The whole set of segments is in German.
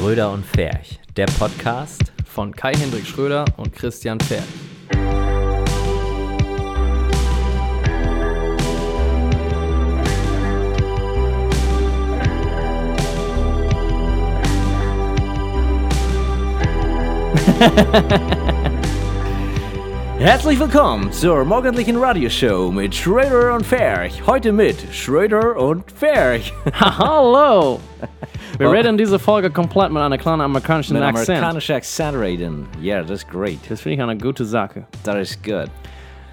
Schröder und Ferch, der Podcast. von Kai-Hendrik Schröder und Christian Pferd. Herzlich willkommen zur morgendlichen Radioshow mit Schröder und Ferch. Heute mit Schröder und Ferch. Hallo! Wir reden diese Folge komplett mit einer kleinen amerikanischen Mit Akzent. amerikanischen Akzent reden. Ja, das ist great. Das finde ich eine gute Sache. Das ist gut.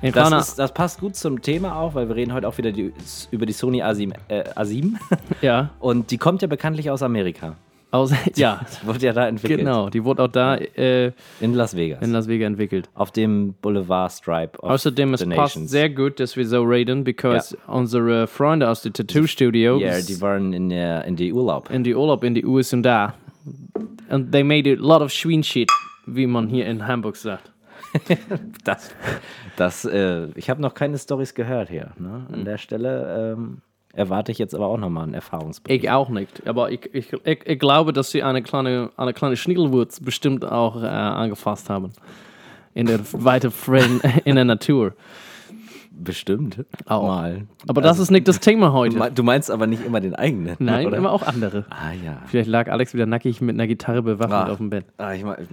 Das, ist, das passt gut zum Thema auch, weil wir reden heute auch wieder die, über die Sony A7. Äh, A7. ja, Und die kommt ja bekanntlich aus Amerika. Aus, ja, Wurde ja da entwickelt. genau. Die wurde auch da äh, In Las Vegas. in Las Vegas entwickelt. auf dem Boulevard Stripe. Außerdem, es passt Nations. sehr gut, dass wir so reden, because unsere Freunde aus den Tattoo-Studios Ja, die waren in, der, in die Urlaub. in die Urlaub in die USA. And they made a lot of Schwein shit, wie man hier in Hamburg sagt. Das, das, äh, ich habe noch keine Stories gehört hier. Ne? Mhm. An der Stelle ähm, erwarte ich jetzt aber auch nochmal einen Erfahrungsbericht. Ich auch nicht. Aber ich, ich, ich, ich glaube, dass sie eine kleine, eine kleine Schnittelwurz bestimmt auch äh, angefasst haben. In der weite Friend in der Natur. Bestimmt. Auch. Mal. Aber das ist nicht das Thema heute. Du meinst aber nicht immer den eigenen. Nein, oder? immer auch andere. Ah ja. Vielleicht lag Alex wieder nackig mit einer Gitarre bewaffnet Ah. auf dem Bett. Ah, ich mein,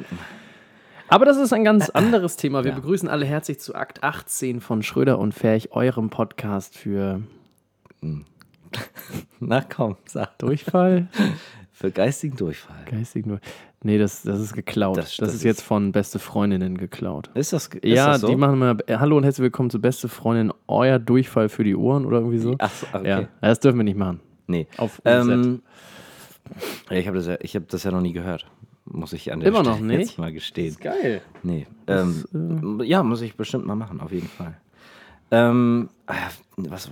Aber das ist ein ganz anderes Thema. Wir Ja. begrüßen alle herzlich zu Akt 18 von Schröder und Ferch, eurem Podcast für na komm, sag. Durchfall. Für geistigen Durchfall. Geistig nur. Nee, das, das ist geklaut. Das- Das, das ist ist- jetzt von Beste Freundinnen geklaut. Ist das, ist ja, das so? die machen mal äh, Hallo und herzlich willkommen zu Beste Freundin, euer Durchfall für die Ohren oder irgendwie so. Ach so, okay. Ja, das dürfen wir nicht machen. Nee. Auf Ähm, ich habe das, ja, ich hab das ja noch nie gehört. Muss ich an der Immer Stelle noch nicht? jetzt mal gestehen. Geil. Nee. Ähm, ja, muss ich bestimmt mal machen, auf jeden Fall. Ähm, ah, was,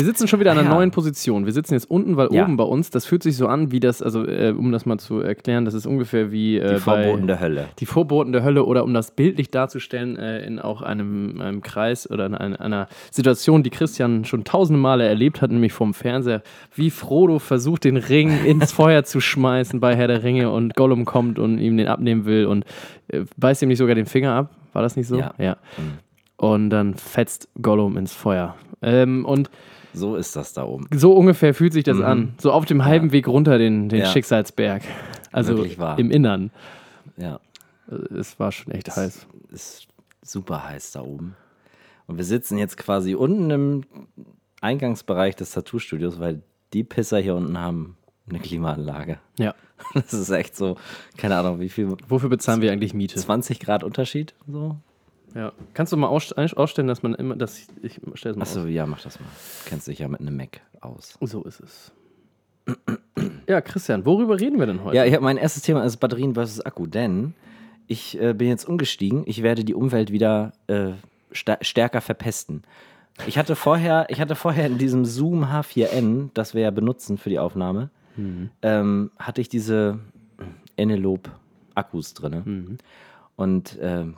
Wir sitzen schon wieder an einer Ja. neuen Position. Wir sitzen jetzt unten, weil Ja. oben bei uns, das fühlt sich so an, wie das, also äh, um das mal zu erklären, das ist ungefähr wie äh, die Vorboten bei, der Hölle. die Vorboten der Hölle oder um das bildlich darzustellen, äh, in auch einem, einem Kreis oder in einer, einer Situation, die Christian schon tausende Male erlebt hat, nämlich vom Fernseher, wie Frodo versucht, den Ring ins Feuer zu schmeißen bei Herr der Ringe und Gollum kommt und ihm den abnehmen will und äh, beißt ihm nicht sogar den Finger ab. War das nicht so? Ja. ja. Und dann fetzt Gollum ins Feuer. Ähm, und So ist das da oben. so ungefähr fühlt sich das an. So auf dem halben Weg runter den, den Mhm. Ja. Schicksalsberg. Also im Innern. Ja. Es war schon echt heiß. Ist super heiß da oben. Und wir sitzen jetzt quasi unten im Eingangsbereich des Tattoo-Studios, weil die Pisser hier unten haben eine Klimaanlage. Ja. Das ist echt so, keine Ahnung, wie viel, Wofür bezahlen wir eigentlich Miete? 20 Grad Unterschied? So? Ja. Kannst du mal aus, ausstellen, dass man immer, dass ich, ich stelle es mal Achso, ja, mach das mal. Kennst dich ja mit einem Mac aus. So ist es. Ja, Christian, worüber reden wir denn heute? Ja, ich hab, mein erstes Thema ist Batterien versus Akku, denn ich äh, bin jetzt umgestiegen. Ich werde die Umwelt wieder äh, stärker verpesten. Ich hatte vorher, ich hatte vorher in diesem Zoom H4n, das wir ja benutzen für die Aufnahme, ähm, hatte ich diese Enelope Akkus drin. Und ähm,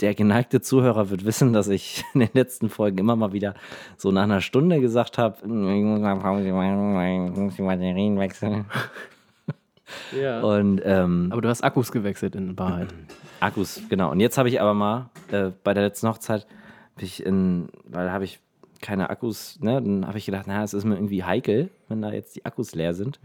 der geneigte Zuhörer wird wissen, dass ich in den letzten Folgen immer mal wieder so nach einer Stunde gesagt habe, ich muss mal Pause machen, ich muss die Batterien wechseln. Ja. Und ähm, Aber du hast Akkus gewechselt in Wahrheit. Akkus, genau. Und jetzt habe ich aber mal äh, bei der letzten Hochzeit, ich in, weil da habe ich keine Akkus, ne, dann habe ich gedacht, na, es ist mir irgendwie heikel, wenn da jetzt die Akkus leer sind.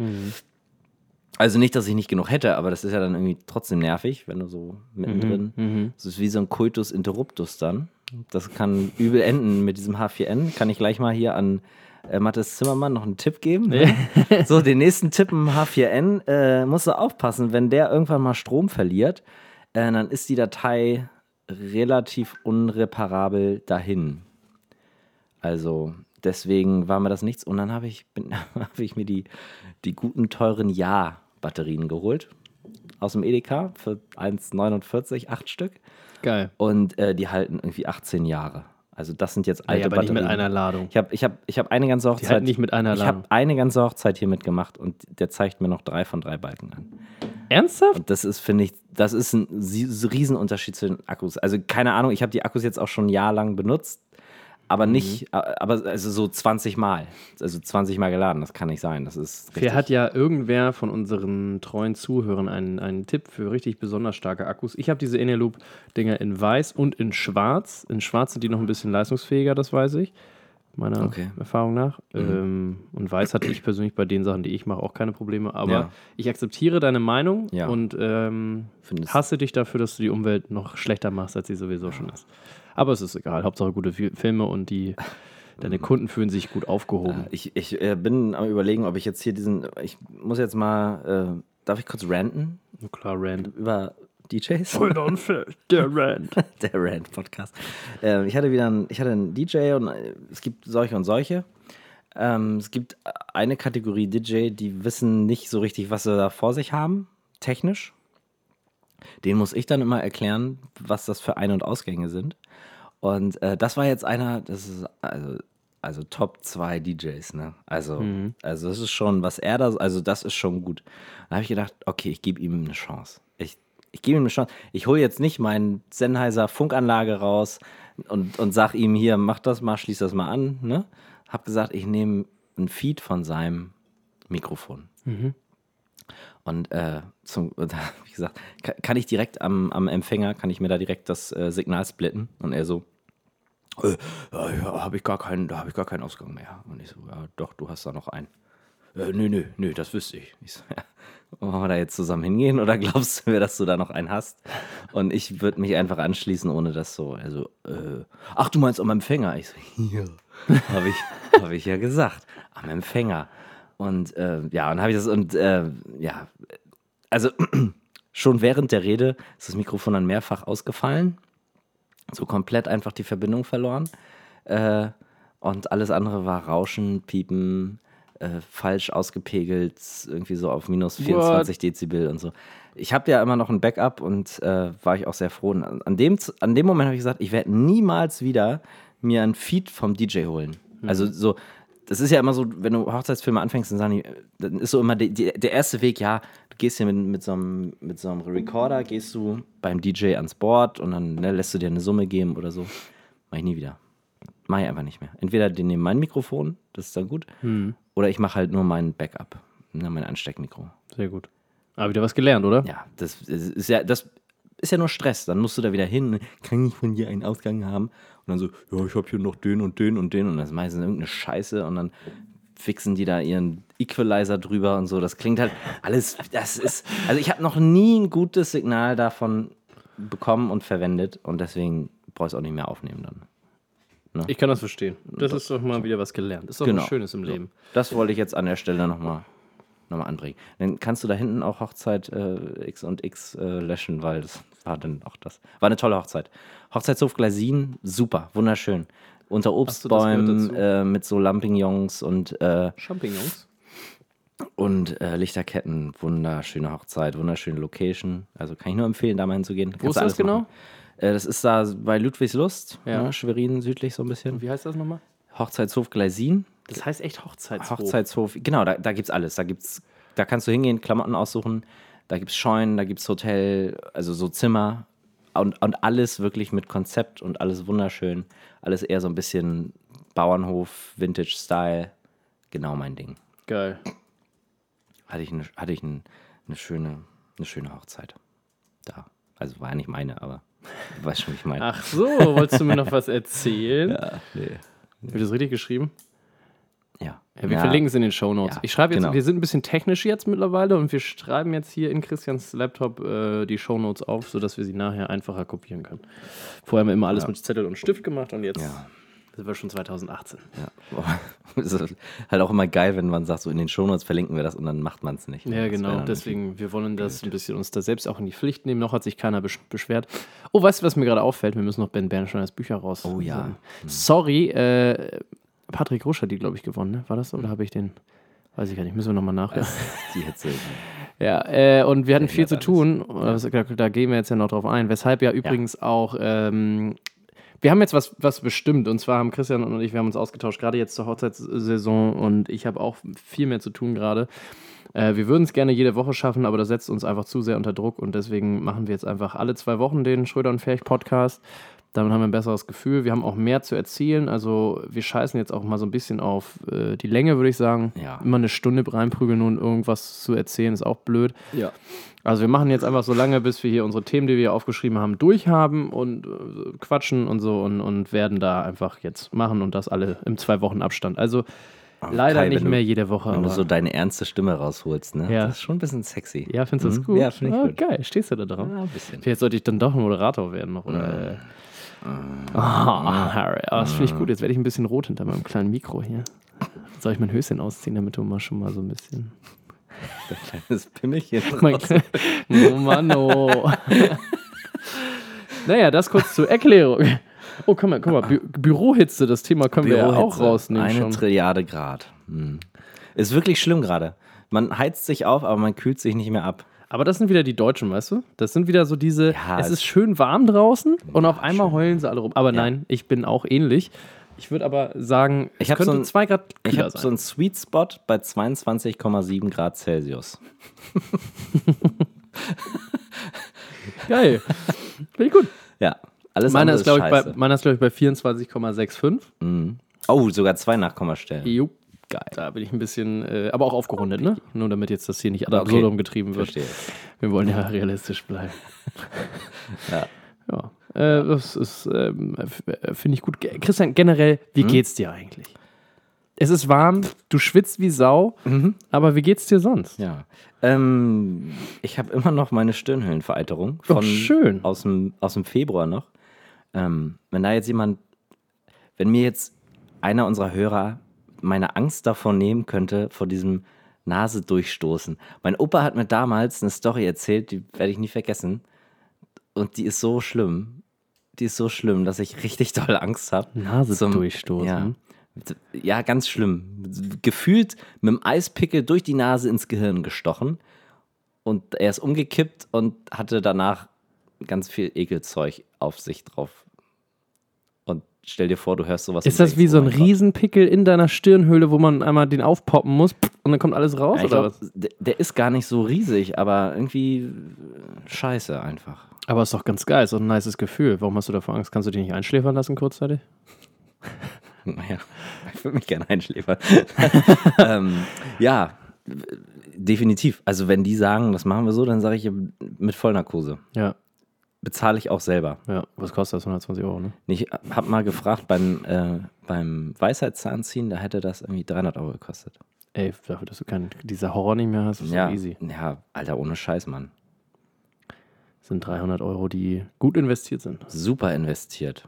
Also nicht, dass ich nicht genug hätte, aber das ist ja dann irgendwie trotzdem nervig, wenn du so mittendrin. Das ist wie so ein Coitus interruptus dann. Das kann übel enden mit diesem H4n. Kann ich gleich mal hier an äh, Mathis Zimmermann noch einen Tipp geben? Ne? so, den nächsten Tipp im H4n äh, musst du aufpassen, wenn der irgendwann mal Strom verliert, äh, dann ist die Datei relativ unreparabel dahin. Also deswegen war mir das nichts. Und dann habe ich, bin- habe ich mir die, die guten, teuren Ja-Batterien geholt. Aus dem Edeka für 1,49, acht Stück. Geil. Und äh, die halten irgendwie 18 Jahre. Also das sind jetzt alte Ja, aber nicht Batterien. mit einer Ladung. Ich habe ich hab, ich hab eine ganze Hochzeit. halten nicht mit einer Ich Ladung. habe eine ganze Hochzeit hier mitgemacht und der zeigt mir noch drei von drei Balken an. Ernsthaft? Und das ist, finde ich, das ist ein Riesenunterschied zu den Akkus. Also keine Ahnung, ich habe die Akkus jetzt auch schon ein Jahr lang benutzt, aber nicht, aber also so 20 Mal. Also 20 Mal geladen, das kann nicht sein. Das ist Wer hat ja irgendwer von unseren treuen Zuhörern einen, einen Tipp für richtig besonders starke Akkus? Ich habe diese Eneloop-Dinger in weiß und in schwarz. In schwarz sind die noch ein bisschen leistungsfähiger, das weiß ich. Meiner Okay. Erfahrung nach. Mhm. Ähm, und weiß hatte ich persönlich bei den Sachen, die ich mache, auch keine Probleme. Aber Ja. ich akzeptiere deine Meinung Ja. und ähm, hasse dich dafür, dass du die Umwelt noch schlechter machst, als sie sowieso schon ist. Aber es ist egal. Hauptsache gute Fi- Filme und die, deine Kunden fühlen sich gut aufgehoben. Ich, ich äh, bin am überlegen, ob ich jetzt hier diesen, ich muss jetzt mal, äh, darf ich kurz ranten Na klar, Rand. über DJs? Voll unfair, der Rand. Der Rant-Podcast. Ähm, ich hatte wieder einen, ich hatte einen DJ und äh, es gibt solche und solche. Ähm, es gibt eine Kategorie DJ, die wissen nicht so richtig, was sie da vor sich haben, technisch. Den muss ich dann immer erklären, was das für Ein- und Ausgänge sind. Und äh, das war jetzt einer, das ist also, also Top 2 DJs, ne? Also, also das ist schon, was er da, also das ist schon gut. Da habe ich gedacht, okay, ich gebe ihm eine Chance. Ich, ich gebe ihm eine Chance. Ich hole jetzt nicht meinen Sennheiser Funkanlage raus und, und sag ihm hier, mach das mal, schließ das mal an, ne? Hab gesagt, ich nehme ein Feed von seinem Mikrofon. Und äh, zum, ich gesagt, kann, ich direkt am, am Empfänger, kann ich mir da direkt das äh, Signal splitten? Und er so, äh, ja, habe ich gar keinen, da habe ich gar keinen Ausgang mehr. Und ich so, ja, doch, du hast da noch einen. Äh, nö, nö, nö, das wüsste ich. Ich so, ja, wollen wir da jetzt zusammen hingehen oder glaubst du mir, dass du da noch einen hast? Und ich würde mich einfach anschließen, ohne das so. Also, äh, ach, du meinst am Empfänger? Ich so, ja, habe ich, hab ich ja gesagt, am Empfänger. Und äh, ja, und habe ich das und äh, ja, also schon während der Rede ist das Mikrofon dann mehrfach ausgefallen. So komplett einfach die Verbindung verloren. Äh, und alles andere war Rauschen, Piepen, äh, falsch ausgepegelt, irgendwie so auf minus 24 Dezibel und so. Ich habe ja immer noch ein Backup und äh, war ich auch sehr froh. Und an, dem, an dem Moment habe ich gesagt, ich werde niemals wieder mir ein Feed vom DJ holen. Also so, das ist ja immer so, wenn du Hochzeitsfilme anfängst, dann sagen die, dann ist so immer die, die, der erste Weg, ja, du gehst hier mit, mit, so einem, mit so einem Recorder, gehst du beim DJ ans Board und dann ne, lässt du dir eine Summe geben oder so. Mach ich nie wieder. Mach ich einfach nicht mehr. Entweder die nehmen mein Mikrofon, das ist dann gut, oder ich mache halt nur mein Backup, ne, mein Ansteckmikro. Sehr gut. Aber wieder was gelernt, oder? Ja, das ist ja, das ist ja nur Stress. Dann musst du da wieder hin, kann ich von hier einen Ausgang haben? Und dann so, ja, ich habe hier noch den und den und den und das ist meistens irgendeine Scheiße und dann fixen die da ihren Equalizer drüber und so. Das klingt halt alles, das ist, also ich habe noch nie ein gutes Signal davon bekommen und verwendet und deswegen brauchst du auch nicht mehr aufnehmen dann. Ich kann das verstehen. Das ist doch mal wieder was gelernt. Ist doch Genau. was Schönes im Leben. Das wollte ich jetzt an der Stelle nochmal noch mal anbringen. Dann kannst du da hinten auch Hochzeit äh, X und X äh, löschen, weil das war dann auch das. War eine tolle Hochzeit. Hochzeitshof Gleisin, super, wunderschön. Unter Obstbäumen äh, mit so Lampignons und, äh, Champignons? und äh, Lichterketten. Wunderschöne Hochzeit, wunderschöne Location. Also kann ich nur empfehlen, da mal hinzugehen. Wo ist das genau? Äh, das ist da bei Ludwigslust, Ja. ne, Schwerin südlich so ein bisschen. Wie heißt das nochmal? Hochzeitshof Gleisin. Das heißt echt Hochzeitshof. Hochzeitshof, genau, da, da gibt's alles. Da gibt's, da kannst du hingehen, Klamotten aussuchen, da gibt's Scheunen, da gibt's Hotel, also so Zimmer und, und alles wirklich mit Konzept und alles wunderschön. Alles eher so ein bisschen Bauernhof, Vintage-Style. Genau mein Ding. Geil. Hatte ich, eine, hatte ich ein, eine, schöne, eine schöne Hochzeit. Da. Also war ja nicht meine, aber weißt schon, wie ich meine. Ach so, wolltest du mir noch was erzählen? Ja, nee. Ich das richtig geschrieben? Ja. Ja, wir verlinken es in den Shownotes. Ja, ich schreibe jetzt, genau. wir sind ein bisschen technisch jetzt mittlerweile und wir schreiben jetzt hier in Christians Laptop äh, die Shownotes auf, sodass wir sie nachher einfacher kopieren können. Vorher haben wir immer alles mit Zettel und Stift gemacht und jetzt Ja. sind wir schon 2018. Ja. Ist halt auch immer geil, wenn man sagt, so in den Shownotes verlinken wir das und dann macht man es nicht. Ja, Das genau. Deswegen, wir wollen das ein bisschen uns da selbst auch in die Pflicht nehmen. Noch hat sich keiner besch beschwert. Oh, weißt du, was mir gerade auffällt? Wir müssen noch Ben Bernsteiners Bücher raus. Oh ja. senden. Sorry, äh, Patrick Rusch hat die, glaube ich, gewonnen, ne? War das? Oder habe ich den? Weiß ich gar nicht. Müssen wir nochmal nachhören. Die Hitze. Ja, äh, und wir hatten viel zu tun. Also, Da, da gehen wir jetzt ja noch drauf ein. Weshalb ja übrigens auch. Ähm, wir haben jetzt was, was bestimmt. Und zwar haben Christian und ich, wir haben uns ausgetauscht, gerade jetzt zur Hochzeitssaison. Und ich habe auch viel mehr zu tun gerade. Äh, wir würden es gerne jede Woche schaffen, aber das setzt uns einfach zu sehr unter Druck. Und deswegen machen wir jetzt einfach alle zwei Wochen den Schröder und Ferch Podcast. Damit haben wir ein besseres Gefühl. Wir haben auch mehr zu erzählen. Also wir scheißen jetzt auch mal so ein bisschen auf äh, die Länge, würde ich sagen. Ja. Immer eine Stunde reinprügeln und irgendwas zu erzählen, ist auch blöd. Ja. Also wir machen jetzt einfach so lange, bis wir hier unsere Themen, die wir aufgeschrieben haben, durchhaben und äh, quatschen und so und, und werden da einfach jetzt machen und das alle im zwei Wochen Abstand. Also leider Kai, nicht du- mehr jede Woche. Wenn du Aber so deine ernste Stimme rausholst, ne? Ja. Das ist schon ein bisschen sexy. ja, findest du das Mhm. gut? Ja, finde ich Ah, gut. Geil, stehst du da drauf? Ja, ein bisschen. Vielleicht sollte ich dann doch ein Moderator werden noch. Oder, äh, Ah, Harry, ah, das finde ich gut. Jetzt werde ich ein bisschen rot hinter meinem kleinen Mikro hier. Soll ich mein Höschen ausziehen, damit du mal schon mal so ein bisschen. Dein kleines Pimmelchen. Mein Kle- oh Mann, oh. naja, das kurz zur Erklärung. Oh, guck mal, guck mal, Bü Bürohitze, das Thema können wir ja auch rausnehmen Eine schon. Trilliarde Grad. Hm. Ist wirklich schlimm gerade. Man heizt sich auf, aber man kühlt sich nicht mehr ab. Aber das sind wieder die Deutschen, weißt du? Das sind wieder so diese, Ja, es ist schön warm draußen und auf einmal heulen sie alle rum. Aber Ja. nein, ich bin auch ähnlich. Ich würde aber sagen, Ich es hab könnte so ein- zwei Grad Ich kühler habe sein. so einen Sweet Spot bei 22,7 Grad Celsius. Geil. Finde ich gut. Ja, alles Meiner ist, glaube ich, bei, meiner ist, glaube ich, bei 24,65. Oh, sogar zwei Nachkommastellen. Jo. Geil. Da bin ich ein bisschen, äh, aber auch aufgerundet, ne? Nur damit jetzt das hier nicht ad Okay. absurdum getrieben wird. Verstehe. Wir wollen ja realistisch bleiben. Ja. Ja. Äh, das ist, ähm, äh, finde ich gut. Christian, generell, wie Hm? geht's dir eigentlich? Es ist warm, du schwitzt wie Sau, aber wie geht's dir sonst? Ja. Ähm, ich habe immer noch meine Stirnhöhlenvereiterung Oh, von schön. aus dem aus dem Februar noch. Ähm, wenn da jetzt jemand, wenn mir jetzt einer unserer Hörer meine Angst davon nehmen könnte, vor diesem Nase durchstoßen. Mein Opa hat mir damals eine Story erzählt, die werde ich nie vergessen. Und die ist so schlimm. Die ist so schlimm, dass ich richtig doll Angst habe. Nase durchstoßen? Ja. ja, ganz schlimm. Gefühlt mit dem Eispickel durch die Nase ins Gehirn gestochen. Und er ist umgekippt und hatte danach ganz viel Ekelzeug auf sich drauf. Stell dir vor, du hörst sowas. Ist das denkst, wie so ein. Riesenpickel in deiner Stirnhöhle, wo man einmal den aufpoppen muss und dann kommt alles raus? Ja, oder glaub, was? der, der ist gar nicht so riesig, aber irgendwie äh, scheiße einfach. Aber ist doch ganz geil, ist doch ein nices Gefühl. Warum hast du davor Angst? Kannst du dich nicht einschläfern lassen kurzzeitig? Naja, ich würde mich gerne einschläfern. ähm, ja, definitiv. Also wenn die sagen, das machen wir so, dann sage ich mit Vollnarkose. Ja, Bezahle ich auch selber. ja. Was kostet das? 120 Euro, ne? Ich habe mal gefragt beim, äh, beim Weisheitszahnziehen, da hätte das irgendwie 300 Euro gekostet. Ey, dafür, dass du keinen, dieser Horror nicht mehr hast, ist Ja, so easy. ja, Alter, ohne Scheiß, Mann. Das sind 300 Euro, die gut investiert sind. Super investiert.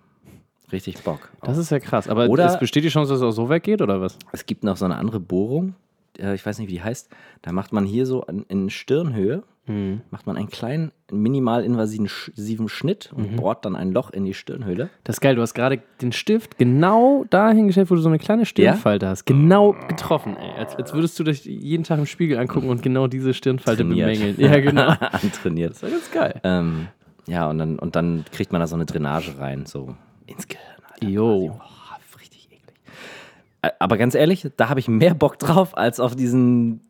Richtig Bock. Das ist ja krass. Aber Oder- es besteht die Chance, dass es auch so weggeht, oder was? Es gibt noch so eine andere Bohrung, äh, ich weiß nicht, wie die heißt. Da macht man hier so in, in Stirnhöhe, macht man einen kleinen, minimal invasiven Sch- invasiven Schnitt und bohrt dann ein Loch in die Stirnhöhle. Das ist geil, du hast gerade den Stift genau dahin gestellt, wo du so eine kleine Stirnfalte hast. Genau getroffen, ey. Als, als würdest du dich jeden Tag im Spiegel angucken und genau diese Stirnfalte Trainiert. bemängeln. Ja, genau. Antrainiert. Das ist ja ganz geil. Ähm, ja, und dann, und dann kriegt man da so eine Drainage rein, so ins Gehirn. Alter. Jo. Boah, richtig eklig. Aber ganz ehrlich, da habe ich mehr Bock drauf, als auf diesen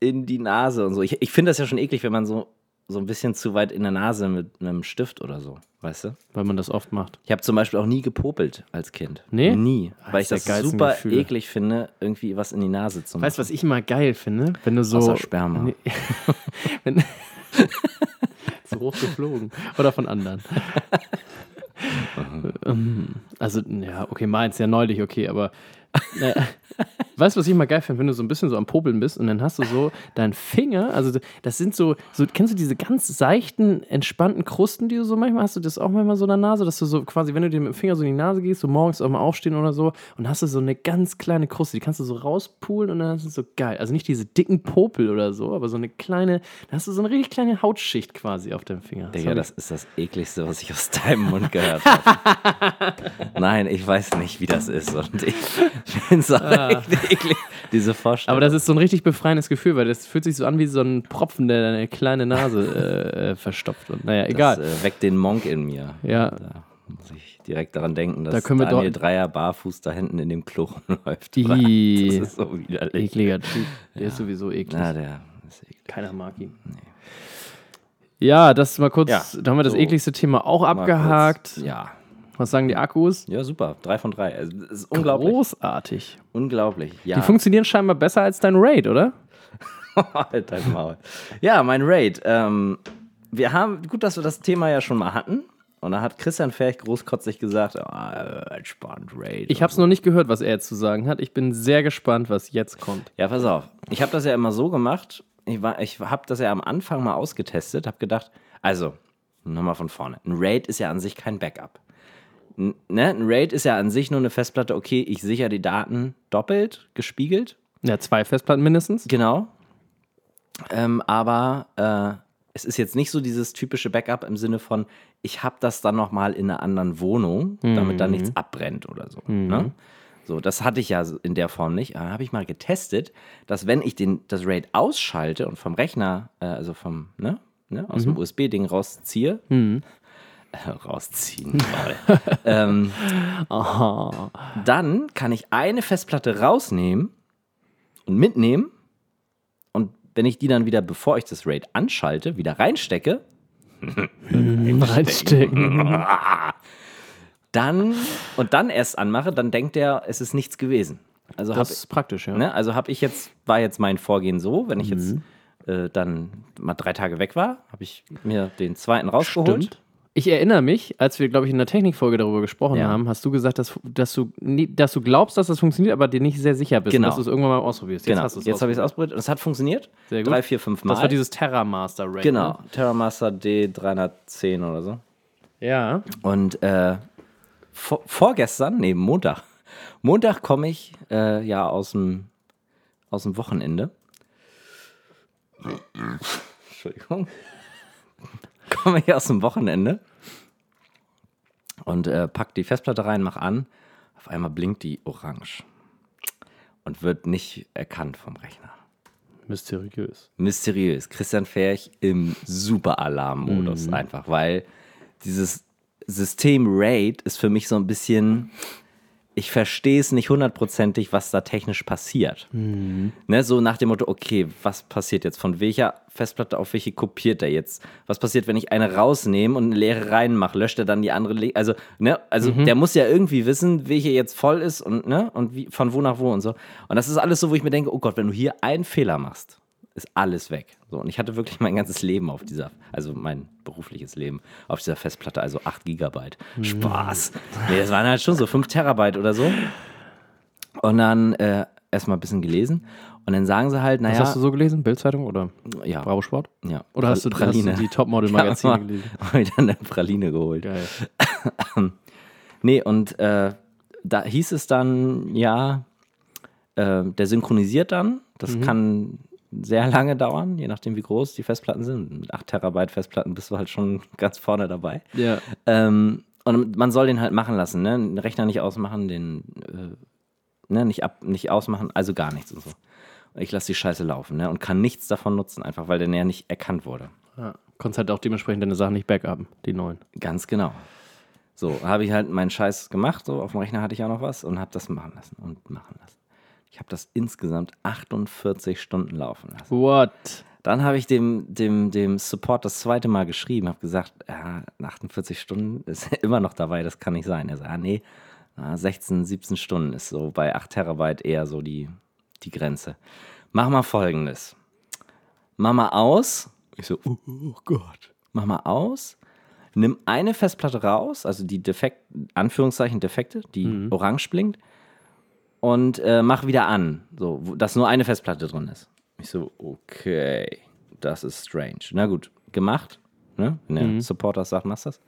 in die Nase und so. Ich, ich finde das ja schon eklig, wenn man so, so ein bisschen zu weit in der Nase mit einem Stift oder so, weißt du? Weil man das oft macht. Ich habe zum Beispiel auch nie gepopelt als Kind. Nee? Nie. Ah, Weil ich das das super Gefühle. eklig finde, irgendwie was in die Nase zu machen. Weißt du, was ich immer geil finde? Wenn du so. Außer Sperma. Nee. Wenn, so hoch geflogen. Oder von anderen. Ähm, also, ja, okay, meins ja neulich, okay, aber. Äh, weißt du, was ich immer geil finde, wenn du so ein bisschen so am Popeln bist und dann hast du so deinen Finger, also das sind so, so, kennst du diese ganz seichten, entspannten Krusten, die du so manchmal hast du das auch manchmal so in der Nase, dass du so quasi, wenn du dir mit dem Finger so in die Nase gehst, so morgens auch mal aufstehen oder so und hast du so eine ganz kleine Kruste, die kannst du so rauspulen und dann ist es so geil. Also nicht diese dicken Popel oder so, aber so eine kleine, da hast du so eine richtig kleine Hautschicht quasi auf deinem Finger. Digga, das ist das ekligste, was ich aus deinem Mund gehört habe. Nein, ich weiß nicht, wie das ist. Und ich finde es eklig, diese Vorstellung. Aber das ist so ein richtig befreiendes Gefühl, weil das fühlt sich so an wie so ein Propfen, der deine kleine Nase äh, äh, verstopft. Und, naja, egal. Das äh, weckt den Monk in mir. Ja. Da muss ich direkt daran denken, dass Da können wir Daniel Dreier barfuß da hinten in dem Klo läuft. Das ist so widerlich. Ekliger Typ. Der ist sowieso eklig. Na, der ist eklig. Keiner mag ihn. Ja, das mal kurz, Ja, da haben wir das so. ekligste Thema auch abgehakt. kurz- Ja. Was sagen die Akkus? Ja, super. Drei von drei. Also, das ist unglaublich. Großartig. Unglaublich. Ja. Die funktionieren scheinbar besser als dein Raid, oder? halt dein Maul. Ja, mein Raid. Ähm, wir haben, gut, dass wir das Thema ja schon mal hatten. Und da hat Christian Ferch großkotzig gesagt, oh, entspannt, Raid. Ich habe es noch nicht gehört, was er jetzt zu sagen hat. Ich bin sehr gespannt, was jetzt kommt. Ja, pass auf. Ich habe das ja immer so gemacht. Ich, war- ich habe das ja am Anfang mal ausgetestet, habe gedacht, also, nochmal von vorne. Ein RAID ist ja an sich kein Backup. Ne? Ein RAID ist ja an sich nur eine Festplatte, okay, ich sichere die Daten doppelt, gespiegelt, Ja, zwei Festplatten mindestens. genau. Ähm, aber äh, es ist jetzt nicht so dieses typische Backup im Sinne von, ich habe das dann nochmal in einer anderen Wohnung, damit da nichts abbrennt oder so. Ne? So, das hatte ich ja in der Form nicht. Da habe ich mal getestet, dass wenn ich den, das RAID ausschalte und vom Rechner, äh, also vom, ne, ne, aus dem USB-Ding rausziehe, rausziehen, ähm, dann kann ich eine Festplatte rausnehmen und mitnehmen und wenn ich die dann wieder, bevor ich das RAID anschalte, wieder reinstecke, Reinstecken. dann und dann erst anmache, dann denkt er, es ist nichts gewesen. Also Das habe ist praktisch, ja. ne, also habe ich jetzt war jetzt mein Vorgehen so, wenn ich jetzt äh, dann mal drei Tage weg war, habe ich mir den zweiten rausgeholt. Stimmt. Ich erinnere mich, als wir, glaube ich, in der Technikfolge darüber gesprochen Ja. haben, hast du gesagt, dass, dass, du, dass du glaubst, dass das funktioniert, aber dir nicht sehr sicher bist, Genau. dass du es irgendwann mal ausprobierst. Genau. hast du Jetzt habe ich es ausprobiert und es hat funktioniert. Sehr gut. Drei, vier, fünf Mal. Das war dieses Terramaster Raid. genau. Ne? TerraMaster D310 oder so. Ja. Und äh, vor, vorgestern, nee, Montag. Montag komme ich äh, ja aus dem, aus dem Wochenende. Entschuldigung. komme ich aus dem Wochenende und äh, pack die Festplatte rein, mach an. Auf einmal blinkt die orange und wird nicht erkannt vom Rechner. Mysteriös. Mysteriös. Christian Ferch im Super-Alarm-Modus einfach, weil dieses System RAID ist für mich so ein bisschen, ich verstehe es nicht hundertprozentig, was da technisch passiert. Ne, so nach dem Motto, okay, was passiert jetzt? Von welcher Festplatte auf welche kopiert er jetzt? Was passiert, wenn ich eine rausnehme und eine leere reinmache? Löscht er dann die andere? Also, ne, also der muss ja irgendwie wissen, welche jetzt voll ist und, ne, und wie, von wo nach wo und so. Und das ist alles so, wo ich mir denke, oh Gott, wenn du hier einen Fehler machst, ist alles weg. So, und ich hatte wirklich mein ganzes Leben auf dieser, also mein berufliches Leben auf dieser Festplatte, also 8 Gigabyte. Spaß. Nee, das waren halt schon so 5 Terabyte oder so. Und dann äh, erstmal ein bisschen gelesen. Und dann sagen sie halt, Was naja, hast du so gelesen? Bildzeitung oder ja, Bravo Sport? ja. Oder hast du, hast du die Topmodel-Magazine ja, gelesen? Habe ich dann eine Praline geholt. Geil. Nee, und äh, da hieß es dann, ja, äh, der synchronisiert dann. Das kann sehr lange dauern, je nachdem, wie groß die Festplatten sind. Mit 8 Terabyte Festplatten bist du halt schon ganz vorne dabei. Ja. Ähm, und man soll den halt machen lassen, ne? Den Rechner nicht ausmachen, den äh, ne? nicht, ab, nicht ausmachen, also gar nichts und so. Und ich lasse die Scheiße laufen, ne? Und kann nichts davon nutzen, einfach weil der ja nicht erkannt wurde. ja. Konntest halt auch dementsprechend deine Sachen nicht backupen, die neuen. Ganz genau. So, habe ich halt meinen Scheiß gemacht, so auf dem Rechner hatte ich auch noch was und habe das machen lassen und machen lassen. Ich habe das insgesamt 48 Stunden laufen lassen. What? Dann habe ich dem, dem, dem Support das zweite Mal geschrieben, habe gesagt, ja, 48 Stunden ist immer noch dabei, das kann nicht sein. Er sagt, ah, nee, ah, 16, 17 Stunden ist so bei 8 Terabyte eher so die, die Grenze. Mach mal folgendes. Mach mal aus. Ich so, oh, oh Gott. Mach mal aus. Nimm eine Festplatte raus, also die defekt, Anführungszeichen defekte, die orange blinkt, und äh, mach wieder an, so, dass nur eine Festplatte drin ist. Ich so, okay, das ist strange. Na gut, gemacht. Ne? Wenn der Supporter sagt, machst das.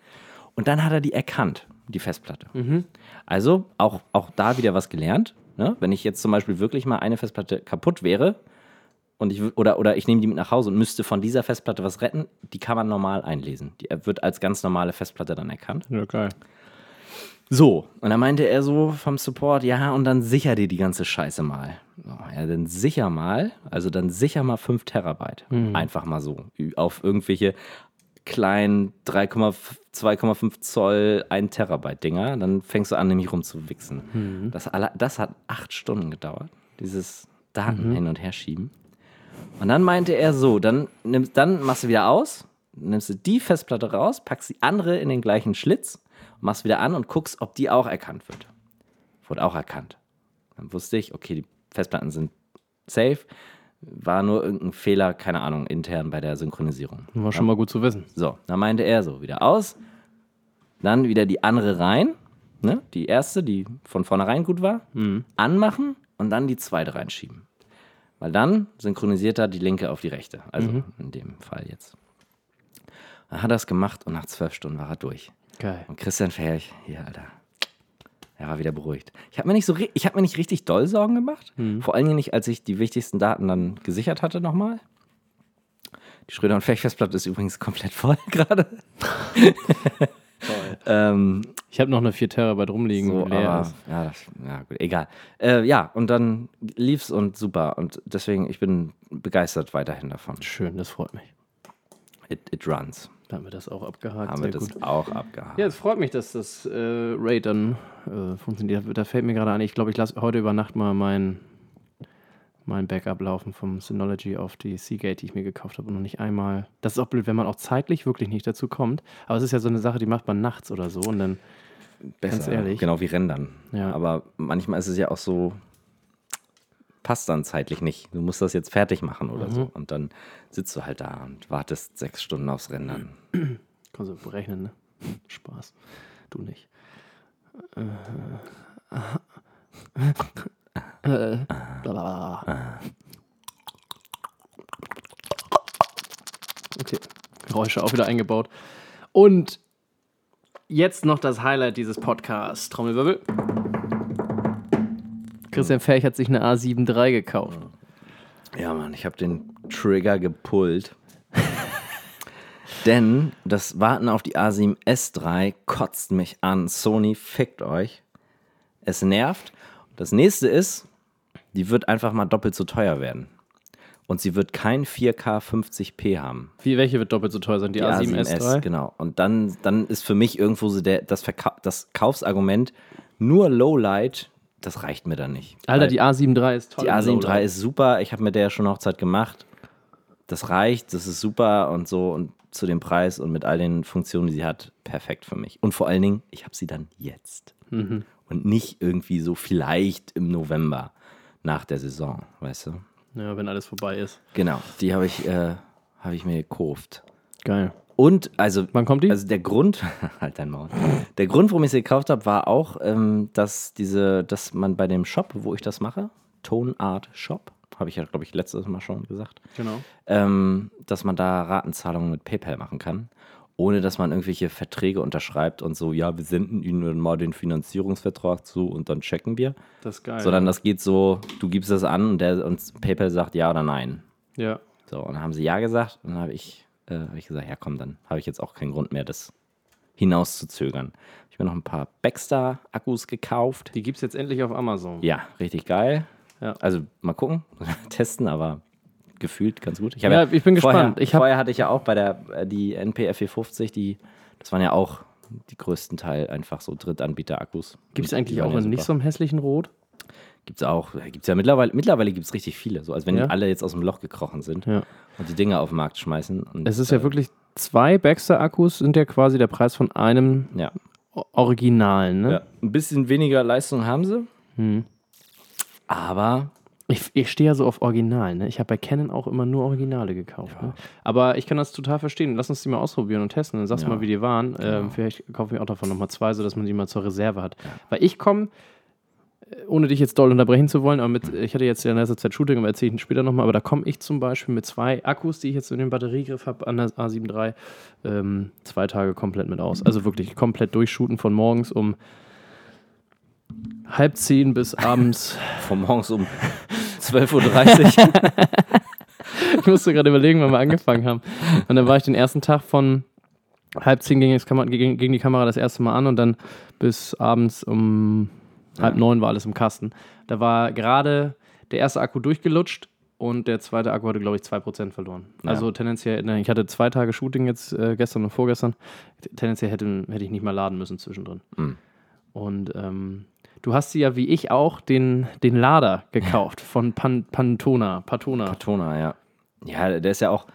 Und dann hat er die erkannt, die Festplatte. Also auch, auch da wieder was gelernt. Ne? Wenn ich jetzt zum Beispiel wirklich mal eine Festplatte kaputt wäre und ich, oder, oder ich nehme die mit nach Hause und müsste von dieser Festplatte was retten, die kann man normal einlesen. Die wird als ganz normale Festplatte dann erkannt. Ja, geil. So, und dann meinte er so vom Support, ja, und dann sicher dir die ganze Scheiße mal. So, ja, dann sicher mal, also dann sicher mal 5 Terabyte. Einfach mal so. Auf irgendwelche kleinen 3,5 2,5 Zoll 1 Terabyte Dinger. Dann fängst du an, nämlich rumzuwichsen. Das, alle, das hat acht Stunden gedauert, dieses Daten hin und her schieben. Und dann meinte er so, dann, nimmst, dann machst du wieder aus, nimmst du die Festplatte raus, packst die andere in den gleichen Schlitz machst wieder an und guckst, ob die auch erkannt wird. Wurde auch erkannt. Dann wusste ich, okay, die Festplatten sind safe. War nur irgendein Fehler, keine Ahnung, intern bei der Synchronisierung. War schon mal gut zu wissen. So, dann meinte er so, wieder aus, dann wieder die andere rein, ne? die erste, die von vornherein gut war, anmachen und dann die zweite reinschieben. Weil dann synchronisiert er die linke auf die rechte, also in dem Fall jetzt. Dann hat er es gemacht und nach zwölf Stunden war er durch. Geil. Und Christian Ferch, hier, Alter. Er war wieder beruhigt. Ich habe mir, nicht so, ich hab mir nicht richtig doll Sorgen gemacht. Vor allen Dingen nicht, als ich die wichtigsten Daten dann gesichert hatte nochmal. Die Schröder- und Ferch-Festplatte ist übrigens komplett voll gerade. ähm, Ich habe noch eine 4 Terabyte rumliegen. so, aber, ja, das, ja, gut, egal. Äh, ja, und dann lief's und super. Und deswegen, ich bin begeistert weiterhin davon. Schön, das freut mich. It, it runs. Da haben wir das auch abgehakt. Haben wir Sehr das gut. auch abgehakt. Ja, es freut mich, dass das äh, Raid dann äh, funktioniert. Da fällt mir gerade ein, ich glaube, ich lasse heute über Nacht mal mein, mein Backup laufen vom Synology auf die Seagate, die ich mir gekauft habe und noch nicht einmal. Das ist auch blöd, wenn man auch zeitlich wirklich nicht dazu kommt. Aber es ist ja so eine Sache, die macht man nachts oder so und dann. Besser, Ganz ehrlich. Genau wie Rendern. Ja. Aber manchmal ist es ja auch so, passt dann zeitlich nicht. Du musst das jetzt fertig machen oder Mhm. so. Und dann sitzt du halt da und wartest sechs Stunden aufs Rendern. Kannst du berechnen, ne? Spaß. Du nicht. Äh, äh, blablabla. Okay, Geräusche auch wieder eingebaut. Und jetzt noch das Highlight dieses Podcasts. Trommelwirbel. Christian Ferch hat sich eine A7 III gekauft. Ja, Mann, ich habe den Trigger gepullt. Denn das Warten auf die A7 S3 kotzt mich an. Sony fickt euch. Es nervt. Das nächste ist, die wird einfach mal doppelt so teuer werden. Und sie wird kein 4K 50p haben. Wie, welche wird doppelt so teuer sein? Die, Die A7 S3? genau. Und dann, dann ist für mich irgendwo so der, das, Verka das Kaufsargument, nur Lowlight, das reicht mir dann nicht. Alter, die A7 III ist toll. die A7 Lowlight. III ist super, ich habe mit der schon Hochzeit gemacht. Das reicht, das ist super und so und zu dem Preis und mit all den Funktionen, die sie hat, perfekt für mich. Und vor allen Dingen, ich habe sie dann jetzt. Mhm. Und nicht irgendwie so vielleicht im November nach der Saison, weißt du? Ja, wenn alles vorbei ist. Genau, die habe ich, äh, hab ich mir gekauft. Geil. Und also, Wann kommt die? also der Grund, halt dein Maul. Der Grund, warum ich sie gekauft habe, war auch, ähm, dass diese, dass man bei dem Shop, wo ich das mache, Tone Art Shop, habe ich ja, glaube ich, letztes Mal schon gesagt, Genau. ähm, dass man da Ratenzahlungen mit PayPal machen kann, ohne dass man irgendwelche Verträge unterschreibt und so, ja, wir senden Ihnen mal den Finanzierungsvertrag zu und dann checken wir. Das ist geil. Sondern das geht so, du gibst das an und, der, und PayPal sagt ja oder nein. ja. So, und dann haben sie ja gesagt. Und dann habe ich, äh, hab ich gesagt, ja komm, dann habe ich jetzt auch keinen Grund mehr, das hinauszuzögern. Ich habe mir noch ein paar Baxter-Akkus gekauft. Die gibt es jetzt endlich auf Amazon. Ja, richtig geil. Ja. Also mal gucken, testen, aber gefühlt ganz gut. Ich hab Ja, ich bin vorher, gespannt. Ich vorher hatte ich ja auch bei der äh, die NPF450, die, das waren ja auch die größten Teil einfach so Drittanbieter-Akkus. Gibt es eigentlich auch ja in nicht so einem hässlichen Rot? Gibt's auch, gibt's ja mittlerweile, mittlerweile gibt es richtig viele, so als wenn Ja? die alle jetzt aus dem Loch gekrochen sind Ja. und die Dinge auf den Markt schmeißen. Und, Es ist ja äh, wirklich, zwei Baxter-Akkus sind ja quasi der Preis von einem Ja. Originalen. Ne? ja. Ein bisschen weniger Leistung haben sie. Hm. Aber Ich, ich stehe ja so auf Original. Ne? Ich habe bei Canon auch immer nur Originale gekauft. Ne? Aber ich kann das total verstehen. Lass uns die mal ausprobieren und testen. Dann sagst du Ja. mal, wie die waren. Ähm, vielleicht kaufe ich auch davon nochmal zwei, sodass man die mal zur Reserve hat. Weil ich komme, äh, ohne dich jetzt doll unterbrechen zu wollen, aber mit, ich hatte jetzt ja in letzter Zeit Shooting, aber erzähle ich Ihnen später nochmal, aber da komme ich zum Beispiel mit zwei Akkus, die ich jetzt in den Batteriegriff habe, an der A7 III, ähm, zwei Tage komplett mit aus. Also wirklich komplett durchshooten von morgens um halb zehn bis abends von morgens um 12.30 Uhr. Ich musste gerade überlegen, wann wir angefangen haben. Und dann war ich den ersten Tag von halb zehn ging, ging, ging die Kamera das erste Mal an und dann bis abends um halb neun war alles im Kasten. Da war gerade der erste Akku durchgelutscht und der zweite Akku hatte, glaube ich, 2% verloren. Ja. Also tendenziell, ne, ich hatte zwei Tage Shooting jetzt äh, gestern und vorgestern. Tendenziell hätte, hätte ich nicht mal laden müssen zwischendrin. Mhm. Und ähm, du hast ja wie ich auch den, den Lader gekauft von Pan, Pantona. Patona. Toner, ja. Ja, der ist ja auch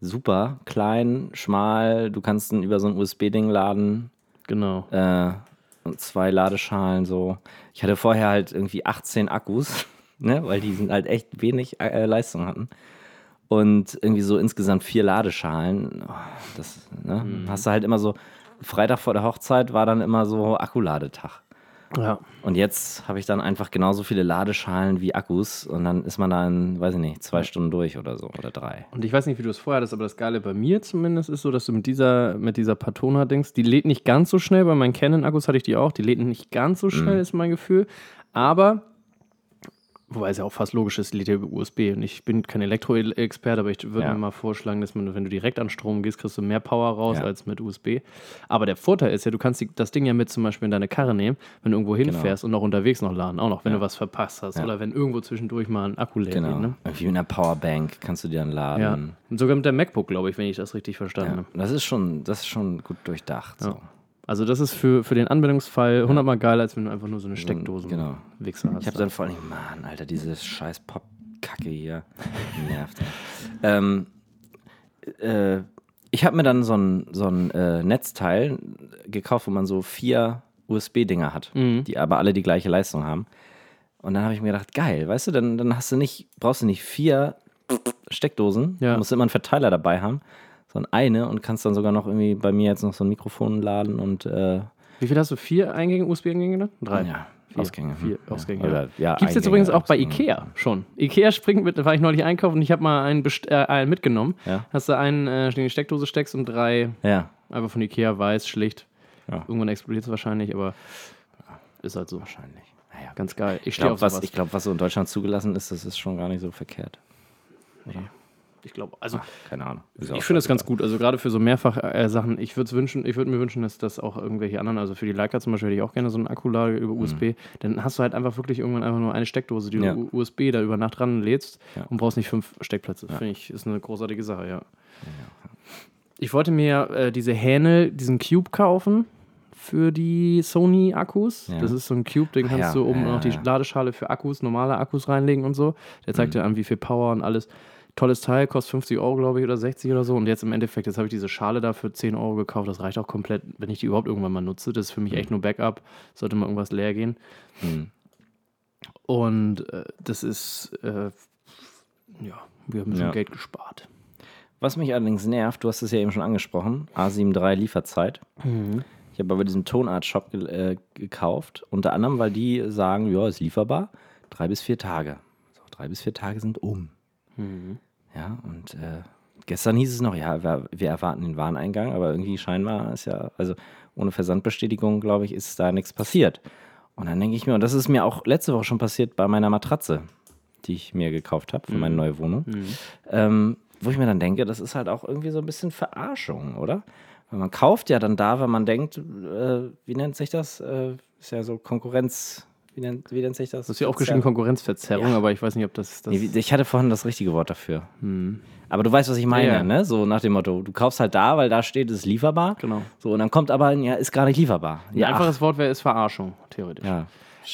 super klein, schmal. Du kannst ihn über so ein USB-Ding laden. Genau. äh, und zwei Ladeschalen so. Ich hatte vorher halt irgendwie 18 Akkus, ne, weil die sind halt echt wenig äh, Leistung hatten. Und irgendwie so insgesamt vier Ladeschalen. Oh, das, ne, hast du halt immer so, Freitag vor der Hochzeit war dann immer so Akkuladetag. Ja. Und jetzt habe ich dann einfach genauso viele Ladeschalen wie Akkus und dann ist man da in, weiß ich nicht, zwei Stunden durch oder so oder drei. Und ich weiß nicht, wie du es vorher hattest, aber das Geile bei mir zumindest ist so, dass du mit dieser, mit dieser Patona-Dings, die lädt nicht ganz so schnell, bei meinen Canon-Akkus hatte ich die auch, die lädt nicht ganz so schnell, ist mein Gefühl. Aber, wobei es ja auch fast logisch ist, lädt ja über USB. Und ich bin kein Elektro-Experte, aber ich würde Ja. mir mal vorschlagen, dass man, wenn du direkt an Strom gehst, kriegst du mehr Power raus Ja. als mit USB. Aber der Vorteil ist ja, du kannst die, das Ding ja mit zum Beispiel in deine Karre nehmen, wenn du irgendwo hinfährst und auch unterwegs noch laden, auch noch, wenn Genau. Ja. du was verpasst hast oder wenn irgendwo zwischendurch mal ein Akku leer Genau. Ne? Irgendwie mit einer Powerbank kannst du dir dann laden. Ja. Und sogar mit der MacBook, glaube ich, wenn ich das richtig verstanden habe. das ist schon, das ist schon gut durchdacht. So. Also das ist für, für den Anwendungsfall hundertmal geiler, als wenn du einfach nur so eine Steckdose genau. Wichser hast. Ich habe dann vor allem, Mann, Alter, diese scheiß Pop-Kacke hier nervt. ähm, äh, ich habe mir dann so ein, so ein äh, Netzteil gekauft, wo man so vier USB-Dinger hat, Mhm. die aber alle die gleiche Leistung haben. Und dann habe ich mir gedacht, geil, weißt du, dann, dann hast du nicht, brauchst du nicht vier Steckdosen, Ja. du musst immer einen Verteiler dabei haben, sondern eine und kannst dann sogar noch irgendwie bei mir jetzt noch so ein Mikrofon laden und äh, Wie viel hast du? Vier Eingänge, USB-Eingänge? Drei. ja, Vier. Ausgänge. Vier Ja. Ausgänge. Oder, ja, Gibt es jetzt übrigens auch bei. Ikea schon. Ikea springt mit, da war ich neulich einkaufen und ich habe mal einen, best- äh, einen mitgenommen. Ja. Hast du einen, äh, in die Steckdose steckst und drei Ja, einfach von Ikea weiß, schlicht. Ja. Irgendwann explodiert es wahrscheinlich, aber ist halt so. wahrscheinlich. Naja, Ganz geil. Ich stehe auf glaube, was, ich glaub, was so in Deutschland zugelassen ist, das ist schon gar nicht so verkehrt. Ich glaube, also Keine Ahnung. Ist Ich finde das ganz gut. Also gerade für so mehrfach äh, Sachen. Ich würde wünschen, ich würde mir wünschen, dass das auch irgendwelche anderen, also für die Leica zum Beispiel hätte ich auch gerne so einen Akkulage über USB. Dann hast du halt einfach wirklich irgendwann einfach nur eine Steckdose, die Mhm. Ja. du USB da über Nacht dran lädst Ja. und brauchst nicht fünf Steckplätze. Finde ich, ist eine großartige Sache, ja. Ich wollte mir äh, diese Hähne, diesen Cube kaufen für die Sony-Akkus. Ja. Das ist so ein Cube, den Ach kannst ja, du oben ja, noch die ja. Ladeschale für Akkus, normale Akkus reinlegen und so. Der Mhm. zeigt dir an, wie viel Power und alles. Tolles Teil, kostet 50 Euro, glaube ich, oder 60 oder so. Und jetzt im Endeffekt, jetzt habe ich diese Schale da für 10 Euro gekauft. Das reicht auch komplett, wenn ich die überhaupt irgendwann mal nutze. Das ist für mich echt nur Backup. Sollte mal irgendwas leer gehen. Hm. Und äh, das ist, äh, ja, wir haben ein bisschen Ja. Geld gespart. Was mich allerdings nervt, du hast es ja eben schon angesprochen, A73 Lieferzeit. Mhm. Ich habe aber diesen Tonart-Shop ge äh, gekauft, unter anderem, weil die sagen, ja, ist lieferbar, drei bis vier Tage. So, drei bis vier Tage sind um. Mhm. Ja, und äh, gestern hieß es noch, ja, wir, wir erwarten den Wareneingang, aber irgendwie scheinbar ist ja, also ohne Versandbestätigung, glaube ich, ist da nichts passiert. Und dann denke ich mir, und das ist mir auch letzte Woche schon passiert bei meiner Matratze, die ich mir gekauft habe für meine neue Wohnung, ähm, wo ich mir dann denke, das ist halt auch irgendwie so ein bisschen Verarschung, oder? Weil man kauft ja dann da, wenn man denkt, äh, wie nennt sich das? Äh, ist ja so Konkurrenz, wie nennt, wie nennt sich das? Das ist ja auch geschrieben Konkurrenzverzerrung, Ja. aber ich weiß nicht, ob das. das ich hatte vorhin das richtige Wort dafür. Aber du weißt, was ich meine, Ja, ja. ne? So nach dem Motto, du kaufst halt da, weil da steht, es ist lieferbar. Genau. So, und dann kommt aber, ein, ja, ist gar nicht lieferbar. ein Ja, einfaches Wort wäre ist Verarschung, theoretisch. ach, ja.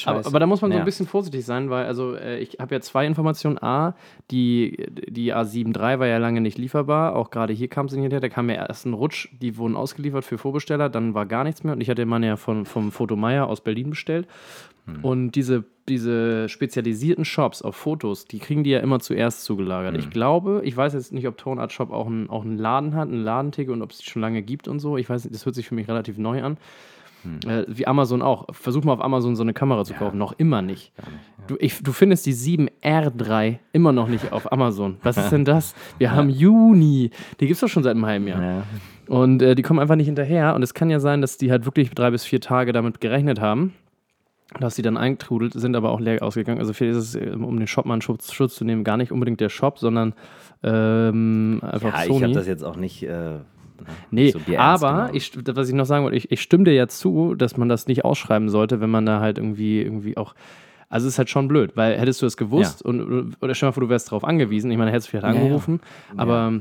Aber, aber da muss man so Ja. ein bisschen vorsichtig sein, weil also äh, ich habe ja zwei Informationen. A, die, die A73 war ja lange nicht lieferbar. Auch gerade hier kam sie nicht hinterher. Da kam ja erst ein Rutsch, die wurden ausgeliefert für Vorbesteller, dann war gar nichts mehr. Und ich hatte meine ja von, vom Foto Meier aus Berlin bestellt. Hm. Und diese, diese spezialisierten Shops auf Fotos, die kriegen die ja immer zuerst zugelagert. Hm. Ich glaube, ich weiß jetzt nicht, ob Tonart Shop auch, ein, auch einen Laden hat, einen Ladentheke und ob es die schon lange gibt und so. Ich weiß nicht, das hört sich für mich relativ neu an. Hm. Äh, wie Amazon auch. Versuch mal auf Amazon so eine Kamera zu kaufen. Noch immer nicht. Du, ich, du findest die 7R3 immer noch nicht auf Amazon. Was ist denn das? Wir haben Juni. Die gibt es doch schon seit einem halben Jahr. Ja. Und äh, die kommen einfach nicht hinterher. Und es kann ja sein, dass die halt wirklich drei bis vier Tage damit gerechnet haben, dass die dann eingetrudelt sind, aber auch leer ausgegangen. Also vielleicht ist es, äh, um den Shop mal in Schutz, Schutz zu nehmen, gar nicht unbedingt der Shop, sondern ähm, einfach ja, ich Sony. habe das jetzt auch nicht. Äh, Nee, so aber genommen. ich, was ich noch sagen wollte, ich, ich stimme dir ja zu, dass man das nicht ausschreiben sollte, wenn man da halt irgendwie, irgendwie auch. Also es ist halt schon blöd, weil hättest du es gewusst und oder stell mal vor, du wärst darauf angewiesen, ich meine, hättest du vielleicht Ja, ja. angerufen, aber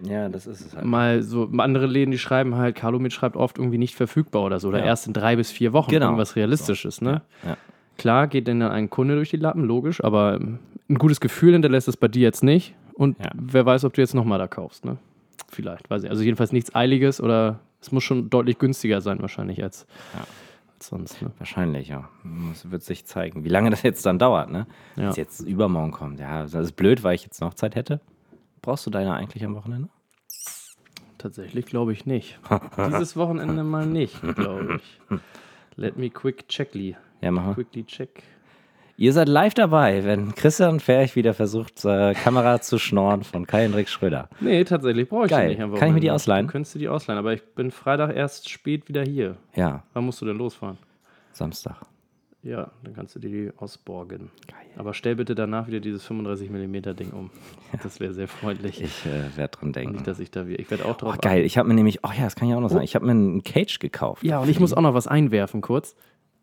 ja, das ist es halt. mal so andere Läden, die schreiben halt, Calumet schreibt oft irgendwie nicht verfügbar oder so, oder Ja. erst in drei bis vier Wochen, Genau. irgendwas Realistisches, ne? Ja. Klar geht denn dann ein Kunde durch die Lappen, logisch, aber ähm, ein gutes Gefühl hinterlässt es bei dir jetzt nicht und Ja. wer weiß, ob du jetzt nochmal da kaufst, ne? Vielleicht, weiß ich. Also jedenfalls nichts Eiliges oder Es muss schon deutlich günstiger sein, wahrscheinlich, als, Ja. als sonst. Ne? Wahrscheinlich, ja. Das wird sich zeigen. Wie lange das jetzt dann dauert, ne? Wenn Ja. es jetzt übermorgen kommt. Ja, das ist blöd, weil ich jetzt noch Zeit hätte. Brauchst du deine eigentlich am Wochenende? Tatsächlich glaube ich nicht. Dieses Wochenende mal nicht, glaube ich. Let me quick checkly. Ja, mach mal. Quickly check. Ihr seid live dabei, wenn Christian Ferch wieder versucht, äh, Kamera zu schnorren von Kai-Hendrik Schröder. Nee, tatsächlich brauche ich Geil. die nicht am Kann ich mir die ausleihen? Du könntest du die ausleihen, aber ich bin Freitag erst spät wieder hier. Ja, Wann musst du denn losfahren? Samstag. Ja, dann kannst du dir die ausborgen. Aber stell bitte danach wieder dieses 35 mm Ding um. Das wäre sehr freundlich. Ich äh, werde dran denken. Nicht, dass ich da wieder. Ich werde auch drauf Oh, geil. Ich habe mir nämlich, oh ja, das kann ich auch noch sagen. Ich habe mir einen Cage gekauft. Ja, und ich muss auch noch was einwerfen kurz.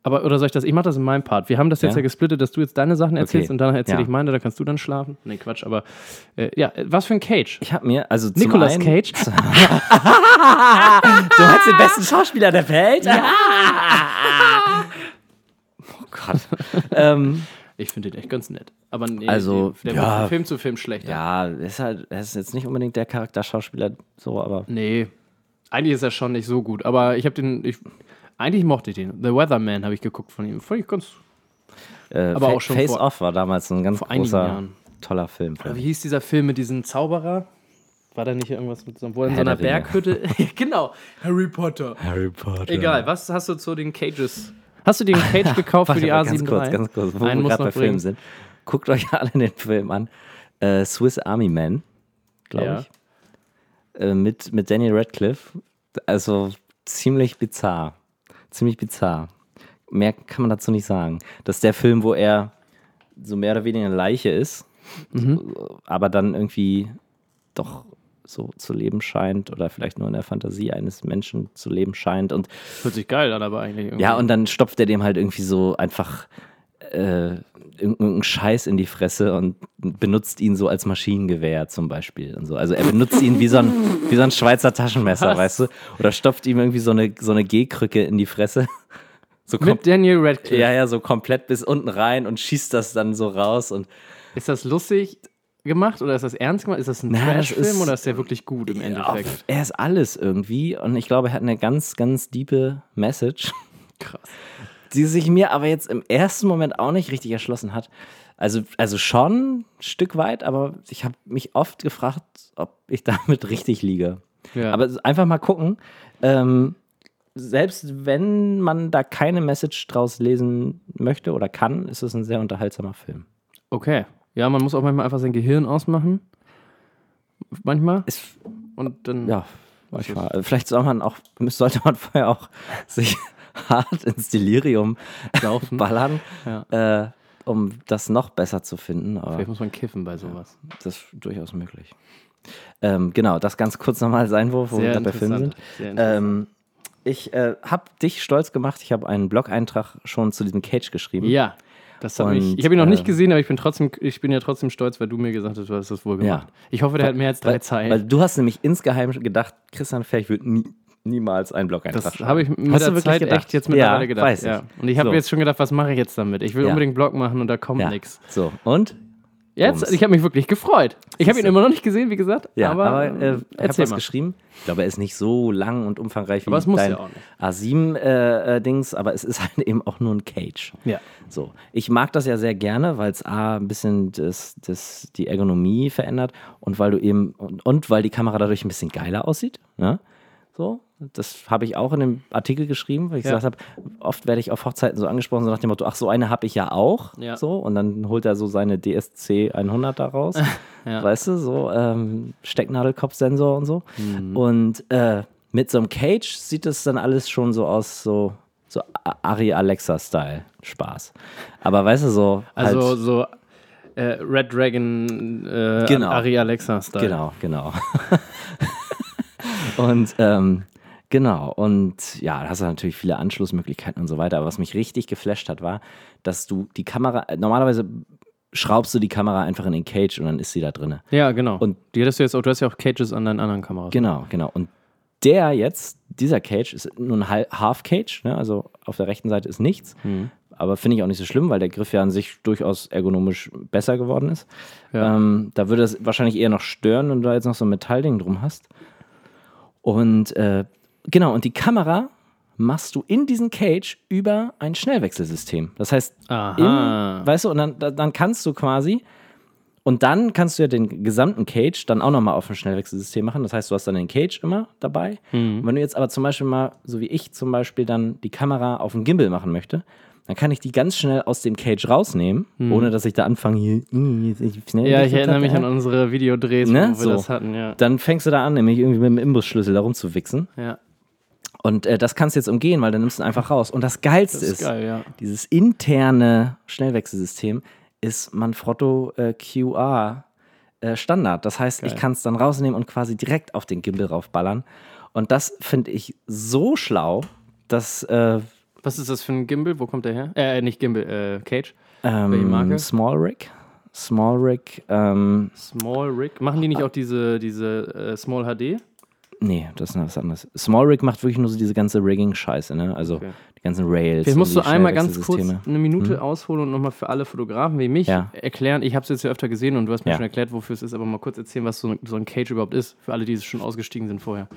Aber, oder soll ich das? Ich mache das in meinem Part. Wir haben das jetzt ja, Ja? gesplittet, dass du jetzt deine Sachen erzählst Okay. und danach erzähle Ja. ich meine, da kannst du dann schlafen. Nee, Quatsch, aber äh, ja, was für ein Cage? Ich habe mir, also zum Nicolas einen, Cage? Du hast den besten Schauspieler der Welt? oh Gott. ähm, Ich finde den echt ganz nett. Aber nee, Also, der ja. wird von Film zu Film schlechter. ja, ist halt, er ist jetzt nicht unbedingt der Charakterschauspieler so, aber Nee, eigentlich ist er schon nicht so gut. Aber ich habe den, ich, eigentlich mochte ich den. The Weatherman habe ich geguckt von ihm. Fand ich ganz, äh, Aber auch schon Face vor- Off war damals ein ganz großer, toller Film. Wie hieß dieser Film mit diesem Zauberer? War da nicht irgendwas mit so, wo in so einer. Berghütte. genau, Harry Potter. Harry Potter. Egal, was hast du zu den Cages? Hast du den Cage gekauft für die Warte, A7 ganz kurz, ganz kurz, wo Einen wir gerade bei Filmen sind. Guckt euch alle den Film an. Äh, Swiss Army Man, glaube Ja. ich. Äh, mit, mit Daniel Radcliffe. Also ziemlich bizarr. Ziemlich bizarr. Mehr kann man dazu nicht sagen. Das ist der Film, wo er so mehr oder weniger eine Leiche ist, Mhm. aber dann irgendwie doch so zu leben scheint oder vielleicht nur in der Fantasie eines Menschen zu leben scheint und Hört sich geil an, aber eigentlich irgendwie. ja, und dann stopft er dem halt irgendwie so einfach äh, irgendeinen Scheiß in die Fresse und benutzt ihn so als Maschinengewehr zum Beispiel und so. Also er benutzt ihn wie so ein, wie so ein Schweizer Taschenmesser, Was? weißt du? Oder stopft ihm irgendwie so eine, so eine Gehkrücke in die Fresse. So Mit Daniel Radcliffe. ja, ja, so komplett bis unten rein und schießt das dann so raus und Ist das lustig gemacht oder ist das ernst gemacht? Ist das ein Trashfilm oder ist der wirklich gut im Endeffekt? auf, er ist alles irgendwie und ich glaube, er hat eine ganz, ganz diepe Message. Krass. Die sich mir aber jetzt im ersten Moment auch nicht richtig erschlossen hat. Also, also schon ein Stück weit, aber ich habe mich oft gefragt, ob ich damit richtig liege. Ja. Aber einfach mal gucken. Ähm, selbst wenn man da keine Message draus lesen möchte oder kann, ist es ein sehr unterhaltsamer Film. Okay. Ja, man muss auch manchmal einfach sein Gehirn ausmachen. Manchmal. Ist, Und dann. ja, manchmal. Vielleicht soll man auch, sollte man vorher auch sich hart ins Delirium Laufen. ballern, Ja. äh, um das noch besser zu finden. Aber Vielleicht muss man kiffen bei sowas. Das ist durchaus möglich. Ähm, genau, das ganz kurz nochmal als Einwurf, wo wir Sehr gerade bei Filmen sind. Ähm, ich äh, habe dich stolz gemacht. Ich habe einen Blog-Eintrag schon zu diesem Cage geschrieben. ja. Das hab ich ich habe ihn noch äh, nicht gesehen, aber ich bin trotzdem, ich bin ja trotzdem stolz, weil du mir gesagt hast, du hast das wohl gemacht. Ich hoffe, der hat mehr als drei Weil, Zeilen. weil du hast nämlich insgeheim gedacht, Christian Ferch wird nie, niemals einen Blog-Eintrag Das habe ich mit Hast der du wirklich Zeit gedacht? echt jetzt mittlerweile ja, gedacht. Weiß ich. ja. Und ich habe So. jetzt schon gedacht, was mache ich jetzt damit? Ich will Ja. unbedingt einen Blog machen und da kommt ja. nichts. So, und? Jetzt, Bums. ich habe mich wirklich gefreut. Ich habe ihn immer noch nicht gesehen, wie gesagt. Ja, aber, aber, äh, er hat was mal. geschrieben. Ich glaube, er ist nicht so lang und umfangreich wie Aber es muss dein ja auch nicht. A7-Dings, aber es ist halt eben auch nur ein Cage. Ja. So, ich mag das ja sehr gerne, weil es A, ein bisschen das, das, die Ergonomie verändert und weil du eben, und, und weil die Kamera dadurch ein bisschen geiler aussieht. Ne? So, das habe ich auch in dem Artikel geschrieben, weil ich Ja. gesagt habe, oft werde ich auf Hochzeiten so angesprochen, so nach dem Motto, ach, so eine habe ich ja auch. Ja. So, und dann holt er so seine DSC 100 da raus. Ja. Weißt du, so ähm, Stecknadelkopfsensor und so. Mhm. Und äh, mit so einem Cage sieht es dann alles schon so aus, so, so Ari Alexa-Style. Spaß. Aber weißt du, so. Also halt, so äh, Red Dragon äh, Genau. Ari Alexa-Style. Genau, genau. und ähm, genau, und ja, da hast du natürlich viele Anschlussmöglichkeiten und so weiter. Aber was mich richtig geflasht hat, war, dass du die Kamera, normalerweise schraubst du die Kamera einfach in den Cage und dann ist sie da drinne. Ja, genau. Und- die hattest du jetzt auch, du hast ja auch Cages an deinen anderen Kameras. Genau, genau. Und der jetzt, dieser Cage, ist nur ein Hal- Half-Cage, ne? also auf der rechten Seite ist nichts. Mhm. Aber finde ich auch nicht so schlimm, weil der Griff ja an sich durchaus ergonomisch besser geworden ist. Ja. Ähm, da würde es wahrscheinlich eher noch stören, wenn du da jetzt noch so ein Metallding drum hast. Und äh, genau, und die Kamera machst du in diesen Cage über ein Schnellwechselsystem. Das heißt, Aha. im, weißt du, und dann, da- dann kannst du quasi, und dann kannst du ja den gesamten Cage dann auch nochmal auf ein Schnellwechselsystem machen. Das heißt, du hast dann den Cage immer dabei. Mhm. Und wenn du jetzt aber zum Beispiel mal, so wie ich zum Beispiel, dann die Kamera auf dem Gimbal machen möchte, dann kann ich die ganz schnell aus dem Cage rausnehmen, ohne dass ich da anfange, hier, schnell Mhm. Ja, ich erinnere mich an unsere Videodrehs, Ne? wo wir So. das hatten, ja. Dann fängst du da an, nämlich irgendwie mit dem Imbusschlüssel da rumzuwichsen. Ja, Und äh, das kannst du jetzt umgehen, weil dann nimmst du ihn einfach raus. Und das Geilste das ist ist, geil, ja. dieses interne Schnellwechselsystem ist Manfrotto äh, QR äh, Standard. Das heißt, ich Geil. kann es dann rausnehmen und quasi direkt auf den Gimbal raufballern. Und das finde ich so schlau, dass äh, Was ist das für ein Gimbal? Wo kommt der her? Äh, nicht Gimbal, äh, Cage. ähm, Welche Marke? Small Rig, Small Rig, ähm, Small Rig. Machen die nicht auch diese, diese äh, Small HD? Nee, das ist was anderes. Small Rig macht wirklich nur so diese ganze Rigging-Scheiße, ne? Also Okay. die ganzen Rails. Jetzt musst du einmal ganz kurz eine Minute ausholen und nochmal für alle Fotografen wie mich Ja. erklären. Ich habe es jetzt ja öfter gesehen und du hast mir Ja. schon erklärt, wofür es ist, aber mal kurz erzählen, was so, ein- so ein Cage überhaupt ist, für alle, die schon ausgestiegen sind vorher.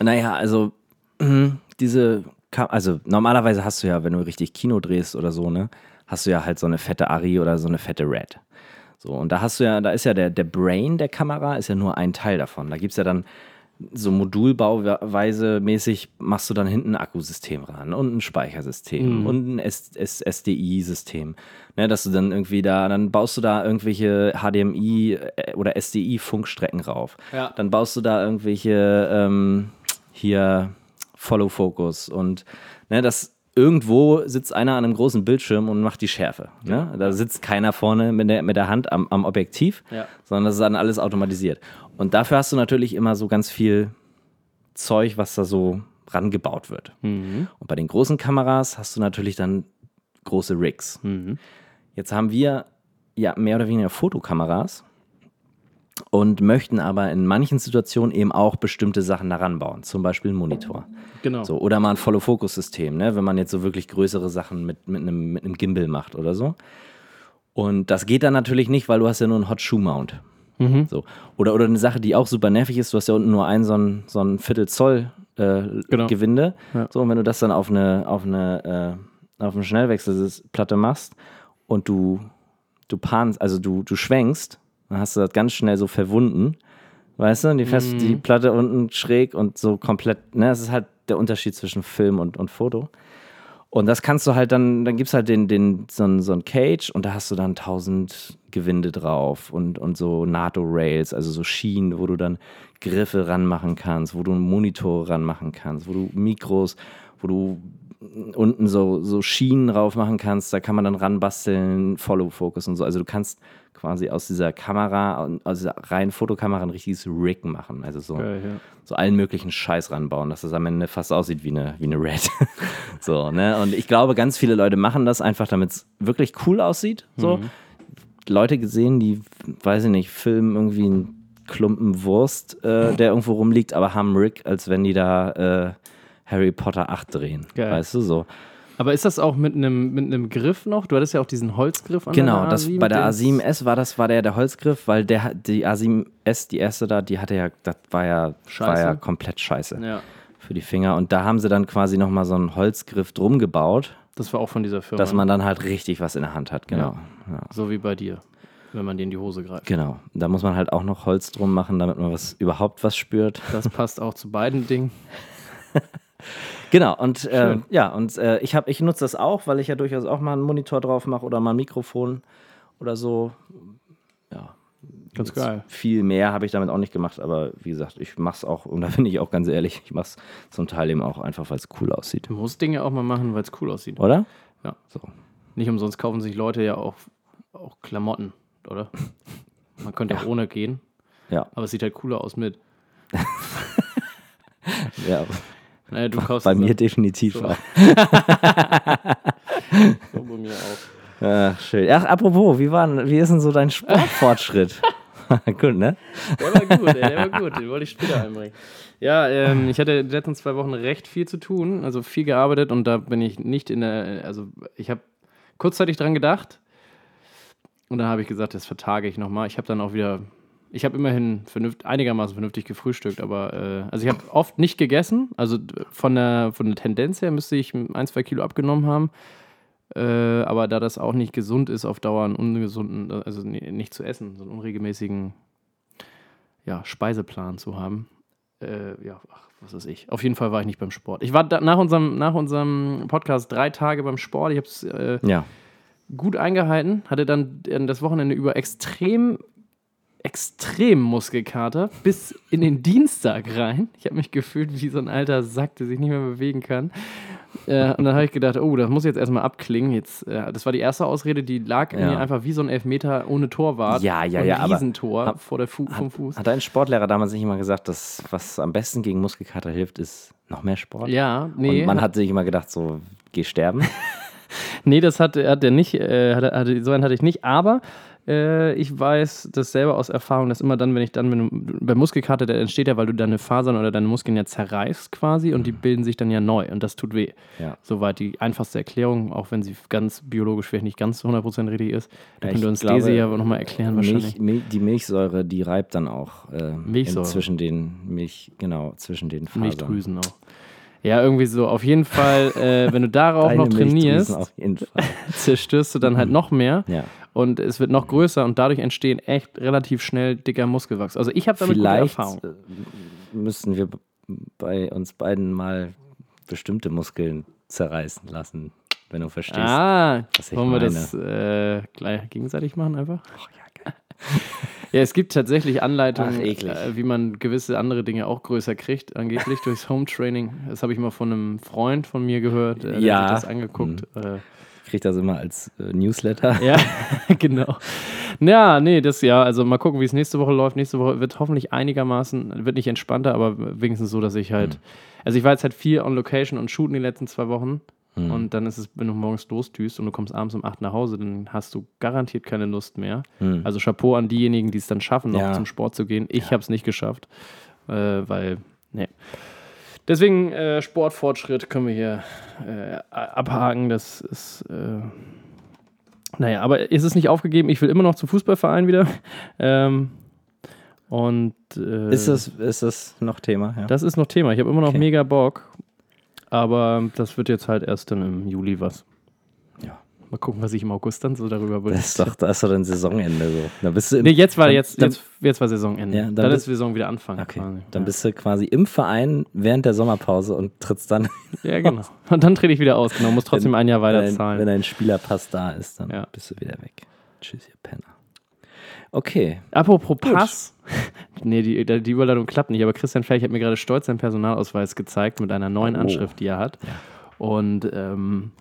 Naja, also mhm, diese, also normalerweise hast du ja, wenn du richtig Kino drehst oder so, ne, hast du ja halt so eine fette Ari oder so eine fette Red. So, und da hast du ja, da ist ja der, der Brain der Kamera, ist ja nur ein Teil davon. Da gibt es ja dann so Modulbauweise mäßig machst du dann hinten ein Akkusystem ran und ein Speichersystem und ein S S SDI-System. Ne, dass du dann irgendwie da, dann baust du da irgendwelche HDMI äh, oder SDI-Funkstrecken rauf. Ja. Dann baust du da irgendwelche ähm, hier Follow Focus und ne, das irgendwo sitzt einer an einem großen Bildschirm und macht die Schärfe. Ne? Da sitzt keiner vorne mit der, mit der Hand am, am Objektiv, Ja. sondern das ist dann alles automatisiert. Und dafür hast du natürlich immer so ganz viel Zeug, was da so rangebaut wird. Und bei den großen Kameras hast du natürlich dann große Rigs. Jetzt haben wir ja mehr oder weniger Fotokameras und möchten aber in manchen Situationen eben auch bestimmte Sachen daran bauen, zum Beispiel einen Monitor. Genau. So, oder mal ein Follow-Focus-System, ne? wenn man jetzt so wirklich größere Sachen mit, mit, einem, mit einem Gimbal macht oder so. Und das geht dann natürlich nicht, weil du hast ja nur einen Hot Shoe Mount. So. Oder, oder eine Sache, die auch super nervig ist, du hast ja unten nur ein so ein, so ein Viertel Zoll äh, Genau. Gewinde. Ja. So, und wenn du das dann auf eine, auf eine, äh, auf eine Schnellwechselplatte machst und du, du panst, also du, du schwenkst, dann hast du das ganz schnell so verwunden. Weißt du, und die, fest, die Platte unten schräg und so komplett, ne, das ist halt der Unterschied zwischen Film und, und Foto. Und das kannst du halt dann, dann gibt es halt den, den, so ein, so ein Cage und da hast du dann tausend Gewinde drauf und, und so NATO-Rails, also so Schienen, wo du dann Griffe ranmachen kannst, wo du einen Monitor ranmachen kannst, wo du Mikros, wo du unten so, so Schienen drauf machen kannst, da kann man dann ranbasteln, Follow-Focus und so. Also du kannst quasi aus dieser Kamera, aus dieser reinen Fotokamera ein richtiges Rig machen. Also so, Geil, ja. so allen möglichen Scheiß ranbauen, dass das am Ende fast aussieht wie eine, wie eine Red. so, ne? Und ich glaube, ganz viele Leute machen das einfach, damit es wirklich cool aussieht. So. Leute gesehen, die, weiß ich nicht, filmen irgendwie einen Klumpen Wurst, äh, der irgendwo rumliegt, aber haben Rig, als wenn die da äh, Harry Potter 8 drehen. Geil. Weißt du so? Aber ist das auch mit einem mit einem Griff noch? Du hattest ja auch diesen Holzgriff an Genau, der das, A7, bei der den- A7S war das war der, der Holzgriff, weil der die A7S, die erste da, die hatte ja, das war ja, war Scheiße. ja komplett scheiße Ja, für die Finger. Und da haben sie dann quasi nochmal so einen Holzgriff drum gebaut, das war auch von dieser Firma. dass man dann halt richtig was in der Hand hat. Genau. Ja. so wie bei dir, wenn man dir in die Hose greift. Genau. Da muss man halt auch noch Holz drum machen, damit man was überhaupt was spürt. Das passt auch zu beiden Dingen. Genau, und äh, ja, und äh, ich, hab, ich nutze das auch, weil ich ja durchaus auch mal einen Monitor drauf mache oder mal ein Mikrofon oder so. Ja. Ganz geil. Viel mehr habe ich damit auch nicht gemacht, aber wie gesagt, ich mache es auch, und da bin ich auch ganz ehrlich, ich mache es zum Teil eben auch einfach, weil es cool aussieht. Du musst Dinge auch mal machen, weil es cool aussieht. Oder? Ja. So. Nicht umsonst kaufen sich Leute ja auch, auch Klamotten, oder? Man könnte auch ohne gehen, Ja, aber es sieht halt cooler aus mit. ja Naja, du kaufst bei mir dann. definitiv So. auch. So bei mir auch. Ach, schön. Ach, apropos, wie, war, wie ist denn so dein Sportfortschritt? Gut, ne? Der war gut, ey, der war gut. Den wollte ich später einbringen. Ja, ähm, ich hatte die letzten zwei Wochen recht viel zu tun, also viel gearbeitet und da bin ich nicht in der, also ich habe kurzzeitig dran gedacht und dann habe ich gesagt, das vertage ich nochmal. Ich habe dann auch wieder Ich habe immerhin vernünft, einigermaßen vernünftig gefrühstückt, aber äh, also ich habe oft nicht gegessen. Also von der, von der Tendenz her müsste ich ein, zwei Kilo abgenommen haben. Äh, aber da das auch nicht gesund ist, auf Dauer einen ungesunden, also ni- nicht zu essen, so einen unregelmäßigen ja, Speiseplan zu haben. Äh, ja, ach, was weiß ich. Auf jeden Fall war ich nicht beim Sport. Ich war da, nach, unserem, nach unserem Podcast drei Tage beim Sport. Ich habe es äh, Ja. gut eingehalten, hatte dann das Wochenende über extrem, extrem Muskelkater bis in den Dienstag rein. Ich habe mich gefühlt wie so ein alter Sack, der sich nicht mehr bewegen kann. Äh, und dann habe ich gedacht, oh, das muss jetzt erstmal abklingen. Jetzt, äh, das war die erste Ausrede, die lag Ja. mir einfach wie so ein Elfmeter ohne Torwart. Ja, ja, ja, Ein Riesentor hab- vor der Fu vom Fuß. Hat dein Sportlehrer damals nicht immer gesagt, dass was am besten gegen Muskelkater hilft, ist noch mehr Sport? Ja, nee. Und man hat sich immer gedacht, so, geh sterben. Nee, das hat, hat er nicht, äh, hat, hatte, so einen hatte ich nicht, aber äh, ich weiß das selber aus Erfahrung, dass immer dann, wenn ich dann, wenn du, bei Muskelkater, der entsteht ja, weil du deine Fasern oder deine Muskeln ja zerreißt quasi und die bilden sich dann ja neu und das tut weh. Ja. Soweit die einfachste Erklärung, auch wenn sie ganz biologisch vielleicht nicht ganz zu 100% richtig ist. Da Ja, könnt ihr uns glaube, Lese ja nochmal erklären wahrscheinlich. Milch, Mil die Milchsäure, die reibt dann auch äh, Milchsäure. zwischen den Milch, genau, zwischen den Fasern. Milchdrüsen auch. Ja, irgendwie so. Auf jeden Fall, äh, wenn du darauf noch trainierst, zerstörst du dann halt noch mehr. Ja. Und es wird noch größer und dadurch entstehen echt relativ schnell dicker Muskelwachs. Also ich habe damit gute Vielleicht Erfahrung. äh, müssen wir bei uns beiden mal bestimmte Muskeln zerreißen lassen, wenn du verstehst. Ah, was ich wollen wir meine. das äh, gleich gegenseitig machen einfach? Ach, ja. Ja, es gibt tatsächlich Anleitungen, Ach, äh, wie man gewisse andere Dinge auch größer kriegt, angeblich durchs Home Training. Das habe ich mal von einem Freund von mir gehört, äh, der Ja. hat das angeguckt. Äh, Ich krieg das immer als äh, Newsletter. Ja, genau. Ja, nee, das ja, also mal gucken, wie es nächste Woche läuft. Nächste Woche wird hoffentlich einigermaßen, wird nicht entspannter, aber wenigstens so, dass ich halt, Hm. also ich war jetzt halt viel on Location und shooten die letzten zwei Wochen. Hm. Und dann ist es, wenn du morgens losdüst und du kommst abends um 8 nach Hause, dann hast du garantiert keine Lust mehr. Also Chapeau an diejenigen, die es dann schaffen, noch Hm. Ja. zum Sport zu gehen. Ich habe es nicht geschafft, äh, weil, nee. Deswegen äh, Sportfortschritt können wir hier äh, abhaken. Das ist, äh, naja, aber ist es nicht aufgegeben? Ich will immer noch zum Fußballverein wieder. Ähm, und äh, Ist, das, ist das noch Thema? Ja. das ist noch Thema. Ich habe immer noch Okay. mega Bock. Aber das wird jetzt halt erst dann im Juli was. Ja. Mal gucken, was ich im August dann so darüber Das ist doch, das ist doch dann Saisonende so. Da bist du im, Nee, jetzt war dann- jetzt, dann- jetzt, jetzt war Saisonende. Ja, dann dann, bist- ist Saison wieder Anfang. Okay, quasi. dann ja. bist du quasi im Verein während der Sommerpause und trittst dann, ja, genau. Und dann trete ich wieder aus. Genau, muss trotzdem ein Jahr weiter wenn, ein- zahlen. wenn ein Spielerpass da ist, dann Ja. bist du wieder weg. Tschüss, ihr Penner. Okay, Apropos Pass. nee, die, die Überleitung klappt nicht, aber Christian Ferch hat mir gerade stolz seinen Personalausweis gezeigt mit einer neuen Oh. Anschrift, die er hat. Und ähm,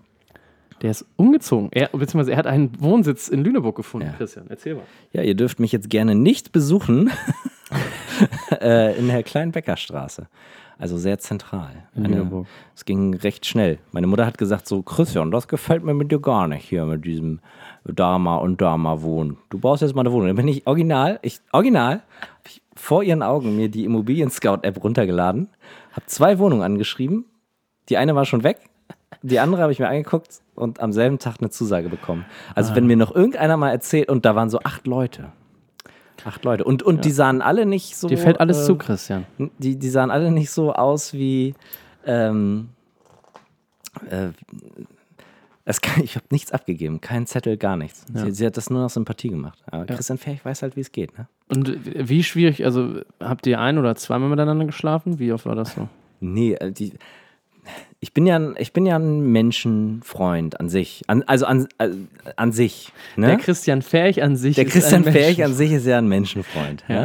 der ist umgezogen. Er, beziehungsweise er hat einen Wohnsitz in Lüneburg gefunden. Ja. Christian, erzähl mal. ja, ihr dürft mich jetzt gerne nicht besuchen äh, in der Kleinbäckerstraße. Also sehr zentral. In Eine-. Es ging recht schnell. Meine Mutter hat gesagt so, Christian, das gefällt mir mit dir gar nicht hier mit diesem Dama und Dama wohnen. Du brauchst jetzt mal eine Wohnung. Dann bin ich original, ich original, hab ich vor ihren Augen mir die Immobilien Scout App runtergeladen, habe zwei Wohnungen angeschrieben. Die eine war schon weg, die andere habe ich mir angeguckt und am selben Tag eine Zusage bekommen. Also Ah. wenn mir noch irgendeiner mal erzählt und da waren so acht Leute. Acht Leute. Und, und die sahen alle nicht so. Dir fällt alles äh, zu, Christian. die, die sahen alle nicht so aus wie. Ähm, äh, kann, ich habe nichts abgegeben, keinen Zettel, gar nichts. Sie, sie hat das nur aus Sympathie gemacht. Aber Christian Ferch weiß halt, wie es geht. Ne? Und wie schwierig, also habt ihr ein oder zweimal miteinander geschlafen? Wie oft war das so? Nee, äh, die, ich, bin ja, ein- ich bin ja ein Menschenfreund an sich. An, also an, äh, an sich. Ne? Der Christian Ferch an sich Der ist Christian ein Mensch- an sich ist ja ein Menschenfreund. Ja. Ja.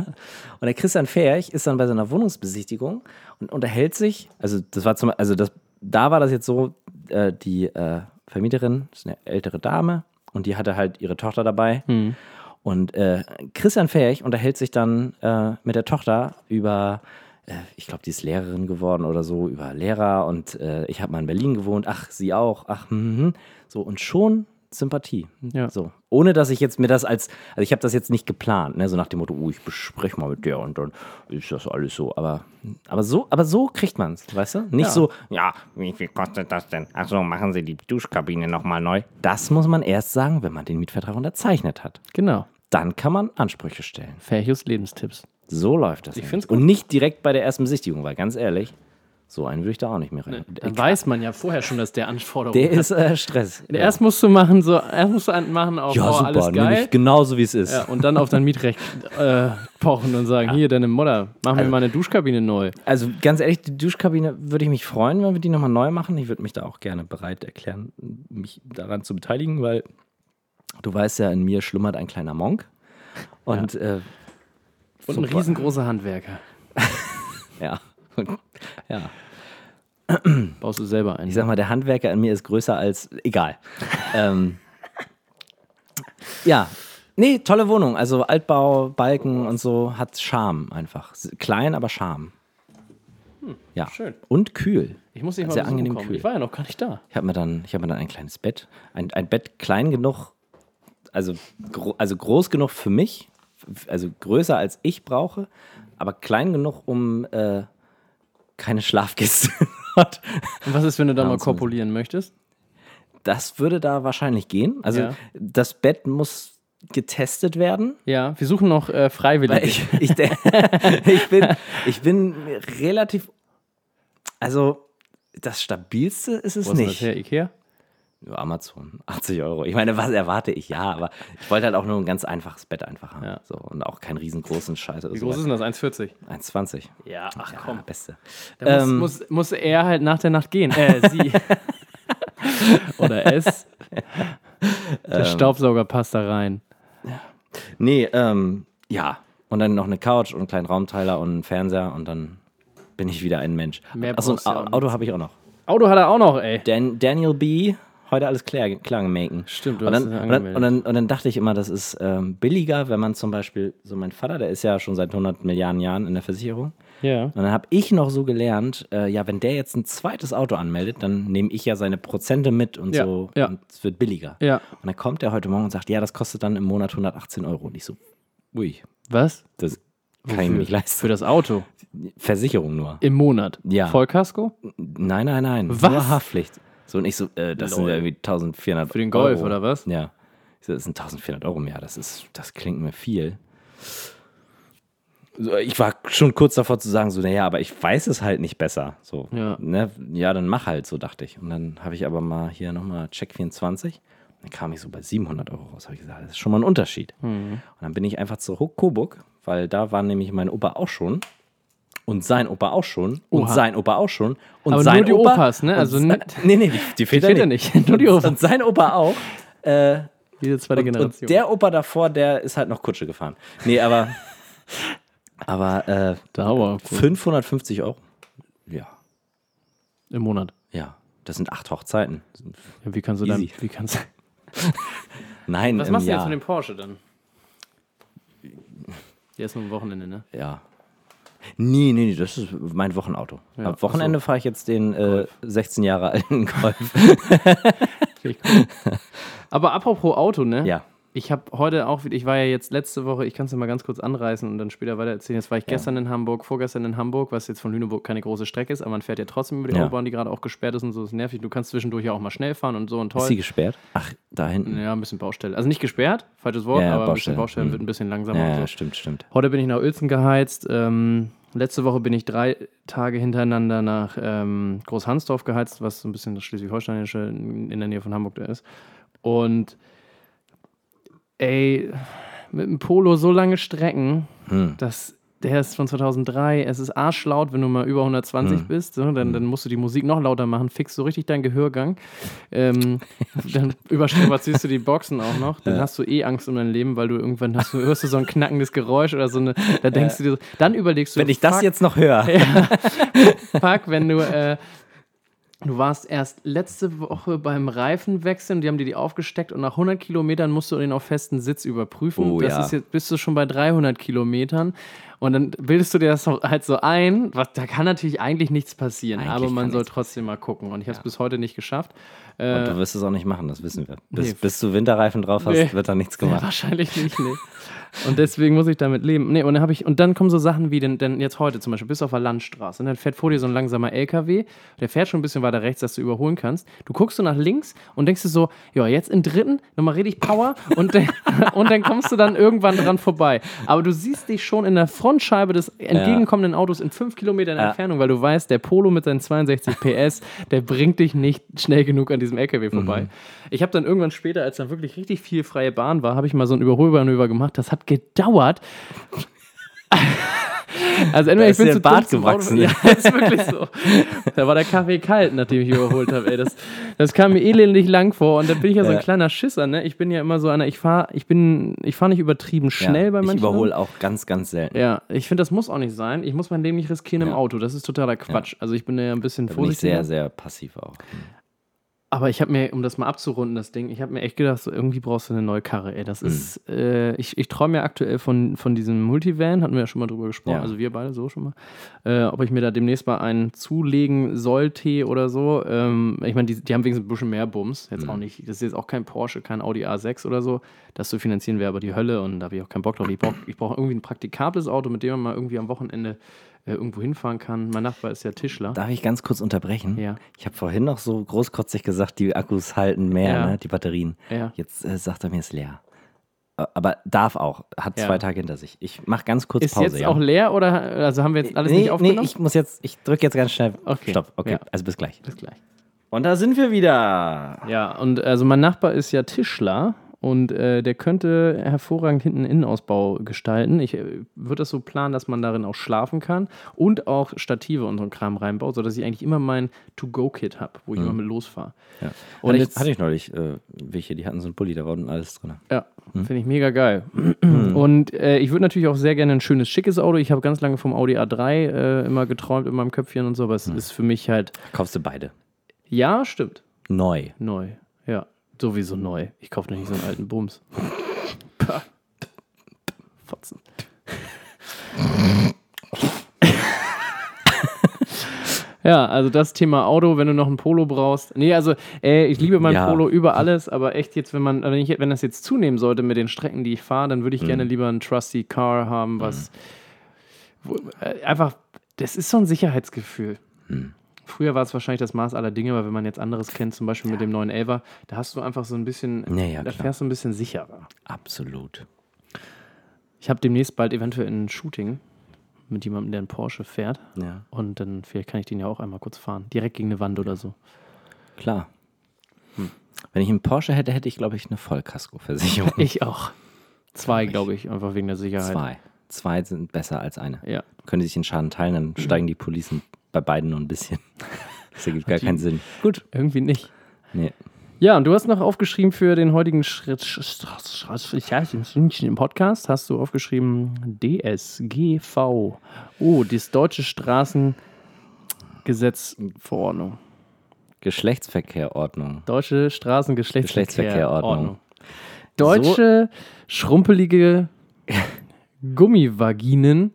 Und der Christian Ferch ist dann bei seiner Wohnungsbesichtigung und unterhält sich, also das war zum also das, da war das jetzt so, äh, die äh, Vermieterin ist eine ältere Dame und die hatte halt ihre Tochter dabei. Hm. Und äh, Christian Ferch unterhält sich dann äh, mit der Tochter über, äh, ich glaube, die ist Lehrerin geworden oder so, über Lehrer und äh, ich habe mal in Berlin gewohnt, ach, sie auch, ach, hm, hm. so und schon Sympathie. Ja. So. Ohne dass ich jetzt mir das als, also ich habe das jetzt nicht geplant, ne? so nach dem Motto, oh, ich bespreche mal mit der und dann ist das alles so. Aber, aber so, aber so kriegt man es, weißt du? Nicht Ja. so, ja, wie viel kostet das denn? Achso, machen Sie die Duschkabine nochmal neu. Das muss man erst sagen, wenn man den Mietvertrag unterzeichnet hat. Genau. dann kann man Ansprüche stellen. Ferchus Lebenstipps. So läuft das. Ich find's gut. Und nicht direkt bei der ersten Besichtigung, weil ganz ehrlich, so einen würde ich da auch nicht mehr rein. Dann weiß man ja vorher schon, dass der Anforderungen der hat. ist äh, Stress. Erst musst du machen, so, erst musst du einen machen auf ja, oh, super, alles geil. ich genauso wie es ist. Ja, und dann auf dein Mietrecht äh, pochen und sagen, hier, deine Mutter, mach Also mir mal eine Duschkabine neu. Also ganz ehrlich, die Duschkabine würde ich mich freuen, wenn wir die nochmal neu machen. Ich würde mich da auch gerne bereit erklären, mich daran zu beteiligen, weil du weißt ja, in mir schlummert ein kleiner Monk. Und ja, äh, Und ein riesengroßer Handwerker. ja. Ja. Baust du selber ein. Ich sag mal, der Handwerker in mir ist größer als. Egal. ähm, ja. Nee, tolle Wohnung. Also Altbau, Balken und so hat Charme einfach. Klein, aber Charme. Ja. schön. Und kühl. Ich muss dich mal Sehr angenehm kommen. kühl. Ich war ja noch gar nicht da. Ich habe mir, dann- ich hab mir dann ein kleines Bett. Ein, ein Bett klein genug, also, gro also groß genug für mich, also größer als ich brauche, aber klein genug, um äh, keine Schlafkiste hat. Und was ist, wenn du da mal kopulieren möchtest? Das würde da wahrscheinlich gehen. Also Ja. das Bett muss getestet werden. Ja, wir suchen noch äh, Freiwillige. Ich, ich, ich, bin, ich bin relativ. Also, das stabilste ist es Wo ist denn das nicht. her? Ikea? Ja, Amazon, 80 Euro. Ich meine, was erwarte ich? Ja, aber ich wollte halt auch nur ein ganz einfaches Bett einfach haben. Ja. So, und auch keinen riesengroßen Scheiß Wie so. groß ist denn das? 1,40? 1,20. Ja, ach Ja, komm. beste. Da Ähm, muss, muss, muss er halt nach der Nacht gehen. Äh, sie. Oder es. Der Staubsauger passt da rein. Nee, ähm, ja. Und dann noch eine Couch und einen kleinen Raumteiler und einen Fernseher und dann bin ich wieder ein Mensch. Mehr Achso, ein Auto habe ich auch noch. Auto hat er auch noch, ey. Dan Daniel B. Heute alles klar, klar gemaken. Stimmt, du und hast dann, ja und, dann, und, dann, und dann dachte ich immer, das ist ähm, billiger, wenn man zum Beispiel, so mein Vater, der ist ja schon seit 100 Milliarden Jahren in der Versicherung. Ja. Und dann habe ich noch so gelernt, äh, ja, wenn der jetzt ein zweites Auto anmeldet, dann nehme ich ja seine Prozente mit und Ja, so. ja. Und es wird billiger. Ja. Und dann kommt er heute Morgen und sagt, ja, das kostet dann im Monat 118 Euro. Und ich so, ui, Was? das kann ich mir nicht leisten. Für das Auto. Versicherung nur. Im Monat. Ja. Vollkasko? Nein, nein, nein. Was? Nur Haftpflicht. So, und ich so, äh, das sind Lol. ja irgendwie 1400 Für den Golf, Euro. oder was? Ja. Ich so, das sind 1400 Euro im Jahr. Das, ist, das klingt mir viel. So, ich war schon kurz davor zu sagen, so, naja, aber ich weiß es halt nicht besser. So, Ja. ne? ja, dann mach halt, so dachte ich. Und dann habe ich aber mal hier nochmal Check 24. Dann kam ich so bei 700 Euro raus. Habe ich gesagt, das ist schon mal ein Unterschied. Mhm. Und dann bin ich einfach zu Coburg, weil da war nämlich mein Opa auch schon. Und sein Opa auch schon. Und Oha. sein Opa auch schon. Und Aber sein nur die Opa, Opas, ne? und Also ne- nee, nee, die, die Väter, Väter nicht. nicht. Nur die Opas. und sein Opa auch. Äh, Diese zweite und, Generation. und der Opa davor, der ist halt noch Kutsche gefahren. Nee, aber, aber äh, Dauer. 550 Euro. Ja, Im Monat. ja. Das sind acht Hochzeiten. Ja, wie kannst du dann. Easy. Wie kannst, Nein, was im machst du jetzt mit dem Porsche dann? Der ist nur am Wochenende, ne? Ja. Nee, nee, nee, das ist mein Wochenauto. Ja, Am Wochenende fahre ich jetzt den äh, 16 Jahre alten Golf. Aber apropos Auto, ne? ja. Ich habe heute auch wieder, ich war ja jetzt letzte Woche, ich kann es mal ganz kurz anreißen und dann später weiter erzählen. Jetzt war ich gestern in Hamburg, vorgestern in Hamburg, was jetzt von Lüneburg keine große Strecke ist, aber man fährt ja trotzdem über die Ja. Autobahn, die gerade auch gesperrt ist und so, ist nervig. Du kannst zwischendurch ja auch mal schnell fahren und so und Ist sie toll. gesperrt? Ach, da hinten. Ja, ein bisschen Baustelle. Also nicht gesperrt, falsches Wort, Ja, ja, aber ein Baustelle. bisschen Baustelle Mhm. wird ein bisschen langsamer Ja, so. ja, stimmt, stimmt. Heute bin ich nach Uelzen geheizt. Ähm, letzte Woche bin ich drei Tage hintereinander nach ähm, Großhansdorf geheizt, was so ein bisschen das Schleswig-Holsteinische in in der Nähe von Hamburg da ist. Und ey, mit dem Polo so lange Strecken, Hm. das, der ist von 2003, es ist arschlaut, wenn du mal über 120 Hm. bist, so, dann, dann musst du die Musik noch lauter machen, fixst so richtig deinen Gehörgang. Ähm, dann überstrapazierst du die Boxen auch noch, dann hast du eh Angst um dein Leben, weil du irgendwann hast, du, hörst du so ein knackendes Geräusch oder so eine, da denkst du dir, so- dann überlegst du, Wenn ich das fuck, jetzt noch höre. fuck, wenn du, äh, du warst erst letzte Woche beim Reifenwechseln, die haben dir die aufgesteckt und nach 100 Kilometern musst du den auf festen Sitz überprüfen. Oh, das ja. ist jetzt, bist du schon bei 300 Kilometern Und dann bildest du dir das halt so ein, was, da kann natürlich eigentlich nichts passieren, Eigentlich aber man soll trotzdem mal gucken. Und ich habe es bis heute nicht geschafft. Und Äh, du wirst es auch nicht machen, das wissen wir. Bis, nee. bis du Winterreifen drauf hast, Nee. wird da nichts Ja, gemacht. wahrscheinlich nicht, nee. Und deswegen muss ich damit leben. Nee, und dann habe ich, und dann kommen so Sachen wie, denn, denn jetzt heute zum Beispiel, bist du auf der Landstraße und dann fährt vor dir so ein langsamer LKW, der fährt schon ein bisschen weiter rechts, dass du überholen kannst. Du guckst so nach links und denkst dir so, ja, jetzt im dritten, nochmal richtig Power und, dann- und dann kommst du dann irgendwann dran vorbei. Aber du siehst dich schon in der Frontscheibe des entgegenkommenden Autos in fünf Kilometern. Entfernung, weil du weißt, der Polo mit seinen 62 PS, der bringt dich nicht schnell genug an diesem LKW vorbei. Ich habe dann irgendwann später, als dann wirklich richtig viel freie Bahn war, habe ich mal so ein Überholmanöver gemacht. Das hat gedauert. Also entweder Da ich bin zu Bart gewachsen. Ja, ist wirklich so. Da war der Kaffee kalt, nachdem ich überholt habe. Ey, das, das kam mir elendig lang vor. Und dann bin ich ja so ein kleiner Schisser. Ne? Ich bin ja immer so einer. Ich fahre, ich bin, ich fahre nicht übertrieben schnell ja, bei manchen. Ich überhole auch ganz, ganz selten. Ja, ich finde, das muss auch nicht sein. Ich muss mein Leben nicht riskieren im Ja. Auto. Das ist totaler Quatsch. Also ich bin ja ein bisschen Da bin ich sehr, sehr passiv auch. Aber ich habe mir, um das mal abzurunden, das Ding, ich habe mir echt gedacht, so irgendwie brauchst du eine neue Karre. Ey, Mhm. das ist, äh, ich, ich träume ja aktuell von, von diesem Multivan, hatten wir ja schon mal drüber gesprochen, Ja. also wir beide so schon mal, äh, ob ich mir da demnächst mal einen zulegen sollte oder so. Ähm, ich meine, die, die haben wenigstens ein bisschen mehr Bums, jetzt Mhm. auch nicht, das ist jetzt auch kein Porsche, kein Audi A6 oder so. Das zu finanzieren wäre aber die Hölle und da habe ich auch keinen Bock drauf. Ich brauche ich brauch irgendwie ein praktikables Auto, mit dem man mal irgendwie am Wochenende äh, irgendwo hinfahren kann. Mein Nachbar ist ja Tischler. Darf ich ganz kurz unterbrechen? Ja. Ich habe vorhin noch so großkotzig gesagt, die Akkus halten mehr, Ja. ne? die Batterien. Ja. Jetzt äh, sagt er mir, ist leer. Äh, Aber darf auch. Hat zwei Tage hinter sich. Ich mache ganz kurz Ist Pause. jetzt ja? auch leer oder also haben wir jetzt alles nee, nicht nee, aufgenommen? ich muss jetzt, ich drücke jetzt ganz schnell. Okay. Stopp. Okay, also bis gleich. Bis gleich. Und da sind wir wieder. Ja, und also mein Nachbar ist ja Tischler und äh, der könnte hervorragend hinten einen Innenausbau gestalten. Ich äh, würde das so planen, dass man darin auch schlafen kann und auch Stative und so einen Kram reinbaut, sodass ich eigentlich immer mein To-Go-Kit habe, wo ich immer mit losfahre. Ja. Und hatte, ich, jetzt- hatte ich neulich äh, welche, die hatten so einen Pulli, da war unten alles drin. Ja, Hm. finde ich mega geil. Und äh, ich würde natürlich auch sehr gerne ein schönes, schickes Auto. Ich habe ganz lange vom Audi A3 äh, immer geträumt in meinem Köpfchen und so, aber es Hm. ist für mich halt, Kaufst du beide. ja, stimmt. Neu. Neu. Ja, sowieso neu. Ich kaufe nicht so einen alten Bums. Fotzen. Ja, also das Thema Auto, wenn du noch ein Polo brauchst. Nee, also äh, ich liebe mein Ja. Polo über alles, aber echt jetzt, wenn man, wenn, ich, wenn das jetzt zunehmen sollte mit den Strecken, die ich fahre, dann würde ich gerne lieber ein Trusty Car haben, was wo, äh, einfach, das ist so ein Sicherheitsgefühl. Früher war es wahrscheinlich das Maß aller Dinge, aber wenn man jetzt anderes kennt, zum Beispiel mit dem neuen Elva, da hast du einfach so ein bisschen, Ja, ja, da klar. fährst du ein bisschen sicherer. Absolut. Ich habe demnächst bald eventuell ein Shooting mit jemandem, der einen Porsche fährt. Ja, Und dann vielleicht kann ich den ja auch einmal kurz fahren. Direkt gegen eine Wand oder so. klar. Wenn ich einen Porsche hätte, hätte ich, glaube ich, eine Vollkaskoversicherung. Ich auch. Zwei, glaube ich, einfach wegen der Sicherheit. Zwei. Zwei sind besser als eine. Ja. Können sich den Schaden teilen, dann steigen die Policen bei beiden nur ein bisschen. Das ergibt gar keinen Sinn. Gut, irgendwie nicht. Nee. Ja, und du hast noch aufgeschrieben für den heutigen Schritt im Podcast, hast du aufgeschrieben DSGV. Oh, das deutsche Straßengesetzverordnung. Geschlechtsverkehrordnung. Deutsche Straßengeschlechtsverkehrordnung. Geschlechtsverkehrordnung. Deutsche schrumpelige Gummivaginen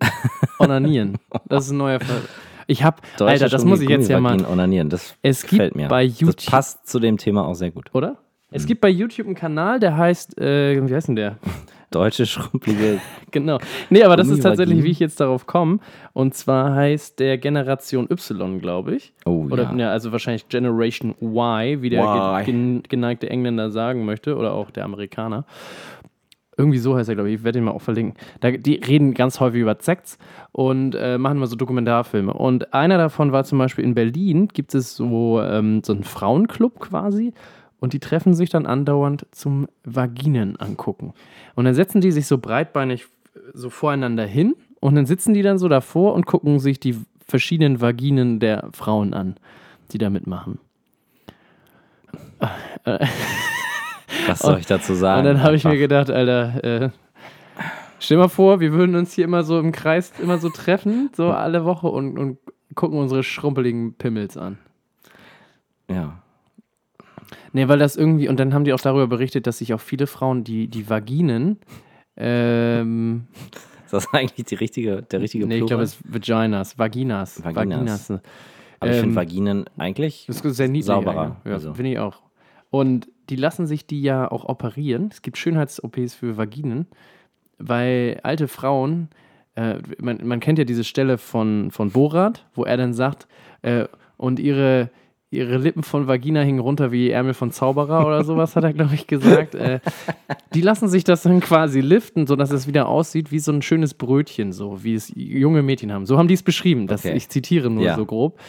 onanieren. Das ist ein neuer Fall. Ich hab, Deutsche Alter, das muss ich jetzt ja mal. Onanieren. Das Es gefällt gibt mir. bei YouTube- Das passt zu dem Thema auch sehr gut. Oder? Es gibt bei YouTube einen Kanal, der heißt, äh, wie heißt denn der? Deutsche schrumpelige. Genau. Nee, aber das ist tatsächlich, wie ich jetzt darauf komme. Und zwar heißt der Generation Y, glaube ich. Oh Oder ja. ja, also wahrscheinlich Generation Y, wie der ge gen geneigte Engländer sagen möchte. Oder auch der Amerikaner. Irgendwie so heißt er, glaube ich. Ich werde ihn mal auch verlinken. Da, die reden ganz häufig über Sekts und äh, machen mal so Dokumentarfilme. Und einer davon war zum Beispiel in Berlin, gibt es so, ähm, so einen Frauenclub quasi. Und die treffen sich dann andauernd zum Vaginen angucken. Und dann setzen die sich so breitbeinig so voreinander hin und dann sitzen die dann so davor und gucken sich die verschiedenen Vaginen der Frauen an, die da mitmachen. Was soll ich dazu sagen? Und dann habe ich mir gedacht, Alter, äh, stell mal vor, wir würden uns hier immer so im Kreis immer so treffen, so alle Woche und, und gucken unsere schrumpeligen Pimmels an. Ja. Nee, weil das irgendwie, und dann haben die auch darüber berichtet, dass sich auch viele Frauen die, die Vaginen ähm, Ist das eigentlich die richtige, der richtige Nee, ich glaube, es ist Vaginas, Vaginas. Vaginas. Vaginas. Aber ich finde ähm, Vaginen eigentlich Das ist sehr niedlich. sauberer. eigentlich. Ja, Also. finde ich auch. Und die lassen sich die ja auch operieren. Es gibt Schönheits-OPs für Vaginen, weil alte Frauen, äh, man, man kennt ja diese Stelle von, von Borat, wo er dann sagt, äh, und ihre, ihre Lippen von Vagina hingen runter wie Ärmel von Zauberer oder sowas, hat er, glaube ich, gesagt. Äh, die lassen sich das dann quasi liften, sodass es wieder aussieht wie so ein schönes Brötchen, so wie es junge Mädchen haben. So haben die es beschrieben. Das, Okay. Ich zitiere nur Ja. so grob.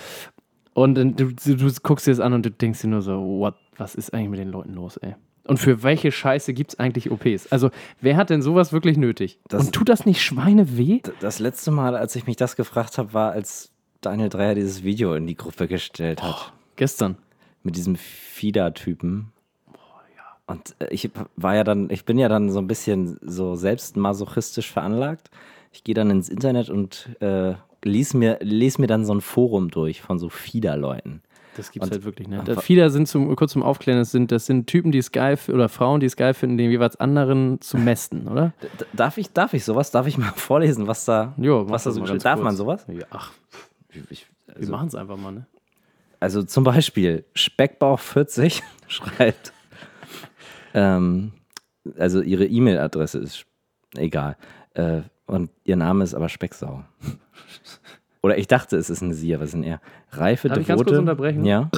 Und du, du, du guckst dir das an und du denkst dir nur so, what, was ist eigentlich mit den Leuten los, ey? Und für welche Scheiße gibt es eigentlich OPs? Also, wer hat denn sowas wirklich nötig? Das- und tut das nicht Schweine weh? Das letzte Mal, als ich mich das gefragt habe, war, als Daniel Dreier dieses Video in die Gruppe gestellt hat. Gestern. Mit diesem Fieder-Typen. Und äh, ich war ja dann, ich bin ja dann so ein bisschen so selbst masochistisch veranlagt. Ich gehe dann ins Internet und äh, lies, mir, les mir dann so ein Forum durch von so Fieder-Leuten. Das gibt's Und- halt wirklich, ne? und- Da, viele sind zum, kurz zum Aufklären, das sind, das sind Typen, die es geil oder Frauen, die es geil finden, den jeweils anderen zu mästen, oder? Darf, ich, darf ich sowas? Darf ich mal vorlesen, was da, Jo, was da so steht? Darf kurz. man sowas? Ja, ach, Ich, wir also, machen es einfach mal, ne? also zum Beispiel Speckbauch 40 schreibt, ähm, also ihre E-Mail-Adresse ist egal. Äh, und ihr Name ist aber Specksau. Oder ich dachte, es ist eine Sie, aber es ist ein R. Reife, Darf ich ganz devote. kurz unterbrechen? Ja.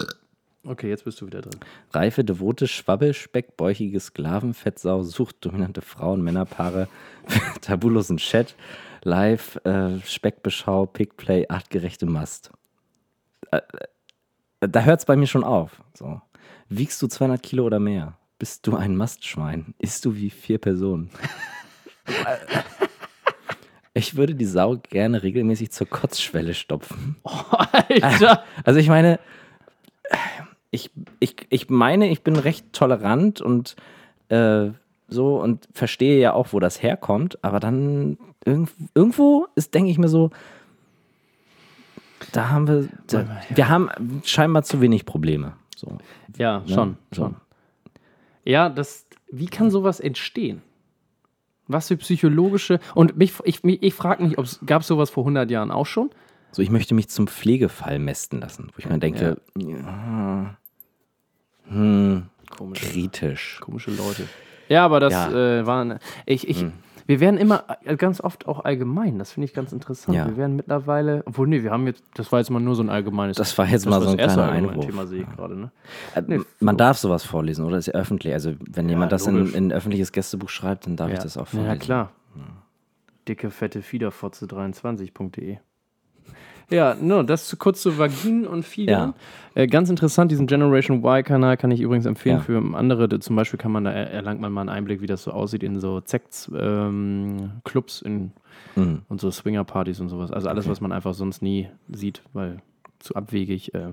Okay, jetzt bist du wieder drin. Reife, devote, schwabbelspeckbäuchige Sklavenfettsau sucht dominante Frauen, Männerpaare, tabulosen Chat, Live, äh, Speckbeschau, Pickplay, artgerechte Mast. Äh, äh, da hört es bei mir schon auf. So. Wiegst du 200 Kilo oder mehr? Bist du ein Mastschwein? Isst du wie vier Personen? Ich würde die Sau gerne regelmäßig zur Kotzschwelle stopfen. Alter! Also ich meine, ich, ich, ich meine, ich bin recht tolerant und äh, so und verstehe ja auch, wo das herkommt, aber dann irgend, irgendwo ist, denke ich mir so, da haben wir, da, wir haben scheinbar zu wenig Probleme. So. Ja, Ne? schon, So. schon. Ja, das, wie kann sowas entstehen? Was für psychologische, und mich, ich, mich, ich frage mich, gab es sowas vor 100 Jahren auch schon? So, ich möchte mich zum Pflegefall mästen lassen, wo ich mir denke, ja. hm, Komisch. kritisch. Komische Leute. Ja, aber das Ja. Hm. äh, waren. Ich, ich, Wir werden immer äh, ganz oft auch allgemein. Das finde ich ganz interessant. Ja. Wir werden mittlerweile. Obwohl, nee, wir haben jetzt. Das war jetzt mal nur so ein allgemeines. Das war jetzt mal so ein das kleiner Einwurf. Thema, sehe ich gerade. Ne? Äh, Nee, Man darf sowas vorlesen, oder? Ist ja öffentlich. Also, wenn jemand das in, in ein öffentliches Gästebuch schreibt, dann darf ich das auch vorlesen. Ja, klar. Dicke, fette Fiederfotze23.de. Ja, no, das zu, kurz zu Vaginen und Federn. Äh, ganz interessant, diesen Generation Y-Kanal kann ich übrigens empfehlen Ja. für andere. Zum Beispiel kann man da er- erlangt man mal einen Einblick, wie das so aussieht in so Sex-Clubs in Mhm. und so Swinger-Partys und sowas. Also alles, was man einfach sonst nie sieht, weil zu abwegig äh,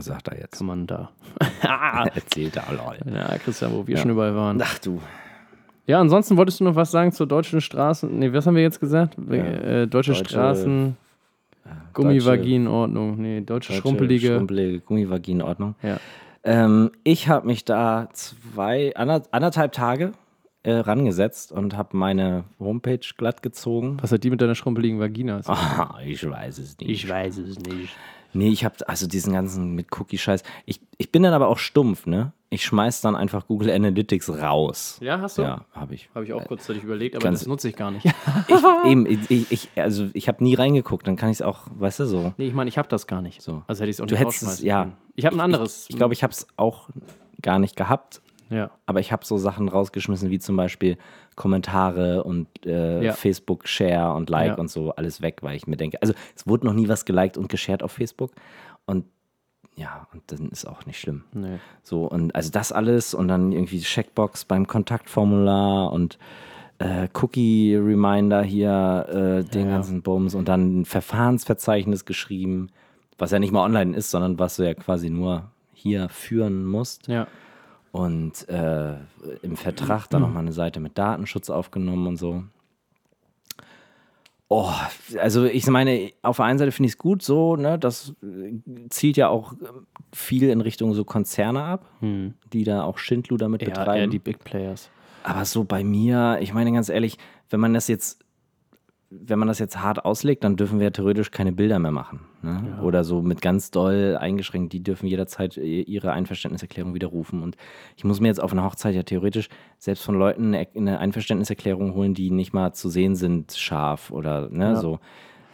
Sagt er jetzt. kann man da. Erzählt er, lol. Ja, Christian, wo wir Ja. schon überall waren. Ach du. Ja, ansonsten wolltest du noch was sagen zur deutschen Straßen? Nee, was haben wir jetzt gesagt? Ja. Äh, deutsche, Deutsche- Straßen, deutsche- Gummivaginordnung. Nee, deutsche, schrumpelige. Schrumpelige Gummivaginordnung. ja. Ähm, ich habe mich da zwei, ander, anderthalb Tage äh, rangesetzt und habe meine Homepage glatt gezogen. Was hat die mit deiner schrumpeligen Vagina? Ah, ich weiß es nicht. weiß es nicht. Nee, ich habe also diesen ganzen mit Cookie-Scheiß. Ich, ich bin dann aber auch stumpf, ne? Ich schmeiß dann einfach Google Analytics raus. Ja, hast du? Ja, habe ich. Habe ich auch kurzzeitig überlegt, aber ganz- das nutze ich gar nicht. Ich, eben, ich, ich, also ich habe nie reingeguckt, dann kann ich es auch, weißt du, so. nee, ich meine, ich habe das gar nicht. So. Also hätte ich es auch Du nicht hättest es- ja. Ich habe ein anderes. Ich glaube, ich habe es auch gar nicht gehabt, ja. aber ich habe so Sachen rausgeschmissen, wie zum Beispiel Kommentare und äh, Ja. Facebook Share und Like Ja. und so alles weg, weil ich mir denke, also es wurde noch nie was geliked und geshared auf Facebook und ja, und dann ist auch nicht schlimm. Nee. So, und also das alles und dann irgendwie Checkbox beim Kontaktformular und äh, Cookie-Reminder hier, äh, den Ja. ganzen Bums und dann ein Verfahrensverzeichnis geschrieben, was ja nicht mal online ist, sondern was du ja quasi nur hier führen musst. Ja. Und äh, im Vertrag dann nochmal eine Seite mit Datenschutz aufgenommen und so. Oh, also ich meine, auf der einen Seite finde ich es gut so, ne, das äh, zielt ja auch äh, viel in Richtung so Konzerne ab, die da auch Schindluder mit Ja, betreiben. die Big Players. Aber so bei mir, ich meine ganz ehrlich, wenn man das jetzt wenn man das jetzt hart auslegt, dann dürfen wir theoretisch keine Bilder mehr machen. Ne? Ja. Oder so mit ganz doll eingeschränkt, die dürfen jederzeit ihre Einverständniserklärung widerrufen. Und ich muss mir jetzt auf einer Hochzeit ja theoretisch selbst von Leuten eine Einverständniserklärung holen, die nicht mal zu sehen sind, scharf oder ne, ja. so.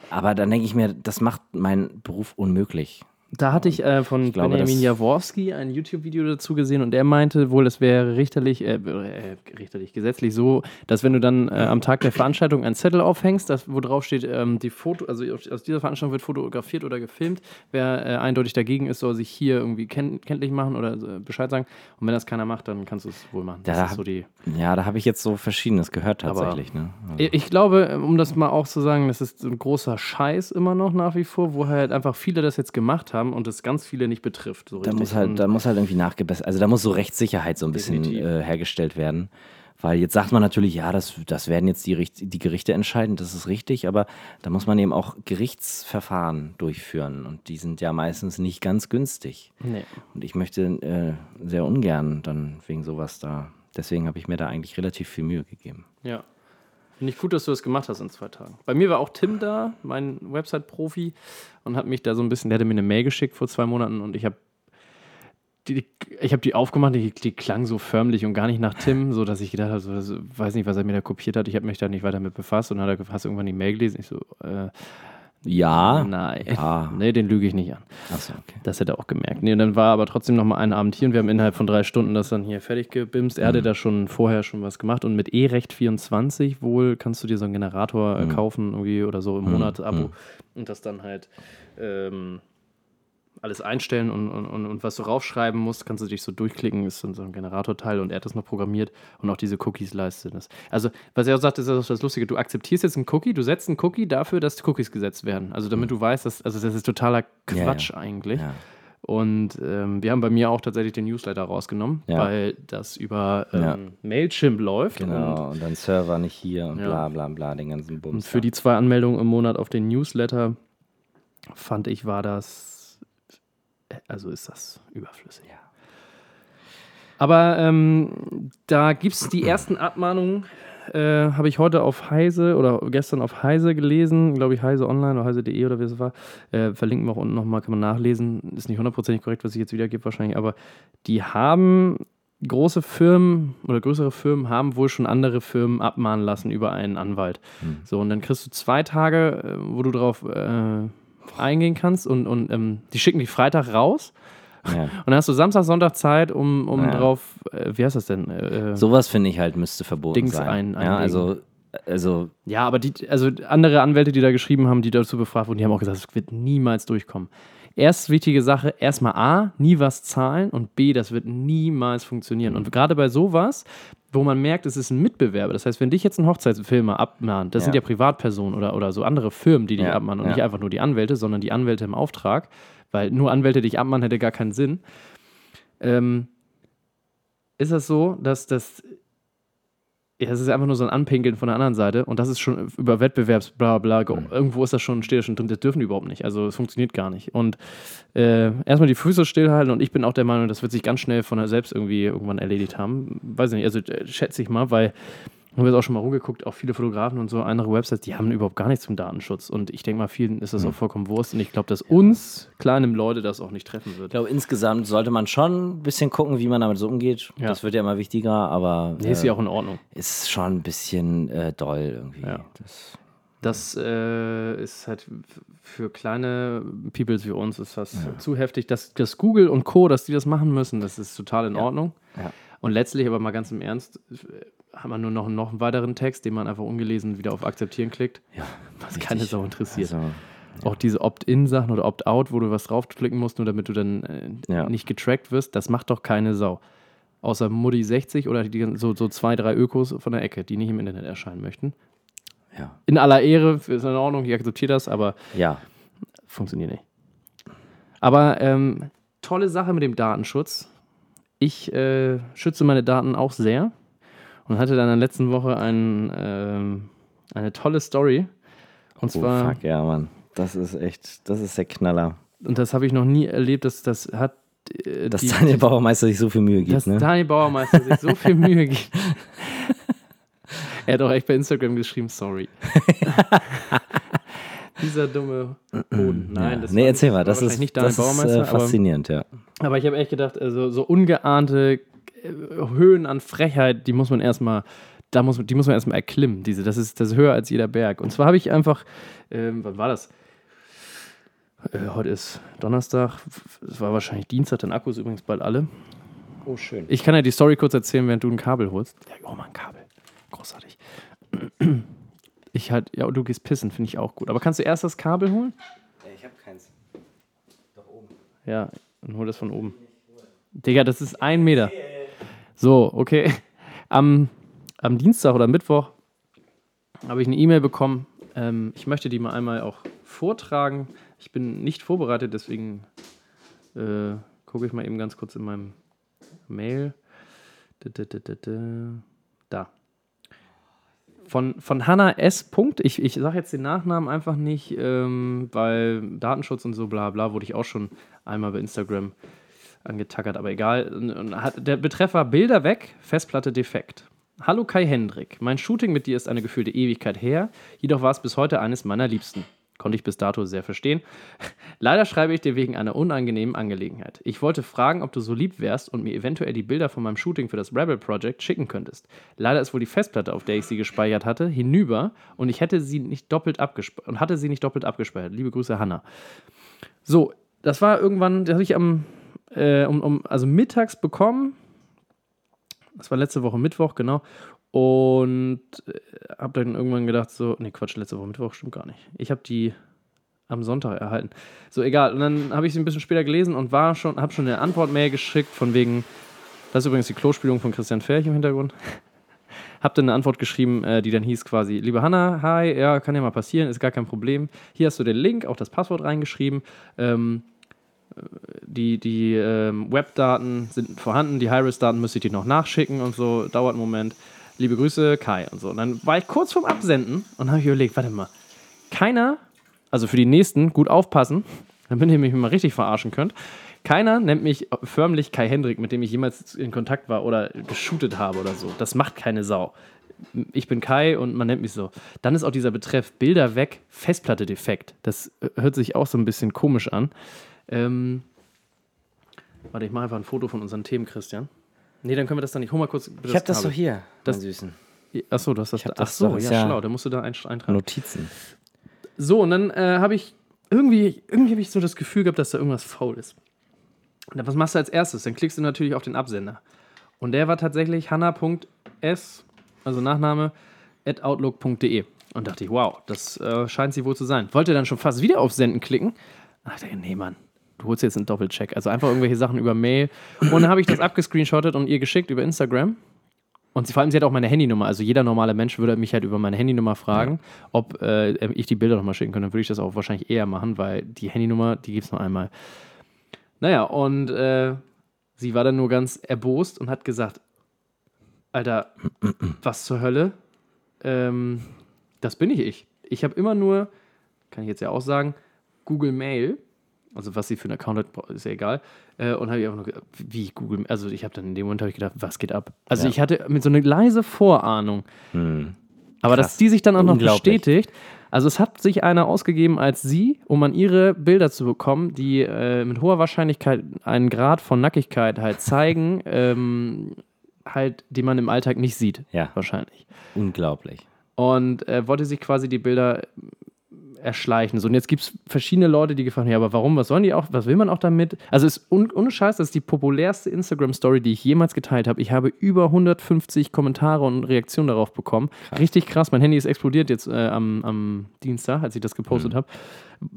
Aber dann denke ich mir, das macht meinen Beruf unmöglich. Da hatte ich äh, von ich glaube, Benjamin Jaworski ein YouTube-Video dazu gesehen und der meinte wohl, es wäre richterlich, äh, äh, richterlich, gesetzlich so, dass wenn du dann äh, am Tag der Veranstaltung einen Zettel aufhängst, das, wo drauf steht, ähm, die Foto, also aus dieser Veranstaltung wird fotografiert oder gefilmt, wer äh, eindeutig dagegen ist, soll sich hier irgendwie kenn kenntlich machen oder äh, Bescheid sagen. Und wenn das keiner macht, dann kannst du es wohl machen. Das da ist so die. Ja, da habe ich jetzt so Verschiedenes gehört tatsächlich. Ne? also. Ich glaube, um das mal auch zu sagen, das ist ein großer Scheiß immer noch nach wie vor, wo halt einfach viele das jetzt gemacht haben und es ganz viele nicht betrifft. So da, muss halt, da muss halt irgendwie nachgebessert, also da muss so Rechtssicherheit so ein bisschen äh, hergestellt werden. Weil jetzt sagt man natürlich, ja, das, das werden jetzt die, die Gerichte entscheiden, das ist richtig, aber da muss man eben auch Gerichtsverfahren durchführen und die sind ja meistens nicht ganz günstig. Nee. Und ich möchte äh, sehr ungern dann wegen sowas da, deswegen habe ich mir da eigentlich relativ viel Mühe gegeben. Ja. Finde ich gut, dass du das gemacht hast in zwei Tagen. Bei mir war auch Tim da, mein Website-Profi, und hat mich da so ein bisschen, der hatte mir eine Mail geschickt vor zwei Monaten und ich habe die, ich habe die aufgemacht, die, die, klang so förmlich und gar nicht nach Tim, so dass ich gedacht habe, so, weiß nicht, was er mir da kopiert hat. Ich habe mich da nicht weiter mit befasst und dann hat er hast irgendwann die Mail gelesen. Ich so, äh, ja. Nein. Ja. Nee, den lüge ich nicht an. Achso, okay. Das hätte er auch gemerkt. Nee, und dann war aber trotzdem noch mal ein Abend hier und wir haben innerhalb von drei Stunden das dann hier fertig gebimst. Er mhm. hatte da schon vorher schon was gemacht und mit E-Recht 24 wohl kannst du dir so einen Generator äh, mhm. kaufen irgendwie oder so im mhm. Monat Abo mhm. und das dann halt ähm, alles einstellen und, und, und, was du raufschreiben musst, kannst du dich so durchklicken, ist so ein Generatorteil und er hat das noch programmiert und auch diese Cookies leistet das. Also, was er auch sagt, ist auch das Lustige, du akzeptierst jetzt einen Cookie, du setzt einen Cookie dafür, dass Cookies gesetzt werden. Also damit mhm. du weißt, dass, also das ist totaler Quatsch ja, ja. eigentlich. Ja. Und ähm, wir haben bei mir auch tatsächlich den Newsletter rausgenommen, ja. weil das über ähm, ja. Mailchimp läuft. Genau, und, und dann Server nicht hier und ja. bla bla bla, den ganzen Bums. Und für die zwei Anmeldungen im Monat auf den Newsletter fand ich, war das also ist das überflüssig. Ja. Aber ähm, da gibt es die ersten Abmahnungen, äh, habe ich heute auf Heise oder gestern auf Heise gelesen, glaube ich, Heise Online oder Heise.de oder wie es war. Äh, verlinken wir auch unten nochmal, kann man nachlesen. Ist nicht hundertprozentig korrekt, was ich jetzt wiedergebe, wahrscheinlich, aber die haben große Firmen oder größere Firmen haben wohl schon andere Firmen abmahnen lassen über einen Anwalt. Hm. So, und dann kriegst du zwei Tage, äh, wo du drauf äh, eingehen kannst und, und ähm, die schicken dich Freitag raus. Ja. Und dann hast du Samstag, Sonntag Zeit, um, um ja. drauf, äh, wie heißt das denn? Äh, Sowas finde ich halt müsste verboten Dings sein. Ein, ein ja, also, also. Ja, aber die, also andere Anwälte, die da geschrieben haben, die dazu befragt wurden, die haben auch gesagt, es wird niemals durchkommen. Erst wichtige Sache, erstmal A, nie was zahlen und B, das wird niemals funktionieren. Und gerade bei sowas, wo man merkt, es ist ein Mitbewerber. Das heißt, wenn dich jetzt ein Hochzeitsfilmer abmahnt, das ja. sind ja Privatpersonen oder, oder so andere Firmen, die dich ja. abmahnen und ja. nicht einfach nur die Anwälte, sondern die Anwälte im Auftrag, weil nur Anwälte dich abmahnen hätte gar keinen Sinn. Ähm, ist das so, dass das ja, es ist einfach nur so ein Anpinkeln von der anderen Seite und das ist schon über Wettbewerbs bla bla. Mhm. Irgendwo ist das schon, steht das schon drin, das dürfen die überhaupt nicht. Also es funktioniert gar nicht. Und äh, erstmal die Füße stillhalten und ich bin auch der Meinung, das wird sich ganz schnell von selbst irgendwie irgendwann erledigt haben. Weiß ich nicht, also äh, schätze ich mal, weil haben wir jetzt auch schon mal rumgeguckt, auch viele Fotografen und so, andere Websites, die haben überhaupt gar nichts zum Datenschutz. Und ich denke mal, vielen ist das mhm. auch vollkommen Wurst. Und ich glaube, dass uns kleinen Leute das auch nicht treffen wird. Ich glaube, insgesamt sollte man schon ein bisschen gucken, wie man damit so umgeht. Ja. Das wird ja immer wichtiger, aber. Nee, ist ja äh, auch in Ordnung. Ist schon ein bisschen äh, doll irgendwie. Ja. Das, das äh, ist halt für kleine Peoples wie uns ist das ja. zu heftig. Dass, dass Google und Co., dass die das machen müssen, das ist total in Ordnung. Ja. Und letztlich aber mal ganz im Ernst, haben wir nur noch, noch einen weiteren Text, den man einfach ungelesen wieder auf Akzeptieren klickt. Ja, was richtig. keine Sau interessiert. Also, ja. Auch diese Opt-in-Sachen oder Opt-out, wo du was draufklicken musst, nur damit du dann äh, ja. nicht getrackt wirst, das macht doch keine Sau. Außer Mutti 60 oder die, so, so zwei, drei Ökos von der Ecke, die nicht im Internet erscheinen möchten. Ja. In aller Ehre, ist in Ordnung, ich akzeptiere das, aber ja. funktioniert nicht. Aber ähm, tolle Sache mit dem Datenschutz. Ich äh, schütze meine Daten auch sehr und hatte dann in der letzten Woche ein, ähm, eine tolle Story. Und oh, zwar. Fuck, ja, Mann. Das ist echt, das ist der Knaller. Und das habe ich noch nie erlebt, dass das hat. Äh, dass die, Daniel Bauermeister sich so viel Mühe gibt. Dass ne? Daniel Bauermeister sich so viel Mühe gibt. Er hat auch echt bei Instagram geschrieben, sorry. Dieser dumme Boden. Nein, das nee, war erzähl mal, das ist, nicht Daniel das ist äh, aber- faszinierend, ja. Aber ich habe echt gedacht, also so ungeahnte Höhen an Frechheit, die muss man erstmal, da muss, die muss man erstmal erklimmen. Diese, das, ist, das ist höher als jeder Berg. Und zwar habe ich einfach, ähm, wann war das? Äh, heute ist Donnerstag, es war wahrscheinlich Dienstag, dann Akku ist übrigens bald alle. Oh, schön. Ich kann ja die Story kurz erzählen, während du ein Kabel holst. Ja, oh Mann, Kabel. Großartig. Ich halt, ja, du gehst pissen, finde ich auch gut. Aber kannst du erst das Kabel holen? Ich habe keins. Doch oben. Ja, dann hol das von oben. Digga, das ist ein Meter. So, okay. Am, am Dienstag oder Mittwoch habe ich eine E-Mail bekommen. Ähm, ich möchte die mal einmal auch vortragen. Ich bin nicht vorbereitet, deswegen äh, gucke ich mal eben ganz kurz in meinem Mail. Da. Von, von Hannah S. Ich, ich sage jetzt den Nachnamen einfach nicht, ähm, weil Datenschutz und so bla bla wurde ich auch schon einmal bei Instagram angetackert, aber egal. Der Betreffer Bilder weg, Festplatte defekt. Hallo Kai Hendrik, mein Shooting mit dir ist eine gefühlte Ewigkeit her, jedoch war es bis heute eines meiner Liebsten. Konnte ich bis dato sehr verstehen. Leider schreibe ich dir wegen einer unangenehmen Angelegenheit. Ich wollte fragen, ob du so lieb wärst und mir eventuell die Bilder von meinem Shooting für das Rebel Project schicken könntest. Leider ist wohl die Festplatte, auf der ich sie gespeichert hatte, hinüber und ich hätte sie nicht doppelt abgespeichert und hatte sie nicht doppelt abgespeichert. Liebe Grüße, Hanna. So, das war irgendwann, das habe ich am, äh, um, um, also mittags bekommen. Das war letzte Woche Mittwoch, genau. Und äh, habe dann irgendwann gedacht, so, nee, Quatsch, letzte Woche Mittwoch stimmt gar nicht. Ich habe die am Sonntag erhalten. So, egal. Und dann habe ich sie ein bisschen später gelesen und war schon, habe schon eine Antwortmail geschickt, von wegen, das ist übrigens die Klospülung von Christian Ferch im Hintergrund. Hab dann eine Antwort geschrieben, äh, die dann hieß quasi, liebe Hanna, hi, ja, kann ja mal passieren, ist gar kein Problem. Hier hast du den Link, auch das Passwort reingeschrieben. Ähm, die die ähm, Webdaten sind vorhanden, die High-Risk-Daten müsste ich dir noch nachschicken und so, dauert einen Moment. Liebe Grüße, Kai und so. Und dann war ich kurz vorm Absenden und habe ich überlegt, warte mal, keiner, also für die nächsten, gut aufpassen, damit ihr mich mal richtig verarschen könnt. Keiner nennt mich förmlich Kai Hendrik, mit dem ich jemals in Kontakt war oder geshootet habe oder so. Das macht keine Sau. Ich bin Kai und man nennt mich so. Dann ist auch dieser Betreff Bilder weg, Festplatte defekt. Das hört sich auch so ein bisschen komisch an. Ähm, warte, ich mache einfach ein Foto von unseren Themen, Christian. Nee, dann können wir das dann nicht. Hol mal kurz. Ich habe das doch hier, Das- mein Süßen. Achso, du hast das. Hab Ach so, ja, ja- schlau. Da musst du da ein- eintragen. Notizen. So, und dann äh, habe ich irgendwie, irgendwie habe ich so das Gefühl gehabt, dass da irgendwas faul ist. Und dann, was machst du als erstes? Dann klickst du natürlich auf den Absender. Und der war tatsächlich hanna.s, also Nachname, at outlook.de. Und dachte ich, wow, das äh, scheint sie wohl zu sein. Wollte dann schon fast wieder auf Senden klicken. Ach, nee, Mann, du holst jetzt einen Doppelcheck. Also einfach irgendwelche Sachen über Mail. Und dann habe ich das abgescreenshottet und ihr geschickt über Instagram. Und sie, vor allem, sie hat auch meine Handynummer. Also jeder normale Mensch würde mich halt über meine Handynummer fragen, ob äh, ich die Bilder nochmal schicken könnte. Dann würde ich das auch wahrscheinlich eher machen, weil die Handynummer, die gibt es nur einmal. Naja, und äh, sie war dann nur ganz erbost und hat gesagt, Alter, was zur Hölle? Ähm, das bin ich. Ich habe immer nur, kann ich jetzt ja auch sagen, Google Mail. Also was sie für einen Account hat, ist ja egal. Äh, und habe ich einfach nur gedacht, wie Google, also ich habe dann in dem Moment ich gedacht, was geht ab? Also Ja. ich hatte mit so eine leise Vorahnung. Hm. Aber Krass. dass die sich dann auch noch bestätigt. Also es hat sich einer ausgegeben als sie, um an ihre Bilder zu bekommen, die äh, mit hoher Wahrscheinlichkeit einen Grad von Nackigkeit halt zeigen, ähm, halt, den man im Alltag nicht sieht. Ja. Wahrscheinlich. Unglaublich. Und äh, wollte sich quasi die Bilder erschleichen. So, und jetzt gibt es verschiedene Leute, die gefragt haben, ja, aber warum, was sollen die auch, was will man auch damit? Also es ist un ohne Scheiß, das ist die populärste Instagram-Story, die ich jemals geteilt habe. Ich habe über 150 Kommentare und Reaktionen darauf bekommen. Richtig krass, mein Handy ist explodiert jetzt äh, am, am Dienstag, als ich das gepostet habe.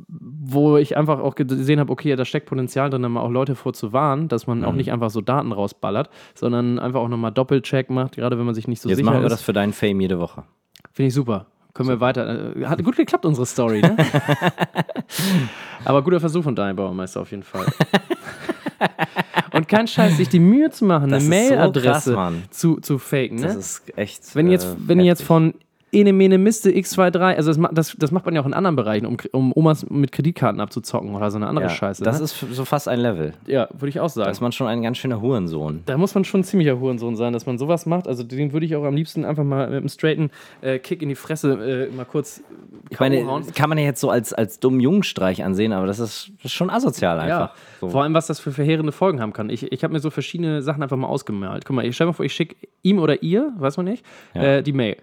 Wo ich einfach auch gesehen habe, okay, da steckt Potenzial drin, mal auch Leute vorzuwarnen, dass man auch nicht einfach so Daten rausballert, sondern einfach auch nochmal Doppelcheck macht, gerade wenn man sich nicht so Jetzt sicher machen wir ist. das für deinen Fame jede Woche. Finde ich super. Können wir weiter. äh, Hat gut geklappt, unsere Story, ne? Aber guter Versuch von Daniel Bauermeister auf jeden Fall. Und kein Scheiß, sich die Mühe zu machen, Das eine so Mailadresse Mann. zu, zu faken, Das ne? ist echt. Wenn, jetzt, äh, wenn ihr jetzt von ene, mene, miste, x23. Also das, das, das macht man ja auch in anderen Bereichen, um, um Omas mit Kreditkarten abzuzocken oder so eine andere Ja, Scheiße. das ne? ist so fast ein Level. ja, würde ich auch sagen. Da ist man schon ein ganz schöner Hurensohn. Da muss man schon ein ziemlicher Hurensohn sein, dass man sowas macht. Also den würde ich auch am liebsten einfach mal mit einem straighten äh, Kick in die Fresse äh, mal kurz Ich meine, hauen. kann man ja jetzt so als, als dummen Jungenstreich ansehen, aber das ist, das ist schon asozial Ja, einfach. So. vor allem, was das für verheerende Folgen haben kann. Ich, ich habe mir so verschiedene Sachen einfach mal ausgemalt. Guck mal, ich stell mal vor, ich schicke ihm oder ihr, weiß man nicht, Ja. äh, die Mail.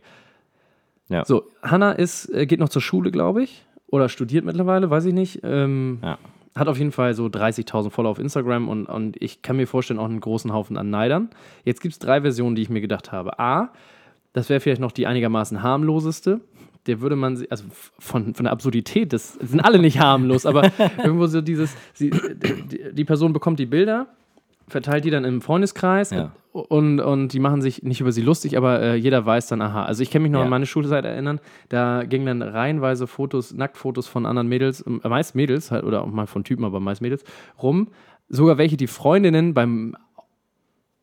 Ja. So, Hanna ist, äh, geht noch zur Schule, glaube ich. Oder studiert mittlerweile, weiß ich nicht. Ähm, Ja. Hat auf jeden Fall so 30.000 Follower auf Instagram und, und ich kann mir vorstellen, auch einen großen Haufen an Neidern. Jetzt gibt es drei Versionen, die ich mir gedacht habe. A, das wäre vielleicht noch die einigermaßen harmloseste. Der würde man, also von, von der Absurdität, das sind alle nicht harmlos, aber irgendwo so dieses, sie, die, die Person bekommt die Bilder, verteilt die dann im Freundeskreis Ja. und, und die machen sich nicht über sie lustig, aber äh, jeder weiß dann, aha. Also ich kann mich noch Ja. an meine Schulzeit erinnern, da gingen dann reihenweise Fotos, Nacktfotos von anderen Mädels, äh, meist Mädels halt, oder auch mal von Typen, aber meist Mädels, rum. Sogar welche, die Freundinnen beim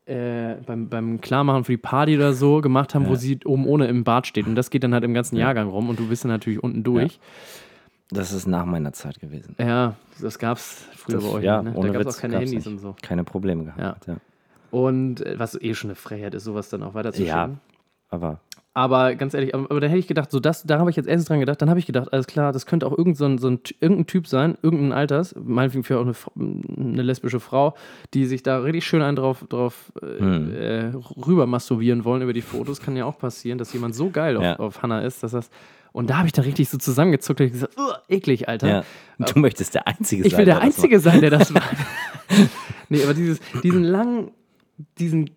äh, beim, beim Klarmachen für die Party oder so gemacht haben, wo sie oben ohne im Bad steht. Und das geht dann halt im ganzen Jahrgang rum und du bist dann natürlich unten durch. Das ist nach meiner Zeit gewesen. Ja, das gab's früher Das- bei euch. ja, ne? ohne Da gab's Witz auch keine Handys nicht. und so. Keine Probleme gehabt. Ja. Und äh, was eh schon eine Frechheit ist, sowas dann auch weiterzuschicken. Ja. Aber Aber ganz ehrlich, aber, aber da hätte ich gedacht, so das, da habe ich jetzt erst dran gedacht, dann habe ich gedacht, alles klar, das könnte auch irgend so ein, so ein, irgendein Typ sein, irgendein Alters, meinetwegen für auch eine, eine lesbische Frau, die sich da richtig schön einen drauf, drauf äh, Hm. äh, rüber masturbieren wollen über die Fotos. Kann ja auch passieren, dass jemand so geil auf, Ja. auf Hannah ist, dass das. Und da habe ich da richtig so zusammengezuckt und gesagt, "Uah, eklig, Alter. ja. du möchtest der Einzige Ich sein. will der das macht. Einzige sein, der das macht. nee, aber dieses, diesen langen, diesen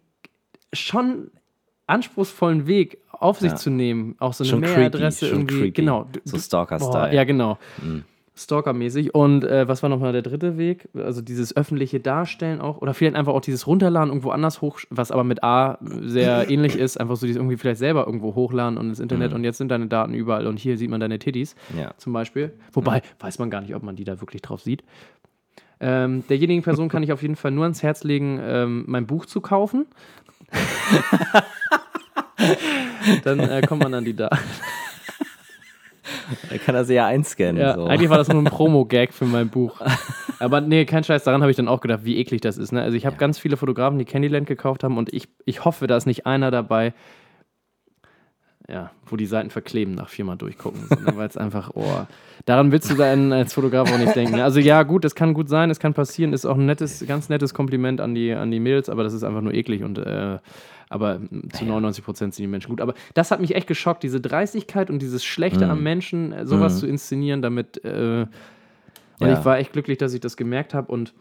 schon anspruchsvollen Weg auf sich Ja. zu nehmen, auch so eine Schon Mailadresse creepy, irgendwie, creepy. genau. So Stalker-Style. Ja, genau. Mhm. Stalker-mäßig. Und äh, was war nochmal der dritte Weg? Also dieses öffentliche Darstellen auch. Oder vielleicht einfach auch dieses Runterladen irgendwo anders hoch, was aber mit A sehr ähnlich ist. Einfach so dieses irgendwie vielleicht selber irgendwo hochladen und ins Internet Mhm. und jetzt sind deine Daten überall und hier sieht man deine Titties Ja. zum Beispiel. Wobei, weiß man gar nicht, ob man die da wirklich drauf sieht. Ähm, derjenigen Person kann ich auf jeden Fall nur ans Herz legen, ähm, mein Buch zu kaufen. Dann äh, kommt man an die Daten. Da kann er sie ja einscannen. Ja, so. Eigentlich war das nur ein Promo-Gag für mein Buch. Aber nee, kein Scheiß, daran habe ich dann auch gedacht, wie eklig das ist. Ne? Also ich habe ganz viele Fotografen, die Candyland gekauft haben und ich, ich hoffe, da ist nicht einer dabei, ja, wo die Seiten verkleben nach viermal durchgucken. Ne? Weil es einfach, oh, daran willst du dann als Fotograf auch nicht denken. Also ja, gut, das kann gut sein, es kann passieren, ist auch ein nettes, ganz nettes Kompliment an die, an die Mädels, aber das ist einfach nur eklig und äh, aber zu 99 Prozent sind die Menschen gut. Aber das hat mich echt geschockt, diese Dreistigkeit und dieses Schlechte am Menschen, äh, sowas Mhm. zu inszenieren, damit. Äh, und Ja. ich war echt glücklich, dass ich das gemerkt habe. Und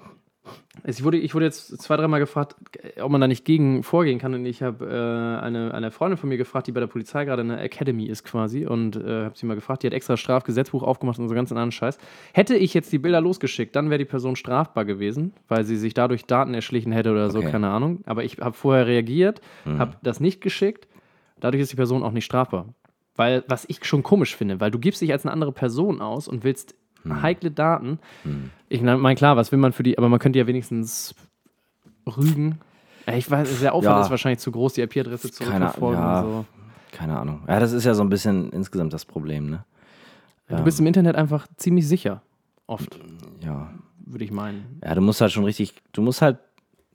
es wurde, ich wurde jetzt zwei, dreimal gefragt, ob man da nicht gegen vorgehen kann. Und ich habe äh, eine, eine Freundin von mir gefragt, die bei der Polizei gerade in der Academy ist quasi. Und äh, habe sie mal gefragt, die hat extra Strafgesetzbuch aufgemacht und so ganz anderen Scheiß. Hätte ich jetzt die Bilder losgeschickt, dann wäre die Person strafbar gewesen, weil sie sich dadurch Daten erschlichen hätte oder so, Okay. keine Ahnung. Aber ich habe vorher reagiert, Mhm. habe das nicht geschickt. Dadurch ist die Person auch nicht strafbar. Weil, was ich schon komisch finde, weil du gibst dich als eine andere Person aus und willst Mhm. heikle Daten. Ich meine, klar, was will man für die, aber man könnte ja wenigstens rügen. Ich weiß, der Aufwand Ja. ist wahrscheinlich zu groß, die IP-Adresse Keine- zurückverfolgen ja. so. Keine Ahnung. Ja, das ist ja so ein bisschen insgesamt das Problem, ne? Du bist im Internet einfach ziemlich sicher. Oft, Ja. würde ich meinen. Ja, du musst halt schon richtig, du musst halt,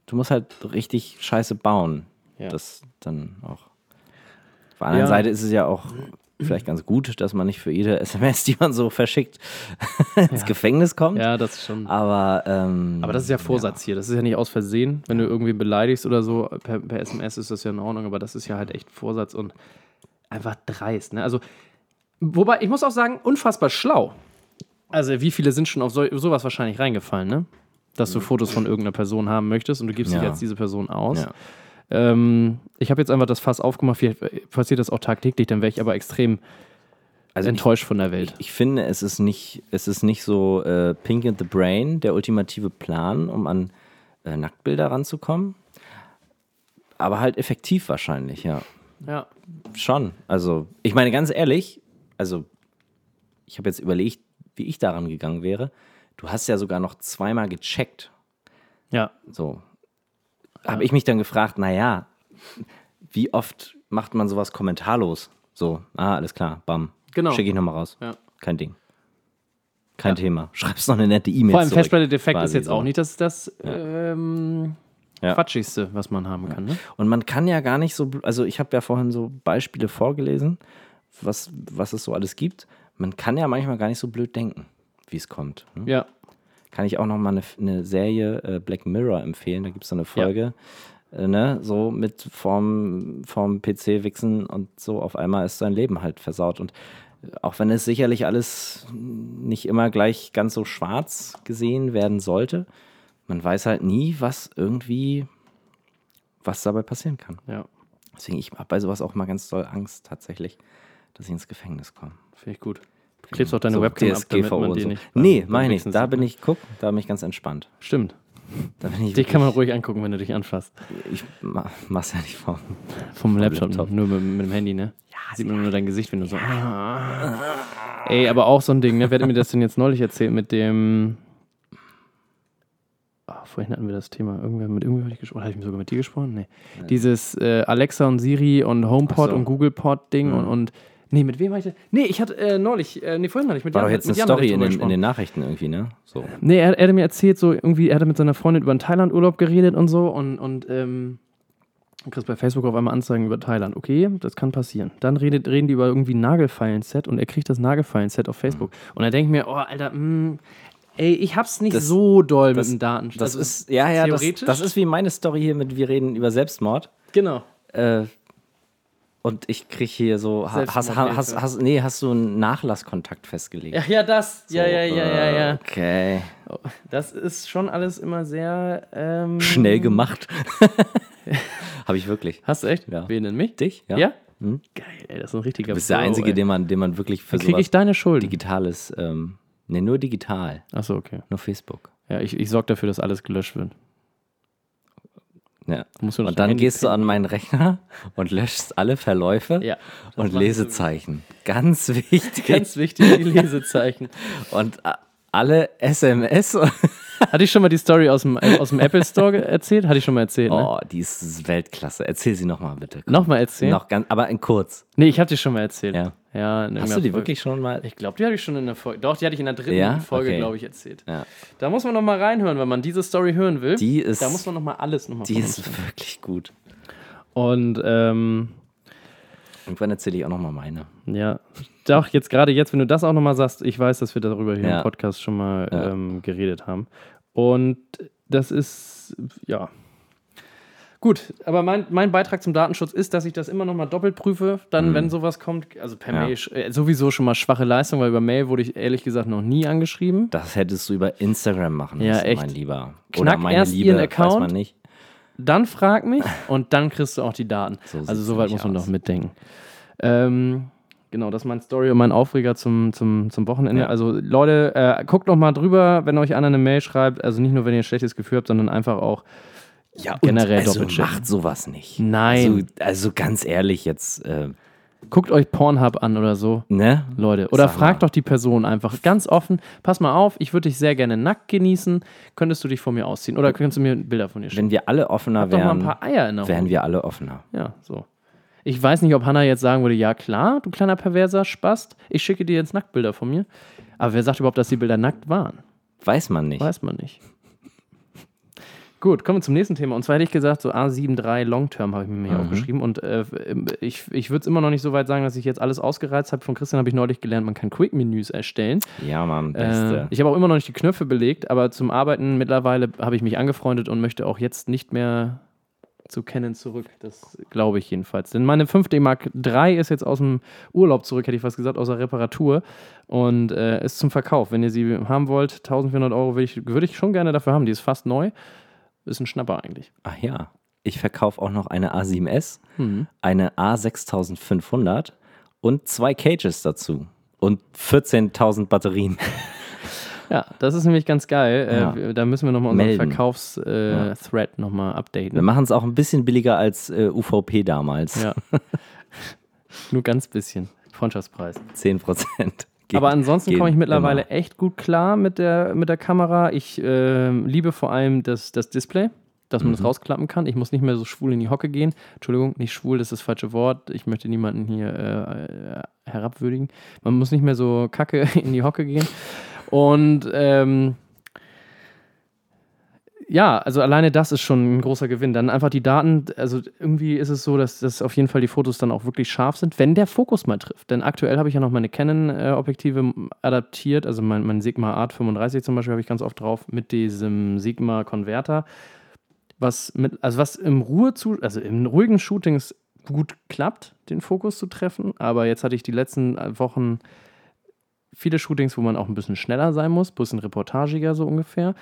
du musst halt richtig Scheiße bauen. Ja. Das dann auch. Auf der anderen. Seite ist es ja auch vielleicht ganz gut, dass man nicht für jede SMS, die man so verschickt, ins Gefängnis kommt. Ja, das schon. Aber, ähm, Aber das ist ja Vorsatz hier. Das ist ja nicht aus Versehen. Wenn du irgendwie beleidigst oder so, per, per SMS ist das ja in Ordnung, aber das ist ja halt echt Vorsatz und einfach dreist. Ne? Also, wobei, ich muss auch sagen, unfassbar schlau. Also, wie viele sind schon auf so, sowas wahrscheinlich reingefallen, ne? Dass du Fotos von irgendeiner Person haben möchtest und du gibst dich Ja. als diese Person aus. Ja. Ähm, ich habe jetzt einfach das Fass aufgemacht. Vielleicht passiert das auch tagtäglich, dann wäre ich aber extrem Also ich, enttäuscht von der Welt. ich finde, es ist nicht, es ist nicht so äh, Pink in the Brain, der ultimative Plan, um an äh, Nacktbilder ranzukommen. Aber halt effektiv wahrscheinlich, ja. Ja. Schon. Also, ich meine, ganz ehrlich, also, ich habe jetzt überlegt, wie ich daran gegangen wäre. Du hast ja sogar noch zweimal gecheckt. Ja. So. Habe ich mich dann gefragt, naja, wie oft macht man sowas kommentarlos? So, ah, alles klar, bam. Genau. Schicke ich nochmal raus. Ja. Kein Ding. Kein Thema. Schreibst noch eine nette E-Mail Vor allem Festplatte-Defekt ist jetzt so. auch nicht das, das ähm, Ja. Quatschigste, was man haben kann. Ne? Und man kann ja gar nicht so, also ich habe ja vorhin so Beispiele vorgelesen, was, was es so alles gibt. Man kann ja manchmal gar nicht so blöd denken, wie es kommt. Ne? Ja. Kann ich auch noch mal eine, eine Serie äh, Black Mirror empfehlen. Da gibt es so eine Folge, äh, ne, so mit vorm, vorm PC wichsen und so auf einmal ist sein Leben halt versaut. Und äh, auch wenn es sicherlich alles nicht immer gleich ganz so schwarz gesehen werden sollte, man weiß halt nie, was irgendwie, was dabei passieren kann. Ja, Deswegen, ich habe bei sowas auch mal ganz doll Angst tatsächlich, dass ich ins Gefängnis komme. finde ich gut. Du klebst auch deine So, Webcam ab, damit man die so. nicht. Nee, meine ich. Da bin ne? ich, guck, da bin ich ganz entspannt. Stimmt. Da bin ich Dich kann man ruhig angucken, wenn du dich anfasst. Ich ma- mach's ja nicht vor. Vom Laptop, Laptop. nur mit, mit dem Handy, ne? Ja, sieht man nur dein Gesicht, wenn du so. Ey, aber auch so ein Ding, ne? Wer hat mir das denn jetzt neulich erzählt mit dem. Ah, vorhin hatten wir das Thema. Irgendwer mit irgendwer ich gesprochen. Habe ich sogar mit dir gesprochen? Nee. Dieses äh, Alexa und Siri und HomePod so. und Google Pod Ding Mhm. und, und. Nee, mit wem habe ich das? Nee, ich hatte äh, neulich, äh, nee, vorhin hatte ich mit War Jan- doch jetzt eine Jan hatte Story in den, in den Nachrichten irgendwie, ne? So. Nee, er, er hatte mir erzählt, so irgendwie, er hatte mit seiner Freundin über einen Thailand-Urlaub geredet und so und, und ähm, kriegst bei Facebook auf einmal Anzeigen über Thailand. Okay, das kann passieren. Dann redet, reden die über irgendwie ein Nagelfeilen-Set und er kriegt das Nagelfeilen-Set auf Facebook. Und er denkt mir, oh, Alter, mh, ey, ich hab's nicht Das- so doll das- mit dem Daten. Das also, ist, ja, ja, das, theoretisch? das ist wie meine Story hier mit Wir reden über Selbstmord. Genau. Äh, und ich krieg hier so, ha- hast, hast, nee, hast du einen Nachlasskontakt festgelegt? Ja, ja, das. Ja, So, ja, ja, ja, äh, ja. Okay. Das ist schon alles immer sehr. Ähm, Schnell gemacht. Habe ich wirklich. Hast du echt? Ja. Wen denn mich? Dich? Ja? Hm? Geil, ey, das ist ein richtiger Du bist der Bro, Einzige, ey. den man, den man wirklich für kriege ich deine Schuld. Digitales, ähm, ne, nur digital, Achso, okay. nur Facebook. Ja, ich, ich sorge dafür, dass alles gelöscht wird. Ja. Du noch Und dann gehst du an meinen Rechner und löschst alle Verläufe Ja. und. Lesezeichen. Ganz wichtig. Ganz wichtig, die Lesezeichen. und alle SMS. Hatte ich schon mal die Story aus dem, äh, aus dem Apple Store erzählt? Hatte ich schon mal erzählt, ne? Oh, die ist Weltklasse. Erzähl sie nochmal bitte. Nochmal erzählen? Noch ganz, aber in kurz. Nee, ich habe die schon mal erzählt. Ja. ja Hast du die Folge. wirklich schon mal? Ich glaube, die hatte ich schon in der Folge. Doch, die hatte ich in der dritten Ja? Folge, Okay. glaube ich, erzählt. Ja. Da muss man noch mal reinhören, wenn man diese Story hören will. Die ist, da muss man noch mal alles noch mal die ist wirklich gut. Und ähm, Irgendwann erzähle ich auch nochmal meine. ja, doch, jetzt gerade jetzt, wenn du das auch noch mal sagst, ich weiß, dass wir darüber hier Ja. im Podcast schon mal Ja. ähm, geredet haben. Und das ist, ja. Gut, aber mein, mein Beitrag zum Datenschutz ist, dass ich das immer noch mal doppelt prüfe, dann, wenn sowas kommt. Also per Mhm. Ja. Mail äh, sowieso schon mal schwache Leistung, weil über Mail wurde ich ehrlich gesagt noch nie angeschrieben. Das hättest du über Instagram machen Ja, müssen, echt. mein Lieber. Knack meine erst Liebe, ihren weiß Account. man nicht. Dann frag mich und dann kriegst du auch die Daten. So also soweit muss man aus. doch mitdenken. Ähm, genau, das ist mein Story und mein Aufreger zum, zum, zum Wochenende. Ja. Also Leute, äh, guckt noch mal drüber, wenn euch einer eine Mail schreibt. Also nicht nur, wenn ihr ein schlechtes Gefühl habt, sondern einfach auch Ja, generell also doppelt macht sowas nicht. Nein. Also, also ganz ehrlich jetzt, äh, Guckt euch Pornhub an oder so. ne? Leute, oder Sag mal. fragt doch die Person einfach ganz offen, pass mal auf, ich würde dich sehr gerne nackt genießen, könntest du dich vor mir ausziehen oder könntest du mir Bilder von dir schicken? Wenn wir alle offener Hab doch mal ein wären, paar Eier in der wären wir alle offener. Ja, so. Ich weiß nicht, ob Hannah jetzt sagen würde, ja klar, du kleiner perverser Spast, ich schicke dir jetzt Nacktbilder von mir. Aber wer sagt überhaupt, dass die Bilder nackt waren? Weiß man nicht. Weiß man nicht. Gut, kommen wir zum nächsten Thema. Und zwar hätte ich gesagt, so A73 Long Term habe ich mir hier Mhm. aufgeschrieben. Und äh, ich, ich würde es immer noch nicht so weit sagen, dass ich jetzt alles ausgereizt habe. Von Christian habe ich neulich gelernt, man kann Quick-Menüs erstellen. Ja, Mann, Äh, Beste. ich habe auch immer noch nicht die Knöpfe belegt, aber zum Arbeiten mittlerweile habe ich mich angefreundet und möchte auch jetzt nicht mehr zu Canon zurück. Das glaube ich jedenfalls. Denn meine 5D Mark III ist jetzt aus dem Urlaub zurück, hätte ich fast gesagt, aus der Reparatur und äh, ist zum Verkauf. Wenn ihr sie haben wollt, 1400 Euro würde ich, würde ich schon gerne dafür haben. Die ist fast neu. Ist ein Schnapper eigentlich. Ach ja, ich verkaufe auch noch eine A7S, Mhm. eine A6500 und zwei Cages dazu. Und 14.000 Batterien. Ja, das ist nämlich ganz geil. Ja. Äh, wir- da müssen wir nochmal unseren. Verkaufs-Thread äh, Thread nochmal updaten. Wir machen es auch ein bisschen billiger als äh, UVP damals. Ja. Nur ganz bisschen. Freundschaftspreis. 10 Prozent. Aber ansonsten komme ich mittlerweile echt gut klar mit der, mit der Kamera. Ich ähm, liebe vor allem das, das Display. dass man das rausklappen kann. Ich muss nicht mehr so schwul in die Hocke gehen. Entschuldigung, nicht schwul, das ist das falsche Wort. Ich möchte niemanden hier äh, herabwürdigen. Man muss nicht mehr so kacke in die Hocke gehen. Und ähm, ja, also alleine das ist schon ein großer Gewinn. Dann einfach die Daten, also irgendwie ist es so, dass, dass auf jeden Fall die Fotos dann auch wirklich scharf sind, wenn der Fokus mal trifft. Denn aktuell habe ich ja noch meine Canon-Objektive adaptiert, also mein, mein Sigma Art 35 zum Beispiel habe ich ganz oft drauf mit diesem Sigma Converter, was mit, also was im Ruhe also im ruhigen Shootings gut klappt, den Fokus zu treffen. Aber jetzt hatte ich die letzten Wochen viele Shootings, wo man auch ein bisschen schneller sein muss, bisschen reportagiger so ungefähr.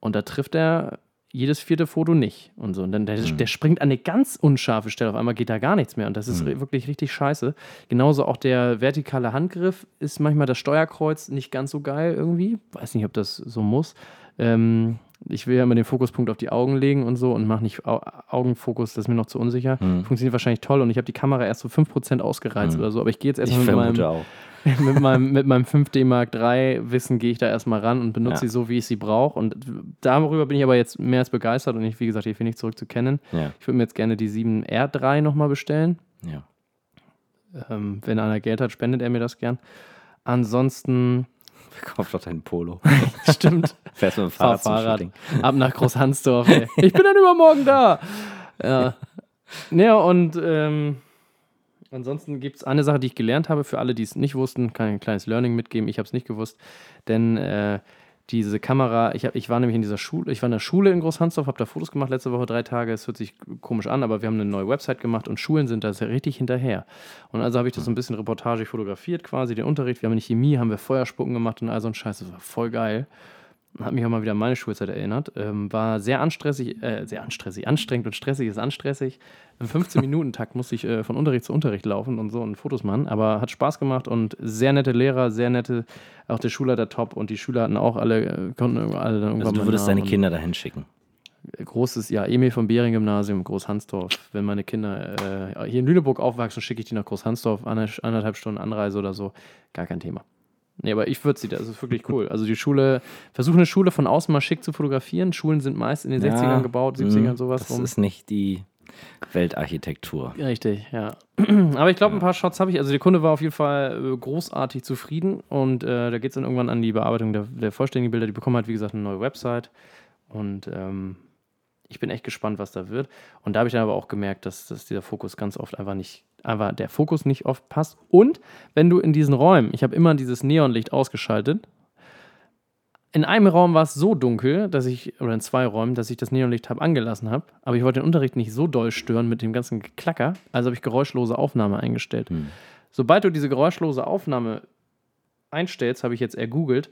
Und da trifft er jedes vierte Foto nicht. Und so. Und dann der, Mhm. der springt an eine ganz unscharfe Stelle. Auf einmal geht da gar nichts mehr. Und das ist Mhm. wirklich richtig scheiße. Genauso auch der vertikale Handgriff ist manchmal das Steuerkreuz nicht ganz so geil irgendwie. Weiß nicht, ob das so muss. Ähm, ich will ja immer den Fokuspunkt auf die Augen legen und so und mache nicht Au Augenfokus, das ist mir noch zu unsicher. Mhm. Funktioniert wahrscheinlich toll und ich habe die Kamera erst so 5% ausgereizt Mhm. oder so, aber ich gehe jetzt erstmal mit meinem, auch. mit meinem, mit meinem 5D Mark III Wissen gehe ich da erstmal ran und benutze Ja. sie so, wie ich sie brauche. Und darüber bin ich aber jetzt mehr als begeistert und ich, wie gesagt, ich will nicht zurück zu kennen. Ja, Ich würde mir jetzt gerne die 7R3 nochmal bestellen. ja. Ähm, wenn einer Geld hat, spendet er mir das gern. Ansonsten, Kauf doch dein Polo. stimmt, Fährst mit dem fahr Fahrrad Fahrrad. Ab nach Großhansdorf. Ey. Ich bin dann übermorgen da. Ja, ja und ähm, ansonsten gibt es eine Sache, die ich gelernt habe. Für alle, die es nicht wussten, kann ich ein kleines Learning mitgeben. Ich habe es nicht gewusst. Denn äh, diese Kamera, ich, hab, ich war nämlich in dieser Schule, ich war in der Schule in Großhansdorf, habe da Fotos gemacht letzte Woche, drei Tage. Es hört sich komisch an, aber wir haben eine neue Website gemacht und Schulen sind da sehr richtig hinterher. Und also habe ich das so ein bisschen reportagig fotografiert, quasi den Unterricht. Wir haben in Chemie, haben wir Feuerspucken gemacht und all so ein Scheiß. Das war voll geil. Hat mich auch mal wieder an meine Schulzeit erinnert. Ähm, war sehr anstressig, äh, sehr anstressig, anstrengend und stressig ist anstressig. Im 15-Minuten-Takt musste ich äh, von Unterricht zu Unterricht laufen und so und Fotos machen. Aber hat Spaß gemacht und sehr nette Lehrer, sehr nette, auch der Schulleiter top und die Schüler hatten auch alle, äh, konnten alle dann irgendwann Also du würdest deine Kinder dahin schicken. großes, ja, Emil vom Bering-Gymnasium, Großhansdorf. Wenn meine Kinder äh, hier in Lüneburg aufwachsen, schicke ich die nach Großhansdorf, eine, anderthalb Stunden Anreise oder so. Gar kein Thema. Nee, aber ich würde sie, das ist wirklich cool. Also die Schule, versuche eine Schule von außen mal schick zu fotografieren. Schulen sind meist in den 60ern gebaut, 70ern, mh, sowas Das rum. ist nicht die Weltarchitektur. Richtig, ja. Aber ich glaube, ein paar Shots habe ich. Also der Kunde war auf jeden Fall äh, großartig zufrieden und äh, da geht es dann irgendwann an die Bearbeitung der, der vollständigen Bilder. Die bekommen halt, wie gesagt, eine neue Website und ähm, ich bin echt gespannt, was da wird. Und da habe ich dann aber auch gemerkt, dass, dass dieser Fokus ganz oft einfach nicht, einfach der Fokus nicht oft passt. Und wenn du in diesen Räumen, ich habe immer dieses Neonlicht ausgeschaltet, in einem Raum war es so dunkel, dass ich, oder in zwei Räumen, dass ich das Neonlicht habe angelassen habe. Aber ich wollte den Unterricht nicht so doll stören mit dem ganzen Geklacker, also habe ich geräuschlose Aufnahme eingestellt. Hm. Sobald du diese geräuschlose Aufnahme einstellst, habe ich jetzt ergoogelt,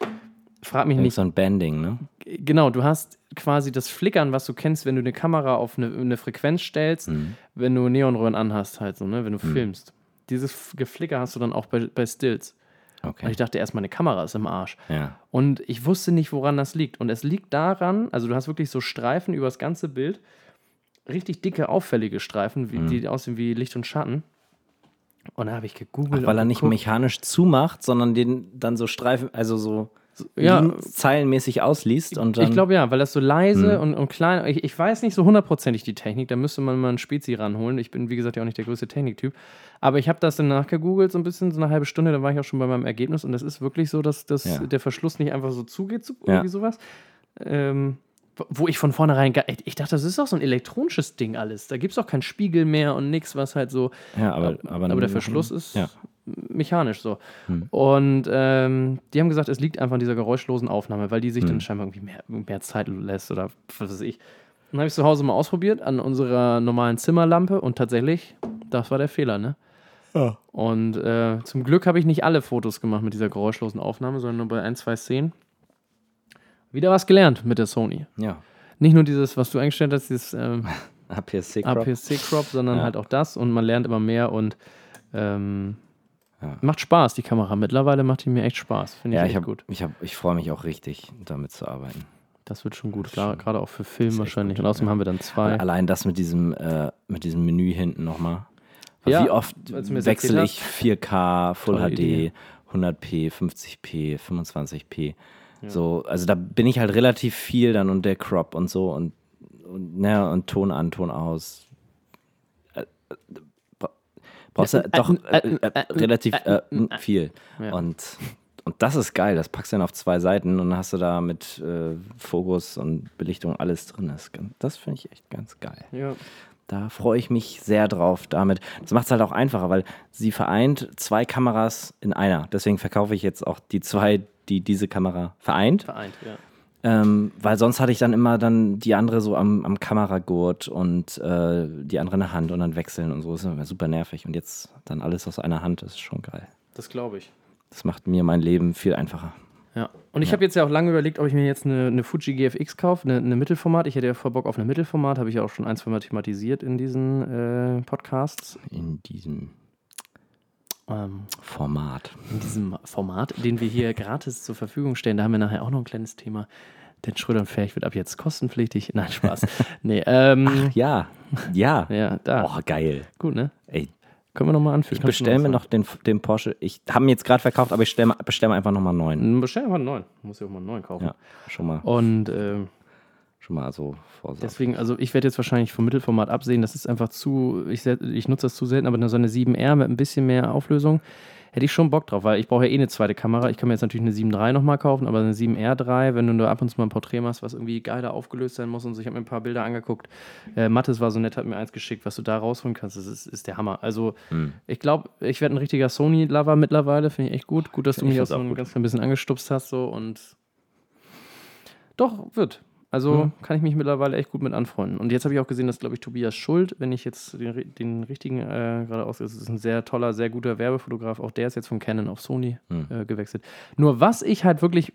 frag mich Nicht nicht. so ein Banding, ne? Genau, du hast quasi das Flickern, was du kennst, wenn du eine Kamera auf eine, eine Frequenz stellst, Hm. wenn du Neonröhren anhast, halt so, ne, wenn du filmst. Dieses Geflicker hast du dann auch bei, bei Stills. Und Okay. ich dachte erst, meine Kamera ist im Arsch. Ja. Und ich wusste nicht, woran das liegt. Und es liegt daran, also du hast wirklich so Streifen über das ganze Bild, richtig dicke, auffällige Streifen, wie, Mhm. die aussehen wie Licht und Schatten. Und da habe ich gegoogelt. Ach, weil und er nicht mechanisch zumacht, sondern den dann so Streifen, also so Ja. Zeilenmäßig ausliest und dann. Ich glaube ja, weil das so leise Mhm. und, und klein ich, ich weiß nicht so hundertprozentig die Technik, da müsste man mal einen Spezi ranholen. Ich bin, wie gesagt, ja auch nicht der größte Techniktyp. Aber ich habe das dann nachgegoogelt, so ein bisschen, so eine halbe Stunde, dann war ich auch schon bei meinem Ergebnis und das ist wirklich so, dass, dass Ja. der Verschluss nicht einfach so zugeht, so, Ja. irgendwie sowas. Ähm, wo- ich von vornherein, ich dachte, das ist doch so ein elektronisches Ding alles. Da gibt es auch keinen Spiegel mehr und nichts, was halt so. ja, aber, aber, Aber der Verschluss ist Ja. Mechanisch so. Hm. Und ähm, die haben gesagt, es liegt einfach an dieser geräuschlosen Aufnahme, weil die sich Hm. dann scheinbar irgendwie mehr, mehr Zeit lässt oder was weiß ich. Dann habe ich zu Hause mal ausprobiert an unserer normalen Zimmerlampe und tatsächlich, das war der Fehler, ne? Und äh, zum Glück habe ich nicht alle Fotos gemacht mit dieser geräuschlosen Aufnahme, sondern nur bei ein, zwei Szenen. Wieder was gelernt mit der Sony. Ja. Nicht nur dieses, was du eingestellt hast, dieses ähm, APS-C Crop. APS-C-Crop, sondern Ja. halt auch das und man lernt immer mehr und ähm, Ja. macht Spaß, die Kamera. Mittlerweile macht die mir echt Spaß. Finde ich Ja, ich, hab, gut. ich, hab, ich freue mich auch richtig, damit zu arbeiten. Das wird schon gut, klar, gerade auch für Film wahrscheinlich. gut, Und außerdem ja. haben wir dann zwei. Allein das mit diesem, äh, mit diesem Menü hinten nochmal. Ja, Wie oft wechsle ich 4K, Full Tolle HD, Idee. 100p, 50p, 25p. So, also da bin ich halt relativ viel dann und der Crop und so und naja, und Ton an, Ton aus. Äh, äh, doch äh, äh, relativ äh, m, viel. Ja. Und, und das ist geil. Das packst du dann auf zwei Seiten und hast du da mit äh, Fokus und Belichtung alles drin. Das, kann- das finde ich echt ganz geil. Ja. Da freue ich mich sehr drauf damit. Das macht es halt auch einfacher, weil sie vereint zwei Kameras in einer. Deswegen verkaufe ich jetzt auch die zwei, die diese Kamera vereint. Vereint, ja. Ähm, weil sonst hatte ich dann immer dann die andere so am, am Kameragurt und äh, die andere in der Hand und dann wechseln und so. Das ist immer super nervig. Und jetzt dann alles aus einer Hand, das ist schon geil. Das glaube ich. Das macht mir mein Leben viel einfacher. Ja. Und ich habe jetzt ja auch lange überlegt, ob ich mir jetzt eine, eine Fuji GFX kaufe, eine, eine Mittelformat. Ich hätte ja voll Bock auf eine Mittelformat, habe ich ja auch schon ein, zwei Mal thematisiert in diesen äh, Podcasts. In diesem Ähm, Format. in diesem Format, den wir hier gratis zur Verfügung stellen. Da haben wir nachher auch noch ein kleines Thema. Denn Schröder und Ferch wird ab jetzt kostenpflichtig. Nein, Spaß. nee, ähm, Ja, ja. ja, da. Oh, geil. Gut, ne? Ey, Können wir nochmal anfügen. ich bestelle mir noch den, den Porsche. Ich habe ihn jetzt gerade verkauft, aber ich bestelle bestell mir einfach nochmal einen neuen. Bestell einfach einen neuen. Muss ja auch mal einen neuen kaufen. Ja, schon mal, Und ähm, schon mal so vorsorgen. Deswegen, also ich werde jetzt wahrscheinlich vom Mittelformat absehen. Das ist einfach zu, ich, ich nutze das zu selten, aber so eine 7R mit ein bisschen mehr Auflösung hätte ich schon Bock drauf, weil ich brauche ja eh eine zweite Kamera. Ich kann mir jetzt natürlich eine 7.3 nochmal kaufen, aber eine 7R3, wenn du da ab und zu mal ein Porträt machst, was irgendwie geiler aufgelöst sein muss und so. Ich habe mir ein paar Bilder angeguckt. Äh, Mattes war so nett, hat mir eins geschickt, was du da rausholen kannst. Das ist, ist der Hammer. Also Hm. ich glaube, ich werde ein richtiger Sony-Lover mittlerweile. Finde ich echt gut. Gut, dass du Ich mich auch so ein ganz klein bisschen angestupst hast so und doch, wird. Also Hm. kann ich mich mittlerweile echt gut mit anfreunden. Und jetzt habe ich auch gesehen, dass, glaube ich, Tobias Schuld, wenn ich jetzt den, den richtigen äh, gerade aus, ist ein sehr toller, sehr guter Werbefotograf. Auch der ist jetzt von Canon auf Sony Hm. äh, gewechselt. Nur was ich halt wirklich,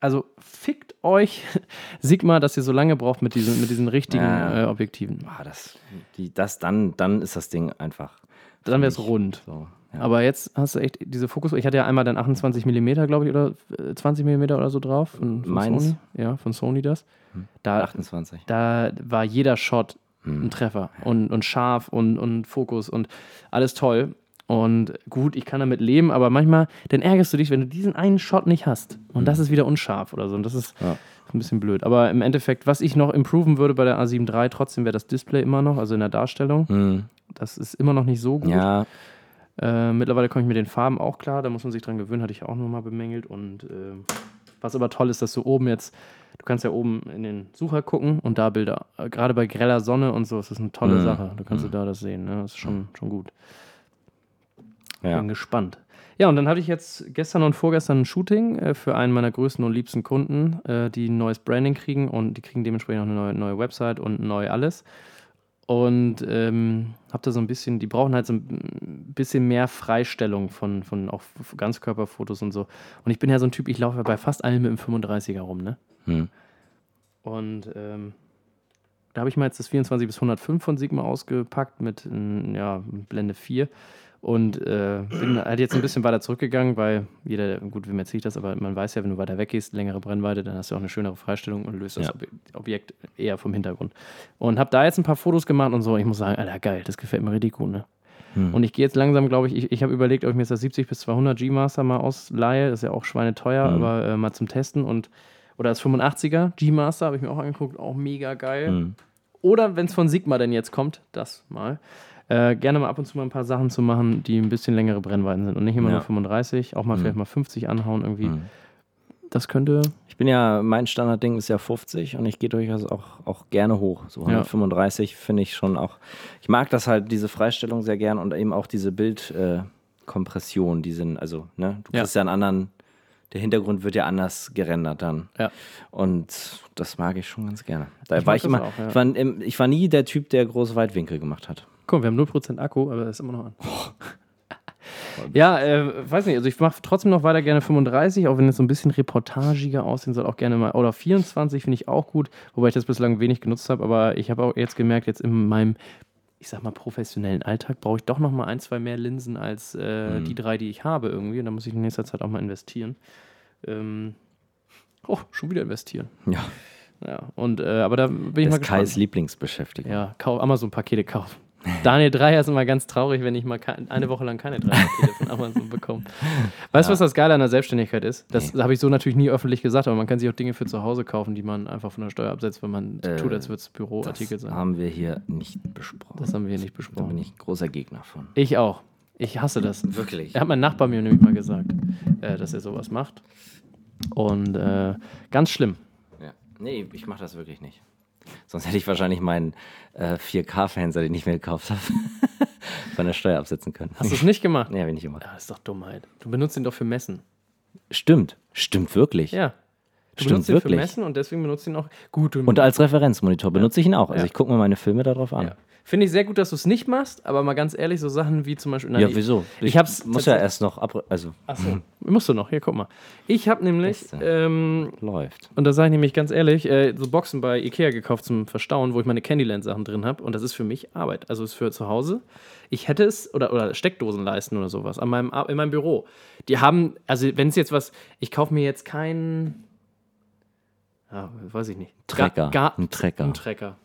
also fickt euch, Sigma, dass ihr so lange braucht mit diesen, mit diesen richtigen Ja. äh, Objektiven. Ah, das, die, das dann, dann ist das Ding einfach. Dann wäre es rund. So, ja. Aber jetzt hast du echt diese Fokus. Ich hatte ja einmal dann 28 mm, glaube ich, oder äh, 20 mm oder so drauf. Von, von Meins. Sony. Ja, von Sony das. Da, 28. da war jeder Shot Hm. ein Treffer und, und scharf und, und Fokus und alles toll. Und gut, ich kann damit leben, aber manchmal, dann ärgerst du dich, wenn du diesen einen Shot nicht hast. Und das ist wieder unscharf oder so. Und das ist Hm. Ja. ein bisschen blöd. Aber im Endeffekt, was ich noch improven würde bei der A7 III, trotzdem wäre das Display immer noch, also in der Darstellung. Hm. Das ist immer noch nicht so gut. Ja, Äh, mittlerweile komme ich mit den Farben auch klar, da muss man sich dran gewöhnen, hatte ich auch nochmal bemängelt. Und äh, was aber toll ist, dass du oben jetzt, du kannst ja oben in den Sucher gucken und da Bilder, äh, gerade bei greller Sonne und so, ist das eine tolle Mhm. Sache. Du kannst du da das sehen, ne? das ist schon, schon gut. ja. Bin gespannt. Ja, und dann hatte ich jetzt gestern und vorgestern ein Shooting äh, für einen meiner größten und liebsten Kunden, äh, die ein neues Branding kriegen und die kriegen dementsprechend auch eine neue, neue Website und neu alles. Und ähm, hab da so ein bisschen, die brauchen halt so ein bisschen mehr Freistellung von, von auch Ganzkörperfotos und so. Und ich bin ja so ein Typ, ich laufe ja bei fast allen mit dem 35er rum, ne? Hm. Und ähm, da habe ich mal jetzt das 24 bis 105 von Sigma ausgepackt mit ja, Blende 4 und äh, bin halt jetzt ein bisschen weiter zurückgegangen, weil jeder, gut, wem erzähle ich das, aber man weiß ja, wenn du weiter weggehst, längere Brennweite, dann hast du auch eine schönere Freistellung und löst das Ja. Ob Objekt eher vom Hintergrund. Und habe da jetzt ein paar Fotos gemacht und so. Ich muss sagen, Alter, geil, das gefällt mir richtig gut, ne? Hm. Und ich gehe jetzt langsam, glaube ich, ich, ich habe überlegt, ob ich mir jetzt das 70 bis 200 G-Master mal ausleihe. Das ist ja auch schweineteuer, Mhm. aber äh, mal zum Testen. Und, oder das 85er G-Master habe ich mir auch angeguckt, auch mega geil. Hm. Oder wenn es von Sigma denn jetzt kommt, das mal. Äh, gerne mal ab und zu mal ein paar Sachen zu machen, die ein bisschen längere Brennweiten sind und nicht immer Ja. nur 35, auch mal Mhm. vielleicht mal 50 anhauen irgendwie. Hm. Das könnte, Ich bin ja, mein Standardding ist ja 50 und ich gehe durchaus auch, auch gerne hoch. So Ja. 135 finde ich schon auch. Ich mag das halt, diese Freistellung sehr gern und eben auch diese Bildkompression, äh, die sind, also, ne, du Ja. kriegst ja einen anderen, der Hintergrund wird ja anders gerendert dann. Ja. Und das mag ich schon ganz gerne. Da Ich war ich immer, auch, ja. ich, war, ich war nie der Typ, der große Weitwinkel gemacht hat. Guck, wir haben 0% Akku, aber das ist immer noch an. ja, äh, weiß nicht, also ich mache trotzdem noch weiter gerne 35, auch wenn es so ein bisschen reportagiger aussehen soll, auch gerne mal. Oder 24 finde ich auch gut, wobei ich das bislang wenig genutzt habe, aber ich habe auch jetzt gemerkt, jetzt in meinem, ich sag mal, professionellen Alltag brauche ich doch noch mal ein, zwei mehr Linsen als äh, Mhm. die drei, die ich habe irgendwie. Und da muss ich in nächster Zeit auch mal investieren. Ähm, oh, schon wieder investieren. Ja, Ja, und äh, aber da bin ich das mal ist Kais gespannt. Lieblingsbeschäftigung. Ja, Amazon-Pakete kaufen. Daniel Dreier ist immer ganz traurig, wenn ich mal eine Woche lang keine Dreier-Pakete von Amazon bekomme. Weißt du, was das Geile an der Selbstständigkeit ist? Das habe ich so natürlich nie öffentlich gesagt, aber man kann sich auch Dinge für zu Hause kaufen, die man einfach von der Steuer absetzt, wenn man Äh, tut, als würde es Büroartikel Das sein. haben wir hier nicht besprochen. Das haben wir hier nicht da bin besprochen. ich ein großer Gegner von. Ich auch. Ich hasse das. Wirklich? Er hat mein Nachbar mir nämlich mal gesagt, äh, dass er sowas macht. Und äh, ganz schlimm. Ja. Nee, ich mache das wirklich nicht. Sonst hätte ich wahrscheinlich meinen äh, 4K-Fernseher, den ich mir gekauft habe, von der Steuer absetzen können. Hast du es nicht gemacht? Nee, hab ich nicht gemacht. Ja, das ist doch Dummheit. Du benutzt ihn doch für Messen. Stimmt. Stimmt wirklich. Ja. Du Stimmt benutzt ihn für wirklich. Messen und deswegen benutzt ihn auch. Gut, Und als Referenzmonitor benutze ich ihn auch. Also Ja. ich gucke mir meine Filme darauf an. Ja. Finde ich sehr gut, dass du es nicht machst, aber mal ganz ehrlich, so Sachen wie zum Beispiel. Ja, ich- wieso? Ich, hab's muss ja erst noch ab. Also Achso, musst du noch. Hier, guck mal. Ich habe nämlich, ähm, läuft. und da sage ich nämlich ganz ehrlich, äh, so Boxen bei Ikea gekauft zum Verstauen, wo ich meine Candyland-Sachen drin habe. Und das ist für mich Arbeit. Also ist für zu Hause. Ich hätte es, oder, oder Steckdosenleisten oder sowas, an meinem, in meinem Büro. Die haben, also wenn es jetzt was, ich kaufe mir jetzt keinen, ja, weiß ich nicht. Ga- Trecker. Ga Ein Trecker. Ein Trecker.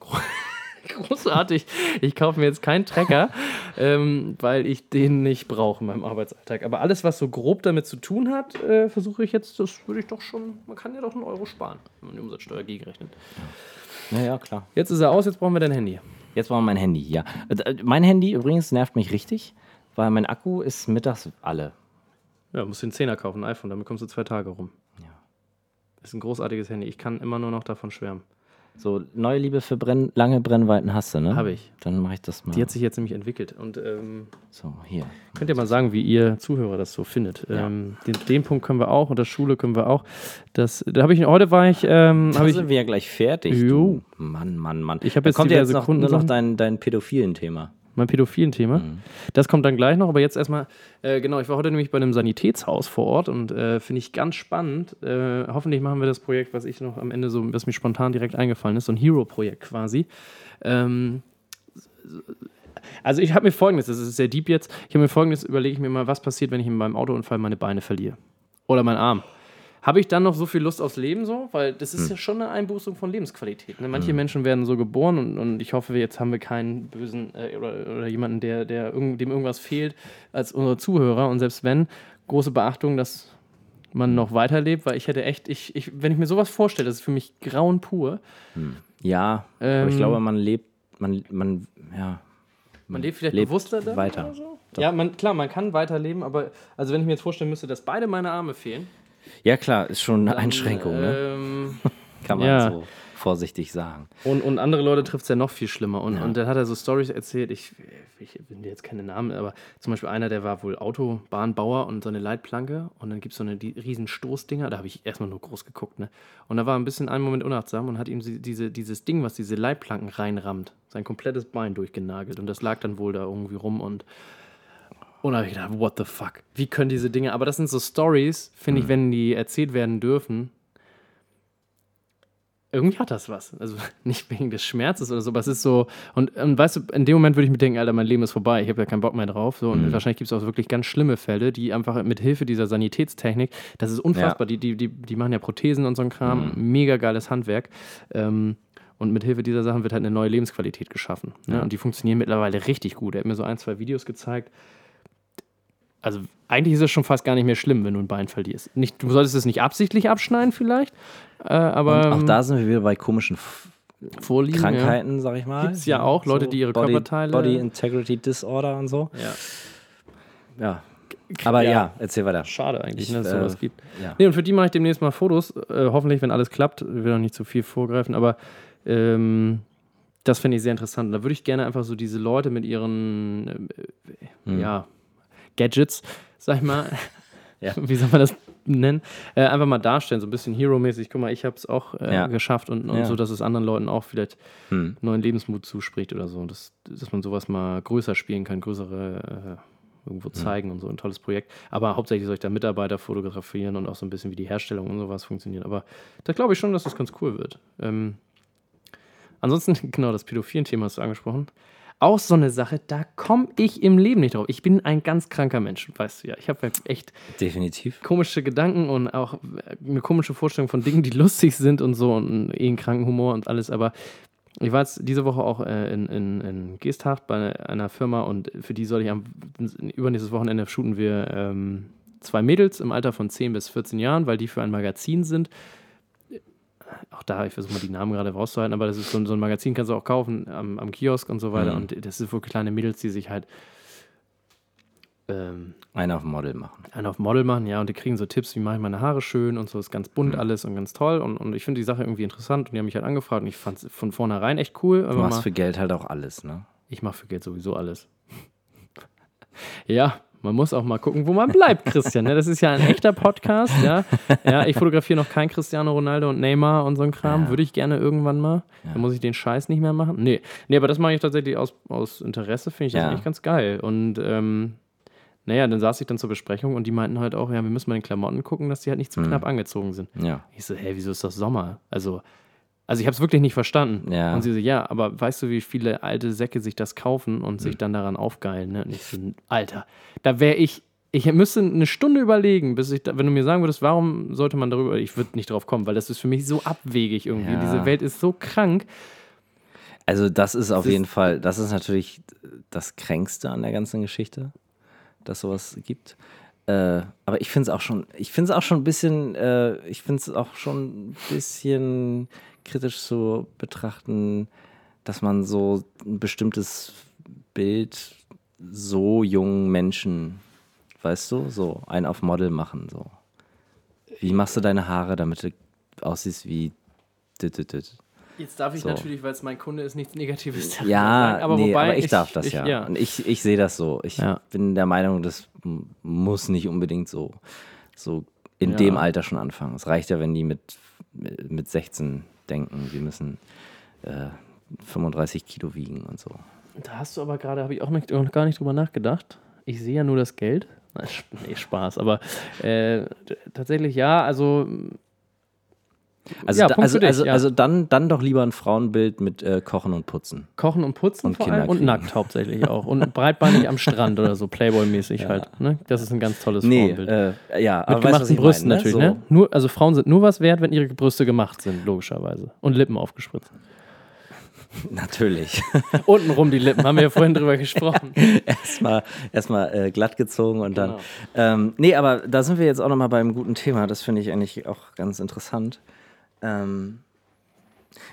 Großartig. Ich kaufe mir jetzt keinen Trecker, ähm, weil ich den nicht brauche in meinem Arbeitsalltag. Aber alles, was so grob damit zu tun hat, äh, versuche ich jetzt, das würde ich doch schon, man kann ja doch einen Euro sparen, wenn man die Umsatzsteuer gegenrechnet. Ja, ja, klar. Jetzt ist er aus, jetzt brauchen wir dein Handy. Jetzt brauchen wir mein Handy, ja. Äh, Mein Handy übrigens nervt mich richtig, weil mein Akku ist mittags alle. Ja, musst den Zehner kaufen, ein iPhone, damit kommst du zwei Tage rum. Ja. Ist ein großartiges Handy. Ich kann immer nur noch davon schwärmen. So, neue Liebe für Brenn lange Brennweiten hast du, ne? Habe ich. Dann mache ich das mal. Die hat sich jetzt nämlich entwickelt. Und ähm, so, hier. könnt ihr mal sagen, wie ihr Zuhörer das so findet. Ähm, den, den Punkt können wir auch und das Schule können wir auch. Das, da habe ich heute war ich, ähm, Da habe ich sind wir ja gleich fertig. Jo. Du. Mann, Mann, Mann. Ich hab Da jetzt kommt ja jetzt noch, nur noch dein, dein pädophilen Thema. Mein pädophilen Thema. Mhm. Das kommt dann gleich noch, aber jetzt erstmal, äh, genau, ich war heute nämlich bei einem Sanitätshaus vor Ort und äh, finde ich ganz spannend. Äh, hoffentlich machen wir das Projekt, was ich noch am Ende so, was mir spontan direkt eingefallen ist, so ein Hero-Projekt quasi. Ähm, also ich habe mir folgendes, das ist sehr deep jetzt, ich habe mir folgendes, überlege ich mir mal, was passiert, wenn ich in meinem Autounfall meine Beine verliere. Oder meinen Arm. Habe ich dann noch so viel Lust aufs Leben so? Weil das ist ja schon eine Einbußung von Lebensqualität. Ne? Manche Menschen werden so geboren und, und ich hoffe, jetzt haben wir keinen bösen äh, oder, oder jemanden, der, der irgend, dem irgendwas fehlt als unsere Zuhörer. Und selbst wenn, große Beachtung, dass man noch weiterlebt, weil ich hätte echt, ich, ich, wenn ich mir sowas vorstelle, das ist für mich grauen pur. Ja, aber Ähm. ich glaube, man lebt, man, man, ja. Man lebt vielleicht lebt bewusster dann weiter. oder so. Ja, man, klar, man kann weiterleben, aber also wenn ich mir jetzt vorstellen müsste, dass beide meine Arme fehlen, Ja, klar, ist schon eine dann, Einschränkung, ne? ähm, Kann man ja. so vorsichtig sagen. Und, und andere Leute trifft es ja noch viel schlimmer. Und, und dann hat er so Stories erzählt, ich, ich dir jetzt keine Namen, aber zum Beispiel einer, der war wohl Autobahnbauer und so eine Leitplanke und dann gibt es so eine die, riesen Stoßdinger, da habe ich erstmal nur groß geguckt, ne? Und da war ein bisschen einen Moment unachtsam und hat ihm diese, dieses Ding, was diese Leitplanken reinrammt, sein komplettes Bein durchgenagelt und das lag dann wohl da irgendwie rum und und da habe ich gedacht, what the fuck? Wie können diese Dinge, aber das sind so Stories, finde ich, wenn die erzählt werden dürfen, irgendwie hat das was. Also nicht wegen des Schmerzes oder so, aber es ist so. Und, und weißt du, in dem Moment würde ich mir denken, Alter, mein Leben ist vorbei, ich habe ja keinen Bock mehr drauf. So, und wahrscheinlich gibt es auch wirklich ganz schlimme Fälle, die einfach mit Hilfe dieser Sanitätstechnik, das ist unfassbar, die, die, die, die machen ja Prothesen und so ein Kram, mega geiles Handwerk. Ähm, und mit Hilfe dieser Sachen wird halt eine neue Lebensqualität geschaffen. Ne? Und die funktionieren mittlerweile richtig gut. Er hat mir so ein, zwei Videos gezeigt. Also eigentlich ist es schon fast gar nicht mehr schlimm, wenn du ein Bein verlierst. Nicht, du solltest es nicht absichtlich abschneiden vielleicht, äh, aber Und auch ähm, da sind wir wieder bei komischen F Vorlieben, Krankheiten, sag ich mal. Gibt's ja auch, Leute, die ihre Body, Körperteile- Body Integrity Disorder und so. Ja. Ja. Aber ja, Ja. erzähl weiter. Schade eigentlich, Ich, ne, dass es äh, sowas gibt. ja. Nee, und für die mache ich demnächst mal Fotos. Äh, hoffentlich, wenn alles klappt. Ich will noch nicht zu viel vorgreifen, aber ähm, das finde ich sehr interessant. Da würde ich gerne einfach so diese Leute mit ihren äh, ja, Gadgets, sag ich mal, Ja. wie soll man das nennen, äh, einfach mal darstellen, so ein bisschen Hero-mäßig. Guck mal, ich habe es auch äh, Ja. geschafft und, und Ja. so, dass es anderen Leuten auch vielleicht Hm. neuen Lebensmut zuspricht oder so. Das, dass man sowas mal größer spielen kann, größere äh, irgendwo zeigen und so. Ein tolles Projekt. Aber hauptsächlich soll ich da Mitarbeiter fotografieren und auch so ein bisschen wie die Herstellung und sowas funktioniert. Aber da glaube ich schon, dass das ganz cool wird. Ähm, ansonsten, genau, das Pädophilen-Thema hast du angesprochen. Auch so eine Sache, da komme ich im Leben nicht drauf. Ich bin ein ganz kranker Mensch, weißt du ja. Ich habe echt Definitiv. komische Gedanken und auch eine komische Vorstellung von Dingen, die lustig sind und so und eh einen kranken Humor und alles, aber Ich war jetzt diese Woche auch äh, in, in, in Geesthacht bei einer Firma und für die soll ich am übernächstes Wochenende shooten wir ähm, zwei Mädels im Alter von 10 bis 14 Jahren, weil die für ein Magazin sind. Auch da, ich versuche mal die Namen gerade rauszuhalten, aber das ist so, so ein Magazin, kannst du auch kaufen am, am Kiosk und so weiter. Mhm. Und das sind wohl kleine Mädels, die sich halt ähm, Einen auf Model machen. einen auf Model machen, ja, und die kriegen so Tipps, wie mache ich meine Haare schön und so, ist ganz bunt Mhm. alles und ganz toll. Und, und ich finde die Sache irgendwie interessant und die haben mich halt angefragt und ich fand es von vornherein echt cool. Du machst mal- für Geld halt auch alles, ne? ich mache für Geld sowieso alles. ja, man muss auch mal gucken, wo man bleibt, Christian. Ne? Das ist ja ein echter Podcast, ja. Ja, ich fotografiere noch kein Cristiano Ronaldo und Neymar und so ein Kram. Ja. Würde ich gerne irgendwann mal. Dann muss ich den Scheiß nicht mehr machen. Nee, nee aber das mache ich tatsächlich aus, aus Interesse, finde ich das Ja. eigentlich ganz geil. Und ähm, naja, dann saß ich dann zur Besprechung und die meinten halt auch, ja, wir müssen mal in den Klamotten gucken, dass die halt nicht zu Mhm. knapp angezogen sind. Ja. Ich so, hä, wieso ist das Sommer? Also, also ich habe es wirklich nicht verstanden. Ja. Und sie so, ja, aber weißt du, wie viele alte Säcke sich das kaufen und Hm. sich dann daran aufgeilen? Ne? Und ich so, Alter, da wäre ich, ich müsste eine Stunde überlegen, bis ich, da, wenn du mir sagen würdest, warum sollte man darüber, ich würde nicht drauf kommen, weil das ist für mich so abwegig irgendwie. Ja. Diese Welt ist so krank. Also das ist auf ist- jeden Fall, das ist natürlich das Kränkste an der ganzen Geschichte, dass sowas gibt. Äh, aber ich finde es auch schon, ich finde es auch schon ein bisschen, äh, ich finde es auch schon ein bisschen kritisch zu betrachten, dass man so ein bestimmtes Bild so jungen Menschen, weißt du, so ein auf Model machen, so. Wie machst du deine Haare, damit du aussiehst wie dit, dit, dit. Jetzt darf ich So. natürlich, weil es mein Kunde ist, nichts Negatives sagen. Ja, aber nee, wobei aber ich, darf das ich, ja. Und ich, ich sehe das so. Ich Ja. bin der Meinung, das muss nicht unbedingt so, so in Ja. dem Alter schon anfangen. Es reicht ja, wenn die mit, mit 16 denken, wir müssen äh, 35 Kilo wiegen und so. Da hast du aber gerade, habe ich auch nicht, noch gar nicht drüber nachgedacht. Ich sehe ja nur das Geld. Nee, Spaß. Aber äh, tatsächlich ja, also Also, Ja, da, also, dich, also, ja. also dann, dann doch lieber ein Frauenbild mit äh, Kochen und Putzen. Kochen und Putzen Und vor allem und nackt hauptsächlich auch. Und breitbeinig am Strand oder so, Playboy-mäßig halt. Ne? Das ist ein ganz tolles Nee, Frauenbild. äh, ja, Mit aber weißt, gemachten ich Brüsten meine, natürlich, So, ne? Nur, also Frauen sind nur was wert, wenn ihre Brüste gemacht sind, logischerweise. Und Lippen aufgespritzt. Natürlich. Untenrum die Lippen, haben wir ja vorhin drüber gesprochen. erstmal erstmal äh, glatt gezogen und dann. Genau. Ähm, nee, aber da sind wir jetzt auch nochmal beim guten Thema. Das finde ich eigentlich auch ganz interessant. Ähm,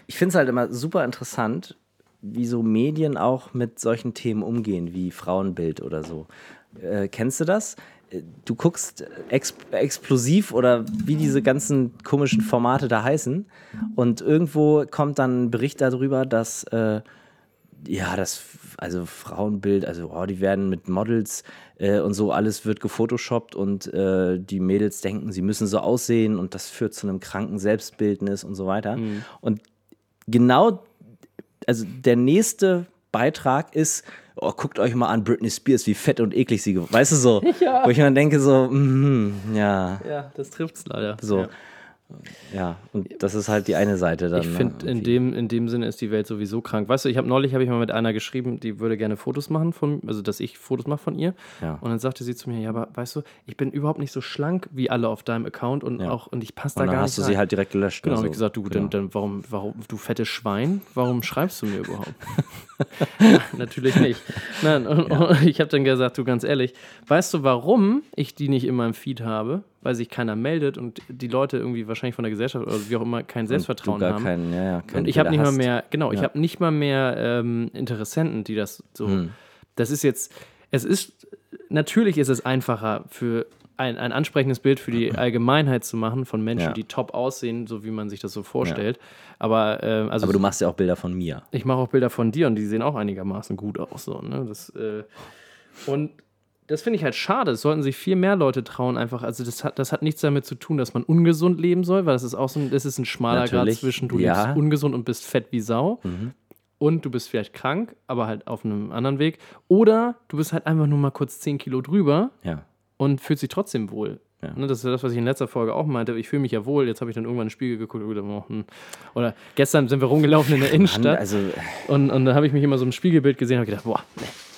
ich finde es halt immer super interessant, wie so Medien auch mit solchen Themen umgehen, wie Frauenbild oder so. Äh, kennst du das? Äh, Du guckst ex explosiv oder wie diese ganzen komischen Formate da heißen und irgendwo kommt dann ein Bericht darüber, dass äh, ja, das, also Frauenbild, also oh, die werden mit Models äh, und so, alles wird gefotoshoppt und äh, die Mädels denken, sie müssen so aussehen und das führt zu einem kranken Selbstbildnis und so weiter. Und genau, also der nächste Beitrag ist, oh, guckt euch mal an Britney Spears, wie fett und eklig sie, weißt du so, Ja. wo ich mir dann denke so, mhm, ja, Ja, das trifft's leider. so. Ja. Ja, und das ist halt die eine Seite dann. Ich ne, finde, in dem, in dem Sinne ist die Welt sowieso krank. Weißt du, ich habe neulich habe ich mal mit einer geschrieben, die würde gerne Fotos machen von, also dass ich Fotos mache von ihr. Ja. Und dann sagte sie zu mir, ja, aber weißt du, ich bin überhaupt nicht so schlank wie alle auf deinem Account und Ja. auch und ich passe da Und dann gar hast nicht du sie rein. halt direkt gelöscht. Genau, habe ich gesagt, du, genau. dann, dann warum, warum, du fettes Schwein, warum schreibst du mir überhaupt? ja, natürlich nicht. Nein, und, und ich habe dann gesagt, du ganz ehrlich, weißt du, warum ich die nicht in meinem Feed habe? Weil sich keiner meldet und die Leute irgendwie wahrscheinlich von der Gesellschaft oder wie auch immer kein Selbstvertrauen gar haben. Keinen, ja, ja, Und ich habe nicht mal mehr, genau, ich Ja. habe nicht mal mehr ähm, Interessenten, die das so. Hm. Das ist jetzt, es ist, natürlich ist es einfacher für ein, ein ansprechendes Bild für die Allgemeinheit zu machen von Menschen, Ja. die top aussehen, so wie man sich das so vorstellt. Aber, ähm, also Aber du machst ja auch Bilder von mir. ich mache auch Bilder von dir und die sehen auch einigermaßen gut aus. So, ne? das, äh, und das finde ich halt schade. Es sollten sich viel mehr Leute trauen, einfach. Also, das hat, das hat nichts damit zu tun, dass man ungesund leben soll, weil das ist auch so ein, das ist ein schmaler Grad zwischen, du ja. Mhm. lebst ungesund und bist fett wie Sau. Und du bist vielleicht krank, aber halt auf einem anderen Weg. Oder du bist halt einfach nur mal kurz 10 Kilo drüber Ja. und fühlst dich trotzdem wohl. Ja. Ne, das ist ja das, was ich in letzter Folge auch meinte. Ich fühle mich ja wohl. Jetzt habe ich dann irgendwann in den Spiegel geguckt. hm. Oder gestern sind wir rumgelaufen in der Mann, Innenstadt. also, Und, und da habe ich mich immer so im Spiegelbild gesehen und habe gedacht, boah,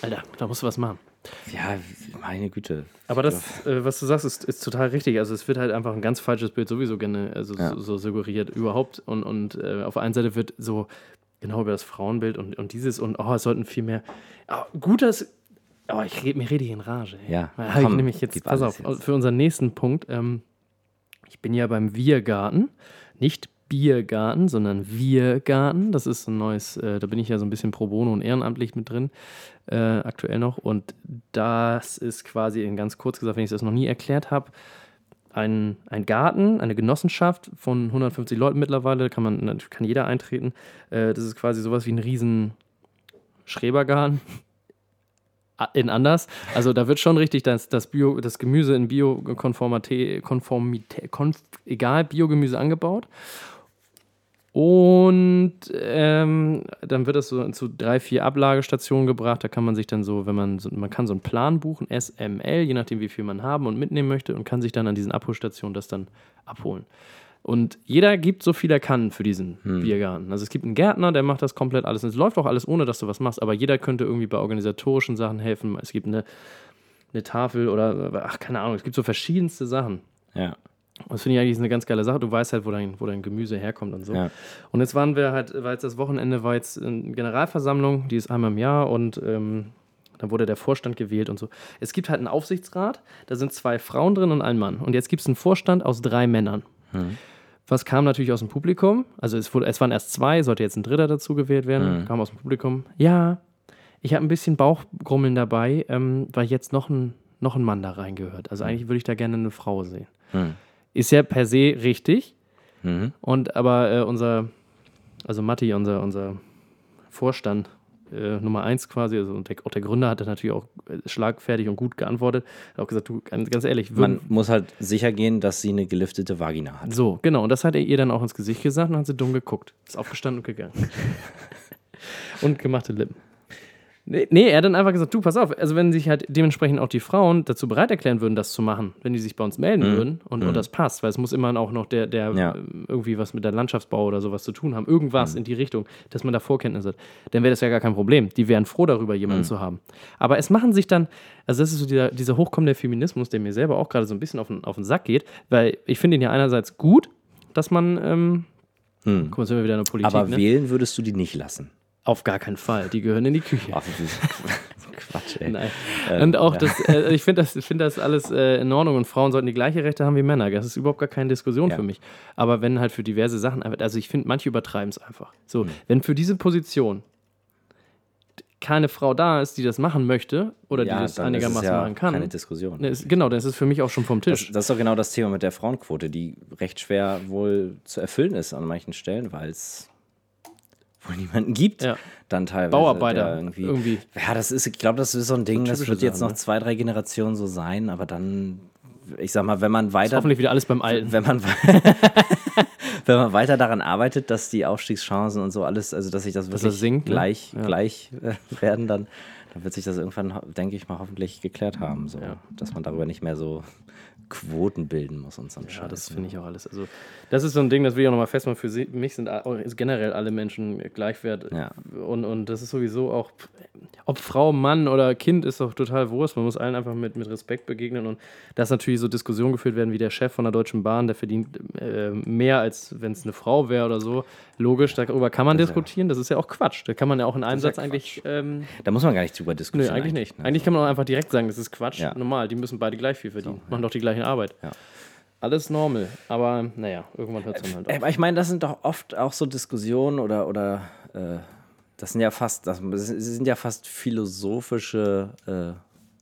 Alter, da musst du was machen. Ja, meine Güte. Aber das, äh, was du sagst, ist, ist total richtig. Also es wird halt einfach ein ganz falsches Bild sowieso gerne also Ja. so, so suggeriert überhaupt. Und, und äh, auf der einen Seite wird so genau über das Frauenbild und, und dieses und oh, es sollten viel mehr. Oh, gut, dass. Oh, ich rede mir rede hier in Rage. ey. Ja, Weil ich komm, nämlich jetzt, pass auf, jetzt. für unseren nächsten Punkt. Ähm, ich bin ja beim Wirgarten, nicht Biergarten, sondern Wirgarten. Das ist ein neues, äh, da bin ich ja so ein bisschen pro bono und ehrenamtlich mit drin, äh, aktuell noch. Und das ist quasi, in ganz kurz gesagt, wenn ich das noch nie erklärt habe, ein, ein Garten, eine Genossenschaft von 150 Leuten mittlerweile, kann man kann jeder eintreten. Äh, das ist quasi sowas wie ein riesen Schrebergarten. In anders. Also da wird schon richtig das, das, Bio, das Gemüse in Biokonformität, Konformität, konf, egal, Biogemüse angebaut. Und ähm, dann wird das so zu drei, vier Ablagestationen gebracht. Da kann man sich dann so, wenn man so, man kann so einen Plan buchen, SML, je nachdem wie viel man haben und mitnehmen möchte und kann sich dann an diesen Abholstationen das dann abholen. Und jeder gibt so viel er kann für diesen Biergarten. Also es gibt einen Gärtner, der macht das komplett alles. Und es läuft auch alles, ohne dass du was machst. Aber jeder könnte irgendwie bei organisatorischen Sachen helfen. Es gibt eine, eine Tafel oder, ach, keine Ahnung, es gibt so verschiedenste Sachen. Ja. Das finde ich eigentlich eine ganz geile Sache. Du weißt halt, wo dein, wo dein Gemüse herkommt und so. Ja. Und jetzt waren wir halt, war jetzt das Wochenende, war jetzt eine Generalversammlung, die ist einmal im Jahr und ähm, dann wurde der Vorstand gewählt und so. Es gibt halt einen Aufsichtsrat, da sind zwei Frauen drin und ein Mann. Und jetzt gibt es einen Vorstand aus drei Männern. Was kam natürlich aus dem Publikum? Also es, wurde, es waren erst zwei, sollte jetzt ein dritter dazu gewählt werden. Kam aus dem Publikum. Ja, ich habe ein bisschen Bauchgrummeln dabei, ähm, weil jetzt noch ein, noch ein Mann da reingehört. Also eigentlich würde ich da gerne eine Frau sehen. Hm. Ist ja per se richtig. Mhm. Und aber äh, unser, also Matti, unser, unser Vorstand, äh, Nummer eins quasi, also und der, auch der Gründer hat dann natürlich auch äh, schlagfertig und gut geantwortet. Hat auch gesagt, du, ganz ehrlich, Man muss halt sicher gehen, dass sie eine geliftete Vagina hat. so, genau. Und das hat er ihr dann auch ins Gesicht gesagt und hat sie dumm geguckt. Ist aufgestanden und gegangen. und gemachte Lippen. Nee, er hat dann einfach gesagt, du, pass auf, also wenn sich halt dementsprechend auch die Frauen dazu bereit erklären würden, das zu machen, wenn die sich bei uns melden würden und, und das passt, weil es muss immer auch noch der, der Ja. äh, irgendwie was mit der Landschaftsbau oder sowas zu tun haben, irgendwas in die Richtung, dass man da Vorkenntnisse hat, dann wäre das ja gar kein Problem. Die wären froh darüber, jemanden zu haben. Aber es machen sich dann, also das ist so dieser, dieser hochkommende Feminismus, der mir selber auch gerade so ein bisschen auf den, auf den Sack geht, weil ich finde ihn ja einerseits gut, dass man, ähm, Hm. guck mal, sind wir wieder in der Politik, Aber ne? wählen würdest du die nicht lassen. Auf gar keinen Fall. Die gehören in die Küche. Das ist Quatsch, ey. Nein. Ähm, und auch ja. das, äh, ich finde das, find das alles äh, in Ordnung und Frauen sollten die gleiche Rechte haben wie Männer. Das ist überhaupt gar keine Diskussion Ja. für mich. Aber wenn halt für diverse Sachen, also ich finde, manche übertreiben es einfach. So, wenn für diese Position keine Frau da ist, die das machen möchte oder die Ja, das ist es einigermaßen ja machen kann, Keine Diskussion. ist, genau, dann ist für mich auch schon vom Das, Tisch. das ist doch genau das Thema mit der Frauenquote, die recht schwer wohl zu erfüllen ist an manchen Stellen, weil es wohl niemanden gibt. Ja. Dann teilweise. Bauarbeiter irgendwie. irgendwie. Ja, das ist, ich glaube, das ist so ein Ding, das typische wird jetzt Sachen, noch ne? zwei, drei Generationen so sein, aber dann, ich sag mal, wenn man Ist weiter. hoffentlich wieder alles beim Alten. Wenn man, wenn man weiter daran arbeitet, dass die Aufstiegschancen und so alles, also dass sich das das wirklich sinkt, ne? gleich, Ja. gleich äh, werden, dann, dann wird sich das irgendwann, denke ich mal, hoffentlich geklärt haben, so, Ja. dass man darüber nicht mehr so Quoten bilden muss und so ein Ja, Scheiß, das ne? finde ich auch alles. Also, das ist so ein Ding, das will ich auch nochmal festmachen. Für mich sind ist generell alle Menschen gleichwert. Ja. Und, und das ist sowieso auch, ob Frau, Mann oder Kind, ist doch total Wurst. Man muss allen einfach mit, mit Respekt begegnen. Und dass natürlich so Diskussionen geführt werden, wie der Chef von der Deutschen Bahn, der verdient äh, mehr, als wenn es eine Frau wäre oder so. Logisch, darüber kann man Das ja- diskutieren. Das ist ja auch Quatsch. Da kann man ja auch in einem ist ja Satz eigentlich. Ähm, Da muss man gar nicht drüber Nö, diskutieren. eigentlich nicht. ne? Eigentlich kann man auch einfach direkt sagen, das ist Quatsch. Ja. Normal, die müssen beide gleich viel verdienen. Machen doch die gleiche Arbeit. Ja. Alles normal. Aber naja, irgendwann hört es dann halt auf. Aber ich meine, das sind doch oft auch so Diskussionen oder, oder äh, das sind ja fast, das sind ja fast philosophische äh,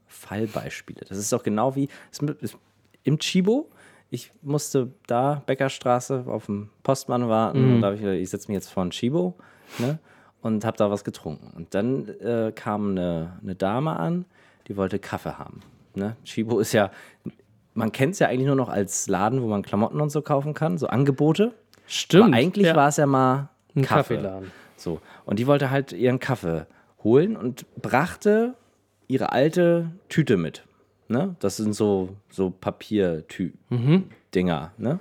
Fallbeispiele. Das ist doch genau wie es es- im Chibo. Ich musste da Bäckerstraße auf dem Postmann warten und da habe ich gesagt, ich setze mich jetzt vor ein Chibo ne, und habe da was getrunken. Und dann äh, kam eine, eine Dame an, die wollte Kaffee haben. Ne? Chibo ist ja, man kennt es ja eigentlich nur noch als Laden, wo man Klamotten und so kaufen kann, so Angebote. Stimmt. Aber eigentlich ja. war es ja mal ein Kaffee. Kaffeeladen. So. Und die wollte halt ihren Kaffee holen und brachte ihre alte Tüte mit. Ne? Das sind so, so Papiertü-Dinger. Ne?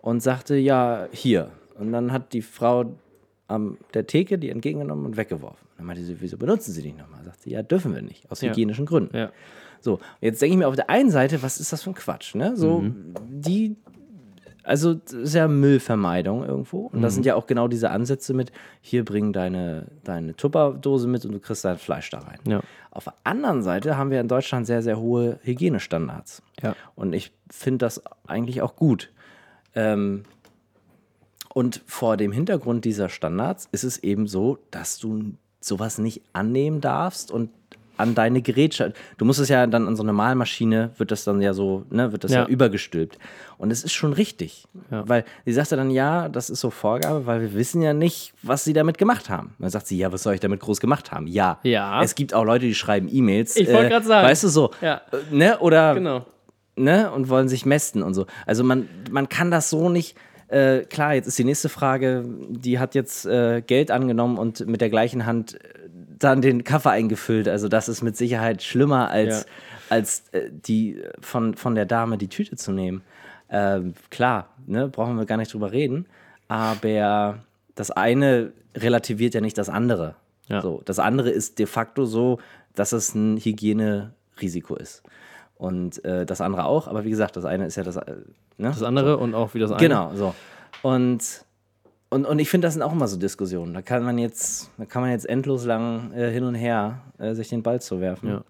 Und sagte, ja, hier. Und dann hat die Frau an der Theke die entgegengenommen und weggeworfen. Dann meinte sie, wieso benutzen Sie die nochmal? Sagt sie, ja, dürfen wir nicht, aus Ja. hygienischen Gründen. Ja. So, jetzt denke ich mir auf der einen Seite, was ist das für ein Quatsch? Ne? So, Mhm. die also das ist ja Müllvermeidung irgendwo. Und das sind ja auch genau diese Ansätze mit, hier bring deine, deine Tupperdose mit und du kriegst dein Fleisch da rein. Ja. Auf der anderen Seite haben wir in Deutschland sehr, sehr hohe Hygienestandards. Ja. Und ich finde das eigentlich auch gut. Ähm, und vor dem Hintergrund dieser Standards ist es eben so, dass du sowas nicht annehmen darfst und an deine Gerätschaft. Du musst es ja dann an so eine Malmaschine, wird das dann ja so, ne, wird das ja, Ja. übergestülpt. Und es ist schon richtig. Ja. Weil sie sagt ja dann, ja, das ist so Vorgabe, weil wir wissen ja nicht, was sie damit gemacht haben. Dann sagt sie, ja, was soll ich damit groß gemacht haben? Ja. Ja. Es gibt auch Leute, die schreiben E-Mails. Ich wollte grad sagen. Weißt du so. Ja. Äh, Ne? Oder Genau. ne, und wollen sich mästen und so. Also man, man kann das so nicht. Äh, klar, jetzt ist die nächste Frage, die hat jetzt äh, Geld angenommen und mit der gleichen Hand äh, dann den Kaffee eingefüllt. Also das ist mit Sicherheit schlimmer als, Ja. als äh, die von, von der Dame die Tüte zu nehmen. Ähm, klar, ne, brauchen wir gar nicht drüber reden. Aber das eine relativiert ja nicht das andere. Ja. So, das andere ist de facto so, dass es ein Hygienerisiko ist. Und äh, das andere auch, aber wie gesagt, das eine ist ja das. Äh, ne? Das andere und auch wie das eine. Genau, so. Und, und, und ich finde, das sind auch immer so Diskussionen. Da kann man jetzt, da kann man jetzt endlos lang äh, hin und her äh, sich den Ball zuwerfen. Ja.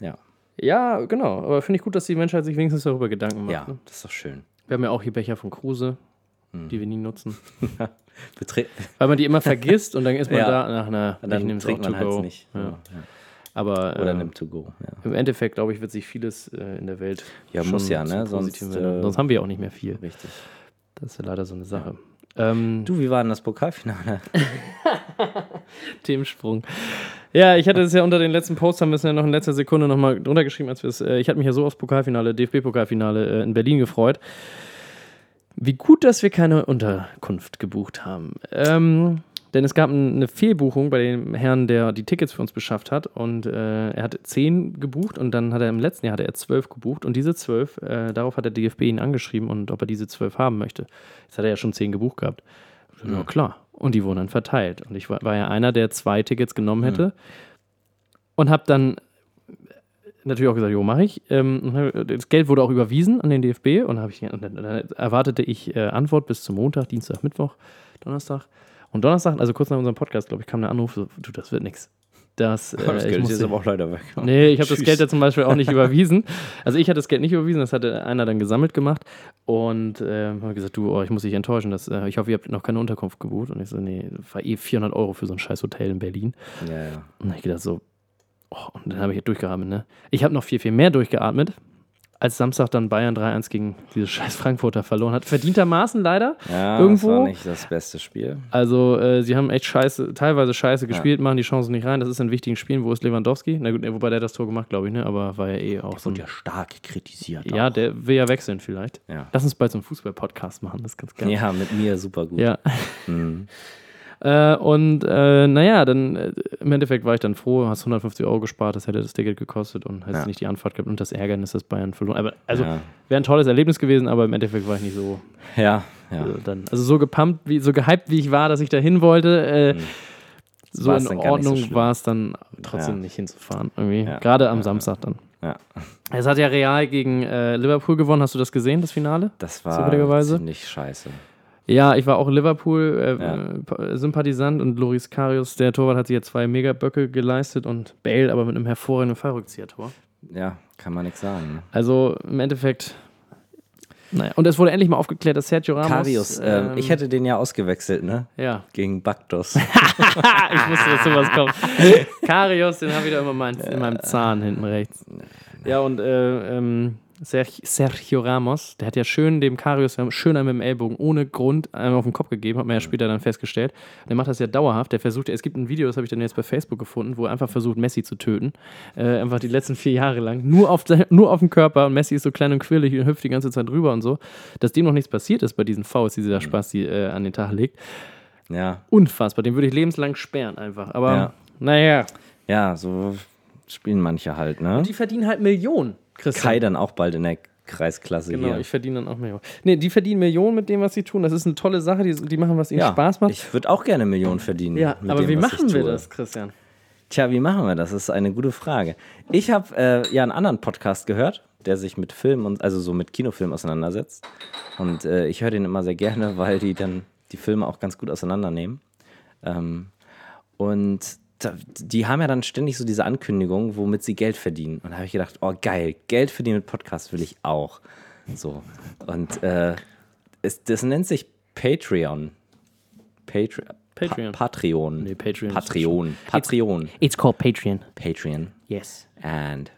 Ja. Ja, genau. Aber finde ich gut, dass die Menschheit sich wenigstens darüber Gedanken macht. Ja, ne? das ist doch schön. Wir haben ja auch hier Becher von Kruse, Hm. die wir nie nutzen. Weil man die immer vergisst und dann ist man Ja. da nach einer. dann ich trinkt man halt nicht. Ja. Ja. Aber Oder äh, nimmt to go. Im Endeffekt, glaube ich, wird sich vieles äh, in der Welt. Ja, muss ja, ne? Sonst, äh, Sonst haben wir ja auch nicht mehr viel. richtig. Das ist ja leider so eine Sache. Ähm, Du, wie war denn das Pokalfinale? Themensprung. Ja, ich hatte es ja unter den letzten Posts, haben wir es ja noch in letzter Sekunde nochmal drunter geschrieben, als wir es, äh, ich hatte mich ja so aufs Pokalfinale, DFB-Pokalfinale äh, in Berlin gefreut. Wie gut, dass wir keine Unterkunft gebucht haben. Ähm, denn es gab eine Fehlbuchung bei dem Herrn, der die Tickets für uns beschafft hat. Und äh, er hat zehn gebucht und dann hat er im letzten Jahr hatte er zwölf gebucht. Und diese zwölf, äh, darauf hat der DFB ihn angeschrieben und ob er diese zwölf haben möchte. Jetzt hat er ja schon zehn gebucht gehabt. Ja, klar. Und die wurden dann verteilt. Und ich war, war ja einer, der zwei Tickets genommen hätte. Und habe dann natürlich auch gesagt, jo, mache ich. Ähm, das Geld wurde auch überwiesen an den DFB und, ich, und dann, dann erwartete ich äh, Antwort bis zum Montag, Dienstag, Mittwoch, Donnerstag. Und Donnerstag, also kurz nach unserem Podcast, glaube ich, kam der Anruf, so, du, das wird nichts. Das, äh, das ich Geld ist aber auch leider weg. Nee, ich habe das. Geld ja zum Beispiel auch nicht überwiesen. Also ich hatte das Geld nicht überwiesen, das hatte einer dann gesammelt gemacht und äh, habe gesagt, du, oh, ich muss dich enttäuschen, das, äh, ich hoffe, ihr habt noch keine Unterkunft gebucht. Und ich so, nee, war eh 400 Euro für so ein scheiß Hotel in Berlin. Ja, ja. Und ich gedacht so, oh, und dann habe ich durchgeatmet, ne? Ich habe noch viel, viel mehr durchgeatmet, als Samstag dann Bayern 3-1 gegen dieses scheiß Frankfurter verloren hat. Verdientermaßen leider. Ja, Irgendwo- das war nicht das beste Spiel. Also, äh, sie haben echt scheiße, teilweise scheiße gespielt, machen die Chancen nicht rein. Das ist in wichtigen Spielen. Wo ist Lewandowski? Na gut, wobei der hat das Tor gemacht, glaube ich, ne? Aber war ja eh auch so. ein- ja stark kritisiert. Ja, der will ja wechseln vielleicht. Ja. Lass uns bald so einen Fußball-Podcast machen, das ist ganz geil. Ja, mit mir super gut. Ja. Mhm. Äh, und äh, naja, dann äh, im Endeffekt war ich dann froh, hast 150 Euro gespart, das hätte das Ticket gekostet und hättest Ja. nicht die Anfahrt gehabt und das Ärgernis, dass Bayern verloren. Aber also Ja. wäre ein tolles Erlebnis gewesen, aber im Endeffekt war ich nicht so Ja, ja. äh, dann, also so gepumpt, wie so gehypt, wie ich war, dass ich da hin wollte. Äh, so War's in nicht so Ordnung schlimm. war es dann trotzdem Ja. nicht hinzufahren. Irgendwie. Ja. Gerade am Samstag dann. ja. Es hat ja Real gegen äh, Liverpool gewonnen. Hast du das gesehen, das Finale? Das war ziemlich scheiße. Ja, ich war auch Liverpool-Sympathisant Ja. äh, Sympathisant und Loris Karius, der Torwart, hat sich jetzt zwei Megaböcke geleistet und Bale aber mit einem hervorragenden Fallrückzieher-Tor. Ja, kann man nichts sagen. Ne? Also im Endeffekt. Naja, und es wurde endlich mal aufgeklärt, dass Sergio Ramos. Karius, ähm, ich hätte den ja ausgewechselt, ne? Ja, Gegen Baktos. ich wusste, dass sowas kommt. Karius, den habe ich da immer in meinem Zahn hinten rechts. Ja, und äh, ähm, Sergio, Ramos, der hat ja schön dem Karius schön einmal mit dem Ellbogen ohne Grund einmal auf den Kopf gegeben, hat man ja später dann festgestellt. Und der macht das ja dauerhaft. Der versucht, es gibt ein Video, das habe ich dann jetzt bei Facebook gefunden, wo er einfach versucht, Messi zu töten. Äh, einfach die letzten vier Jahre lang. Nur auf, nur auf dem Körper. Und Messi ist so klein und quirlig und hüpft die ganze Zeit drüber und so. Dass dem noch nichts passiert ist bei diesen Fouls, die dieser Spaß die, äh, an den Tag legt. ja. Unfassbar. Den würde ich lebenslang sperren einfach. Aber Ja. naja. Ja, so spielen manche halt, ne? Die verdienen halt Millionen, Christian. Kai dann auch bald in der Kreisklasse Genau, hier. ich verdiene dann auch Millionen. Nee, die verdienen Millionen mit dem, was sie tun. Das ist eine tolle Sache. Die, die machen, was ihnen ja, Spaß macht. Ich würde auch gerne Millionen verdienen. ja, aber dem, wie machen wir das, Christian? Tja, wie machen wir das? Das ist eine gute Frage. Ich habe äh, ja einen anderen Podcast gehört, der sich mit Film und also so mit Kinofilm auseinandersetzt. Und äh, ich höre den immer sehr gerne, weil die dann die Filme auch ganz gut auseinandernehmen. Ähm, und da, die haben ja dann ständig so diese Ankündigung, womit sie Geld verdienen. Und da habe ich gedacht, oh geil, Geld verdienen mit Podcast will ich auch. So. Und äh, es, das nennt sich Patreon. Patreon. Patreon. Pa Patreon. Nee, Patreon Patreon. Patreon. It's called Patreon. Patreon. Yes. And.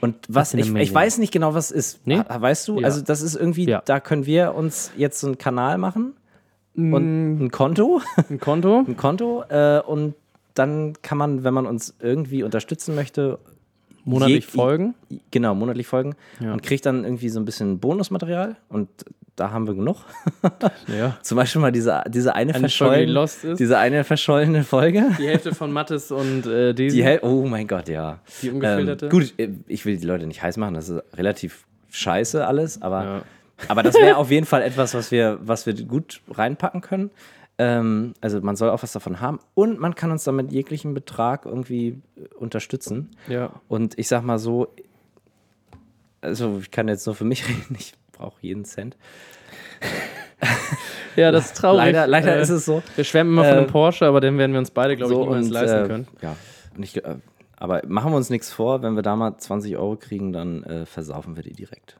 Und was, ich, ich weiß nicht genau, was es ist. Nee? Weißt du? Ja. Also, das ist irgendwie, Ja. da können wir uns jetzt so einen Kanal machen Mm. und ein Konto. Ein Konto? ein Konto. Äh, und dann kann man, wenn man uns irgendwie unterstützen möchte, Monatlich je- folgen? Genau, monatlich folgen Ja. und kriegt dann irgendwie so ein bisschen Bonusmaterial und da haben wir genug. Ja. Zum Beispiel mal diese, diese eine, Eine Folge, die verschollene, lost ist. diese eine verschollene Folge. Die Hälfte von Mattes und äh, Daisy. Die Hel oh mein Gott, ja. Die ungefilterte? Ähm, gut, äh, ich will die Leute nicht heiß machen, das ist relativ scheiße alles, aber, Ja. aber das wäre auf jeden Fall etwas, was wir, was wir gut reinpacken können. Ähm, also man soll auch was davon haben und man kann uns damit jeglichen Betrag irgendwie äh, unterstützen. ja. Und ich sag mal so, also ich kann jetzt nur für mich reden, ich brauche jeden Cent. ja, das ist traurig. Leider, leider Äh, ist es so. Wir schwärmen immer von Äh, einem Porsche, aber den werden wir uns beide, glaube ich, so niemals und, leisten äh, können. Ja, ich, äh, aber machen wir uns nichts vor, wenn wir da mal 20 Euro kriegen, dann äh, versaufen wir die direkt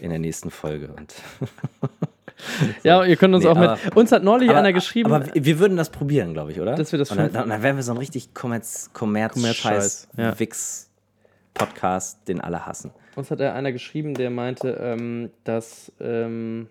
in der nächsten Folge. Und Ja, ihr könnt uns Nee, auch mit. Uns hat neulich aber, einer geschrieben. Aber wir, würden das probieren, glaube ich, oder? Dass wir das und dann, dann, dann wären wir so ein richtig Kommerz, Kommerz, Scheiß, ja. Wix Podcast, den alle hassen. uns hat einer geschrieben, der meinte, ähm, dass, ähm,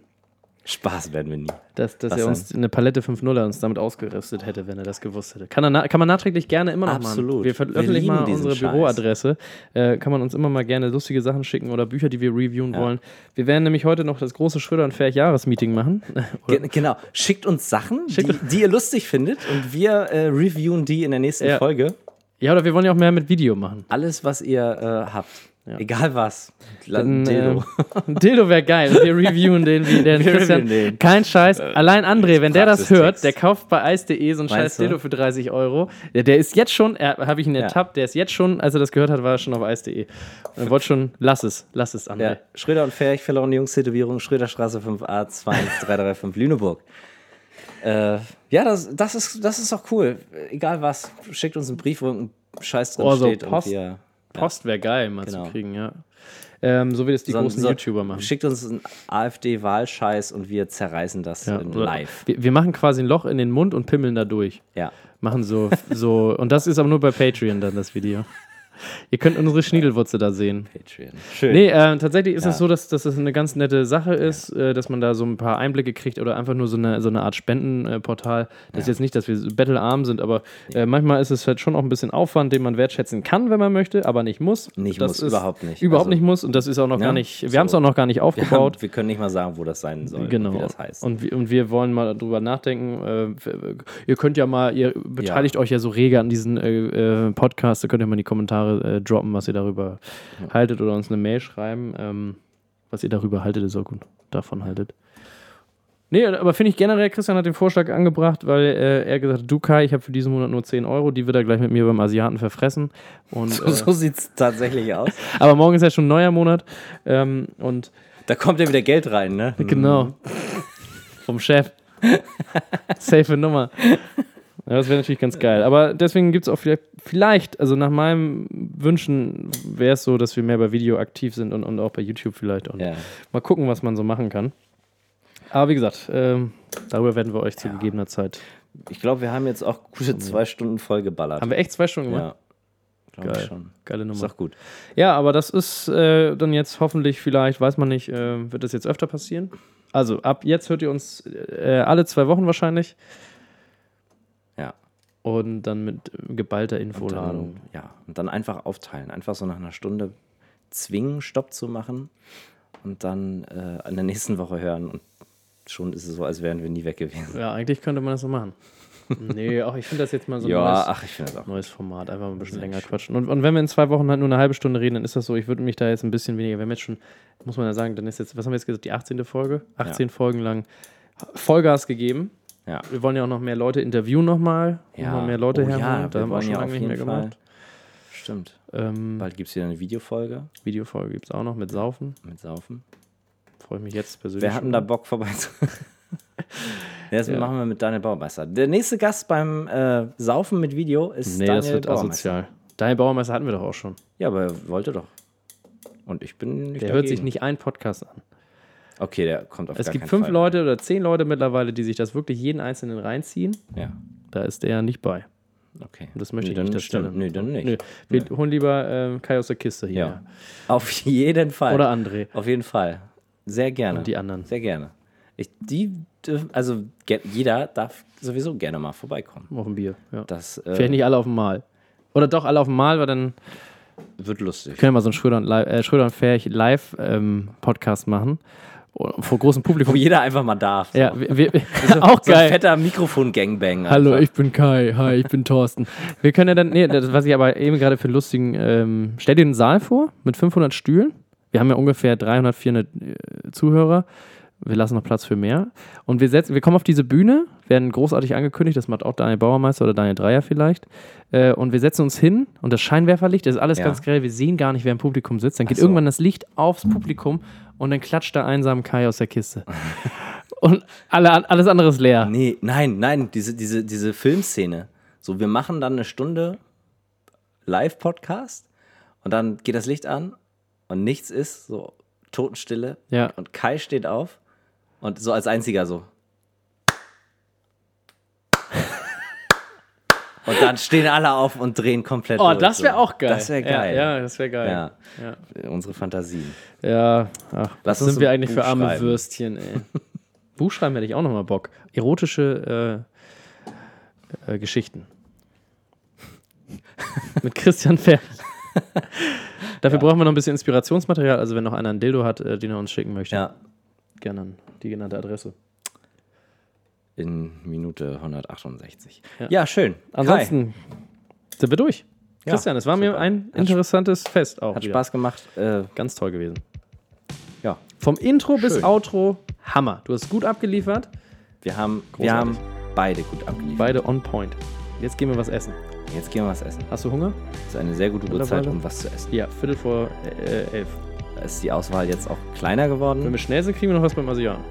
Spaß werden wir nie. dass, dass er uns eine Palette 5.0er uns damit ausgerüstet hätte, wenn er das gewusst hätte. Kann, er kann man nachträglich gerne immer noch Absolut. machen. Wir veröffentlichen mal unsere Scheiß. Büroadresse. Äh, kann man uns immer mal gerne lustige Sachen schicken oder Bücher, die wir reviewen Ja. wollen. Wir werden nämlich heute noch das große Schröder und Ferch Jahresmeeting machen. Ge genau. Schickt uns Sachen, Schickt die, die ihr lustig findet und wir äh, reviewen die in der nächsten Ja. Folge. ja, oder wir wollen ja auch mehr mit Video machen. Alles, was ihr äh, habt. Egal was. Dann, Dildo. äh, ein Dildo wäre geil. Wir reviewen den wie der Wir Christian. den. Kein Scheiß. Allein André, wenn der das hört, der kauft bei ice.de so ein scheiß? Dildo für 30 Euro. Der, der ist jetzt schon, habe ich ihn Ja. ertappt, der ist jetzt schon, als er das gehört hat, war er schon auf ice.de. Er wollte schon, lass es, lass es, André. Ja, Schröder und Ferch, verlorene Jungs-Tätowierung, Schröderstraße 5a 21335 Lüneburg. Äh, ja, das, das, ist, das ist auch cool. Egal was, schickt uns einen Brief, wo irgendein Scheiß drin Oh, so steht. Post. Und wir, Post wäre geil, mal Genau. zu kriegen, ja. Ähm, so wie das die so- großen so- YouTuber machen. Schickt uns einen AfD-Wahlscheiß und wir zerreißen das Ja, live. Wir, wir machen quasi ein Loch in den Mund und pimmeln da durch. Ja. Machen so, so, und das ist aber nur bei Patreon dann das Video. Ihr könnt unsere Schniedelwurzel da sehen. Patreon. Schön. Nee, äh, tatsächlich ist Ja. es so, dass, dass es eine ganz nette Sache ist, äh, dass man da so ein paar Einblicke kriegt oder einfach nur so eine, so eine Art Spendenportal. Das ist jetzt nicht, dass wir battlearm sind, aber äh, manchmal ist es halt schon auch ein bisschen Aufwand, den man wertschätzen kann, wenn man möchte, aber nicht muss. Nicht das muss, ist überhaupt nicht. Überhaupt Also- nicht muss und das ist auch noch Ja, gar nicht, wir so. haben es auch noch gar nicht wir, aufgebaut. haben, wir können nicht mal sagen, wo das sein soll, Genau. wie das heißt. Und, wir, und wir wollen mal drüber nachdenken. Äh, ihr könnt ja mal, ihr beteiligt euch ja so rege an diesen äh, äh, Podcast, da könnt ihr mal in die Kommentare äh, droppen, was ihr darüber haltet oder uns eine Mail schreiben, ähm, was ihr darüber haltet, ist auch gut, davon haltet. Nee, aber finde ich generell, Christian hat den Vorschlag angebracht, weil äh, er gesagt hat, du Kai, ich habe für diesen Monat nur 10 Euro, die wird er gleich mit mir beim Asiaten verfressen. Und, so äh, so sieht es tatsächlich aus. aber morgen ist ja schon ein neuer Monat ähm, und Da kommt ja wieder Geld rein, ne? Genau. Vom Chef. Safe Nummer. Ja, das wäre natürlich ganz geil. Aber deswegen gibt es auch vielleicht, vielleicht, also nach meinem Wünschen wäre es so, dass wir mehr bei Video aktiv sind und, und auch bei YouTube vielleicht. Und Ja. mal gucken, was man so machen kann. Aber wie gesagt, ähm, darüber werden wir euch zu gegebener Zeit. Ich glaube, wir haben jetzt auch gute zwei Stunden voll geballert. Haben wir echt zwei Stunden gemacht? ja, glaube ich Geil. schon. Geile Ist Nummer. doch gut. Ja, aber das ist äh, dann jetzt hoffentlich, vielleicht, weiß man nicht, äh, wird das jetzt öfter passieren. Also ab jetzt hört ihr uns äh, alle zwei Wochen wahrscheinlich. Ja. Und dann mit geballter Und Infoladung. dann, ja. Und dann einfach aufteilen. Einfach so nach einer Stunde zwingen, Stopp zu machen und dann äh, in der nächsten Woche hören. Und schon ist es so, als wären wir nie weg gewesen. Ja, eigentlich könnte man das so machen. nee, auch ich finde das jetzt mal so ein ja, neues, ach, ich finde das auch. neues Format. Einfach mal ein bisschen länger schön. quatschen. Und, und wenn wir in zwei Wochen halt nur eine halbe Stunde reden, dann ist das so. Ich würde mich da jetzt ein bisschen weniger. Wir haben jetzt schon, muss man ja sagen, dann ist jetzt, was haben wir jetzt gesagt, die 18. Folge? 18 Folgen lang Vollgas gegeben. Ja. Wir wollen ja auch noch mehr Leute interviewen nochmal. Ja. Noch mehr Leute Oh herholen. ja, da haben wir schon ja lange nicht mehr Fall. gemacht. stimmt. Ähm, Bald gibt es wieder eine Videofolge Videofolge gibt es auch noch mit Saufen. mit Saufen. Freue ich mich jetzt persönlich. Wer hat denn da. Bock vorbei zu. Das Ja. machen wir mit Daniel Baumeister. Der nächste Gast beim äh, Saufen mit Video ist Nee, Daniel das wird Baumeister. asozial. Daniel Bauermeister hatten wir doch auch schon. Ja, aber er wollte doch. Und ich bin nicht Der hört dagegen. sich nicht einen Podcast an. Okay, der kommt auf Es gibt fünf Fall. Leute oder zehn Leute mittlerweile, die sich das wirklich jeden einzelnen reinziehen. Ja, Da ist der nicht bei. okay. Und das möchte nee, ich nicht. stimmt. Nee, dann nicht. Nö. Wir holen lieber ähm, Kai aus der Kiste hier. Ja. Auf jeden Fall. Oder André. Auf jeden Fall. Sehr gerne. Und die anderen. Sehr gerne. Ich, die, also jeder darf sowieso gerne mal vorbeikommen. Auf ein Bier. Ja. Das äh, Vielleicht nicht alle auf einmal. Oder doch alle auf einmal, weil dann wird lustig. können wir mal so einen Schröder und, äh, Schröder und Ferch Live-Podcast machen. Vor großem Publikum. Wo jeder einfach mal darf. So. Ja, wir, wir, auch So ein geil. fetter Mikrofon-Gangbang. Hallo, ich bin Kai. Hi, ich bin Thorsten. Wir können ja dann, nee, das, was ich aber eben gerade für lustigen, ähm, stell dir einen Saal vor mit 500 Stühlen. Wir haben ja ungefähr 300, 400 äh, Zuhörer. Wir lassen noch Platz für mehr. Und wir, setzen, wir kommen auf diese Bühne, werden großartig angekündigt. Das macht auch Daniel Bauermeister oder Daniel Dreier vielleicht. Äh, und wir setzen uns hin und das Scheinwerferlicht, das ist alles Ja. ganz grell. Wir sehen gar nicht, wer im Publikum sitzt. Dann geht so. irgendwann das Licht aufs Publikum und dann klatscht da einsam Kai aus der Kiste. und alle, alles andere ist leer. Nee, nein, nein, diese, diese, diese Filmszene. So, wir machen dann eine Stunde Live-Podcast und dann geht das Licht an und nichts ist, so Totenstille. Ja. Und Kai steht auf und so als einziger so. Und dann stehen alle auf und drehen komplett Oh, durch, das wäre auch geil. Das wäre geil. Ja, ja das wäre geil. Ja. Ja, Unsere Fantasien. ja. Ach, was sind wir eigentlich für Buch arme schreiben. Würstchen, ey. Buchschreiben hätte ich auch nochmal Bock. Erotische äh, äh, Geschichten. Mit Christian Ferch. Dafür brauchen wir noch ein bisschen Inspirationsmaterial. Also, wenn noch einer ein Dildo hat, äh, den er uns schicken möchte, Ja, gerne an die genannte Adresse. in Minute 168. Ja. Ja, schön. Kai, Ansonsten sind wir durch. Ja, Christian, es war mir super. ein interessantes Fest auch. hat wieder. Spaß gemacht. Äh, Ganz toll gewesen. ja, Vom Intro bis Schön. Outro, Hammer. Du hast gut abgeliefert. wir haben, wir haben beide gut abgeliefert. Beide on point. Jetzt gehen wir was essen. Jetzt gehen wir was essen. Hast du Hunger? Das ist eine sehr gute Uhrzeit, Mittlerweile? um was zu essen. Ja, Viertel vor äh, elf. Ist die Auswahl jetzt auch kleiner Wenn geworden. wir schnell sind, kriegen wir noch was beim Asiaten.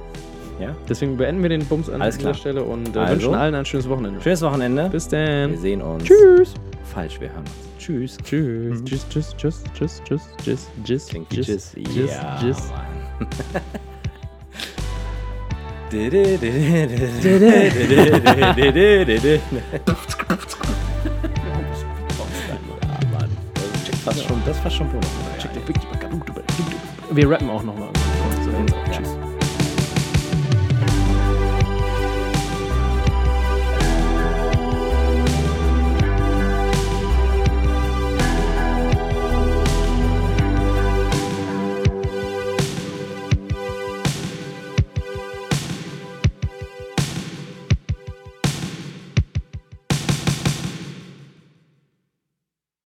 Ja? Deswegen beenden wir den Bums an Alles dieser klar. Stelle und äh, Also. wünschen allen ein schönes Wochenende. Schönes Wochenende. Bis Wir dann. sehen uns. Tschüss. Falsch, wir hören uns. Tschüss. Tschüss. Tschüss, tschüss, tschüss, tschüss, tschüss, tschüss, tschüss, Klingt wie Tschüss. tschüss, Ja, tschüss. Mann. Fast schon, das war schon Bonus. Wir rappen auch nochmal. Tschüss.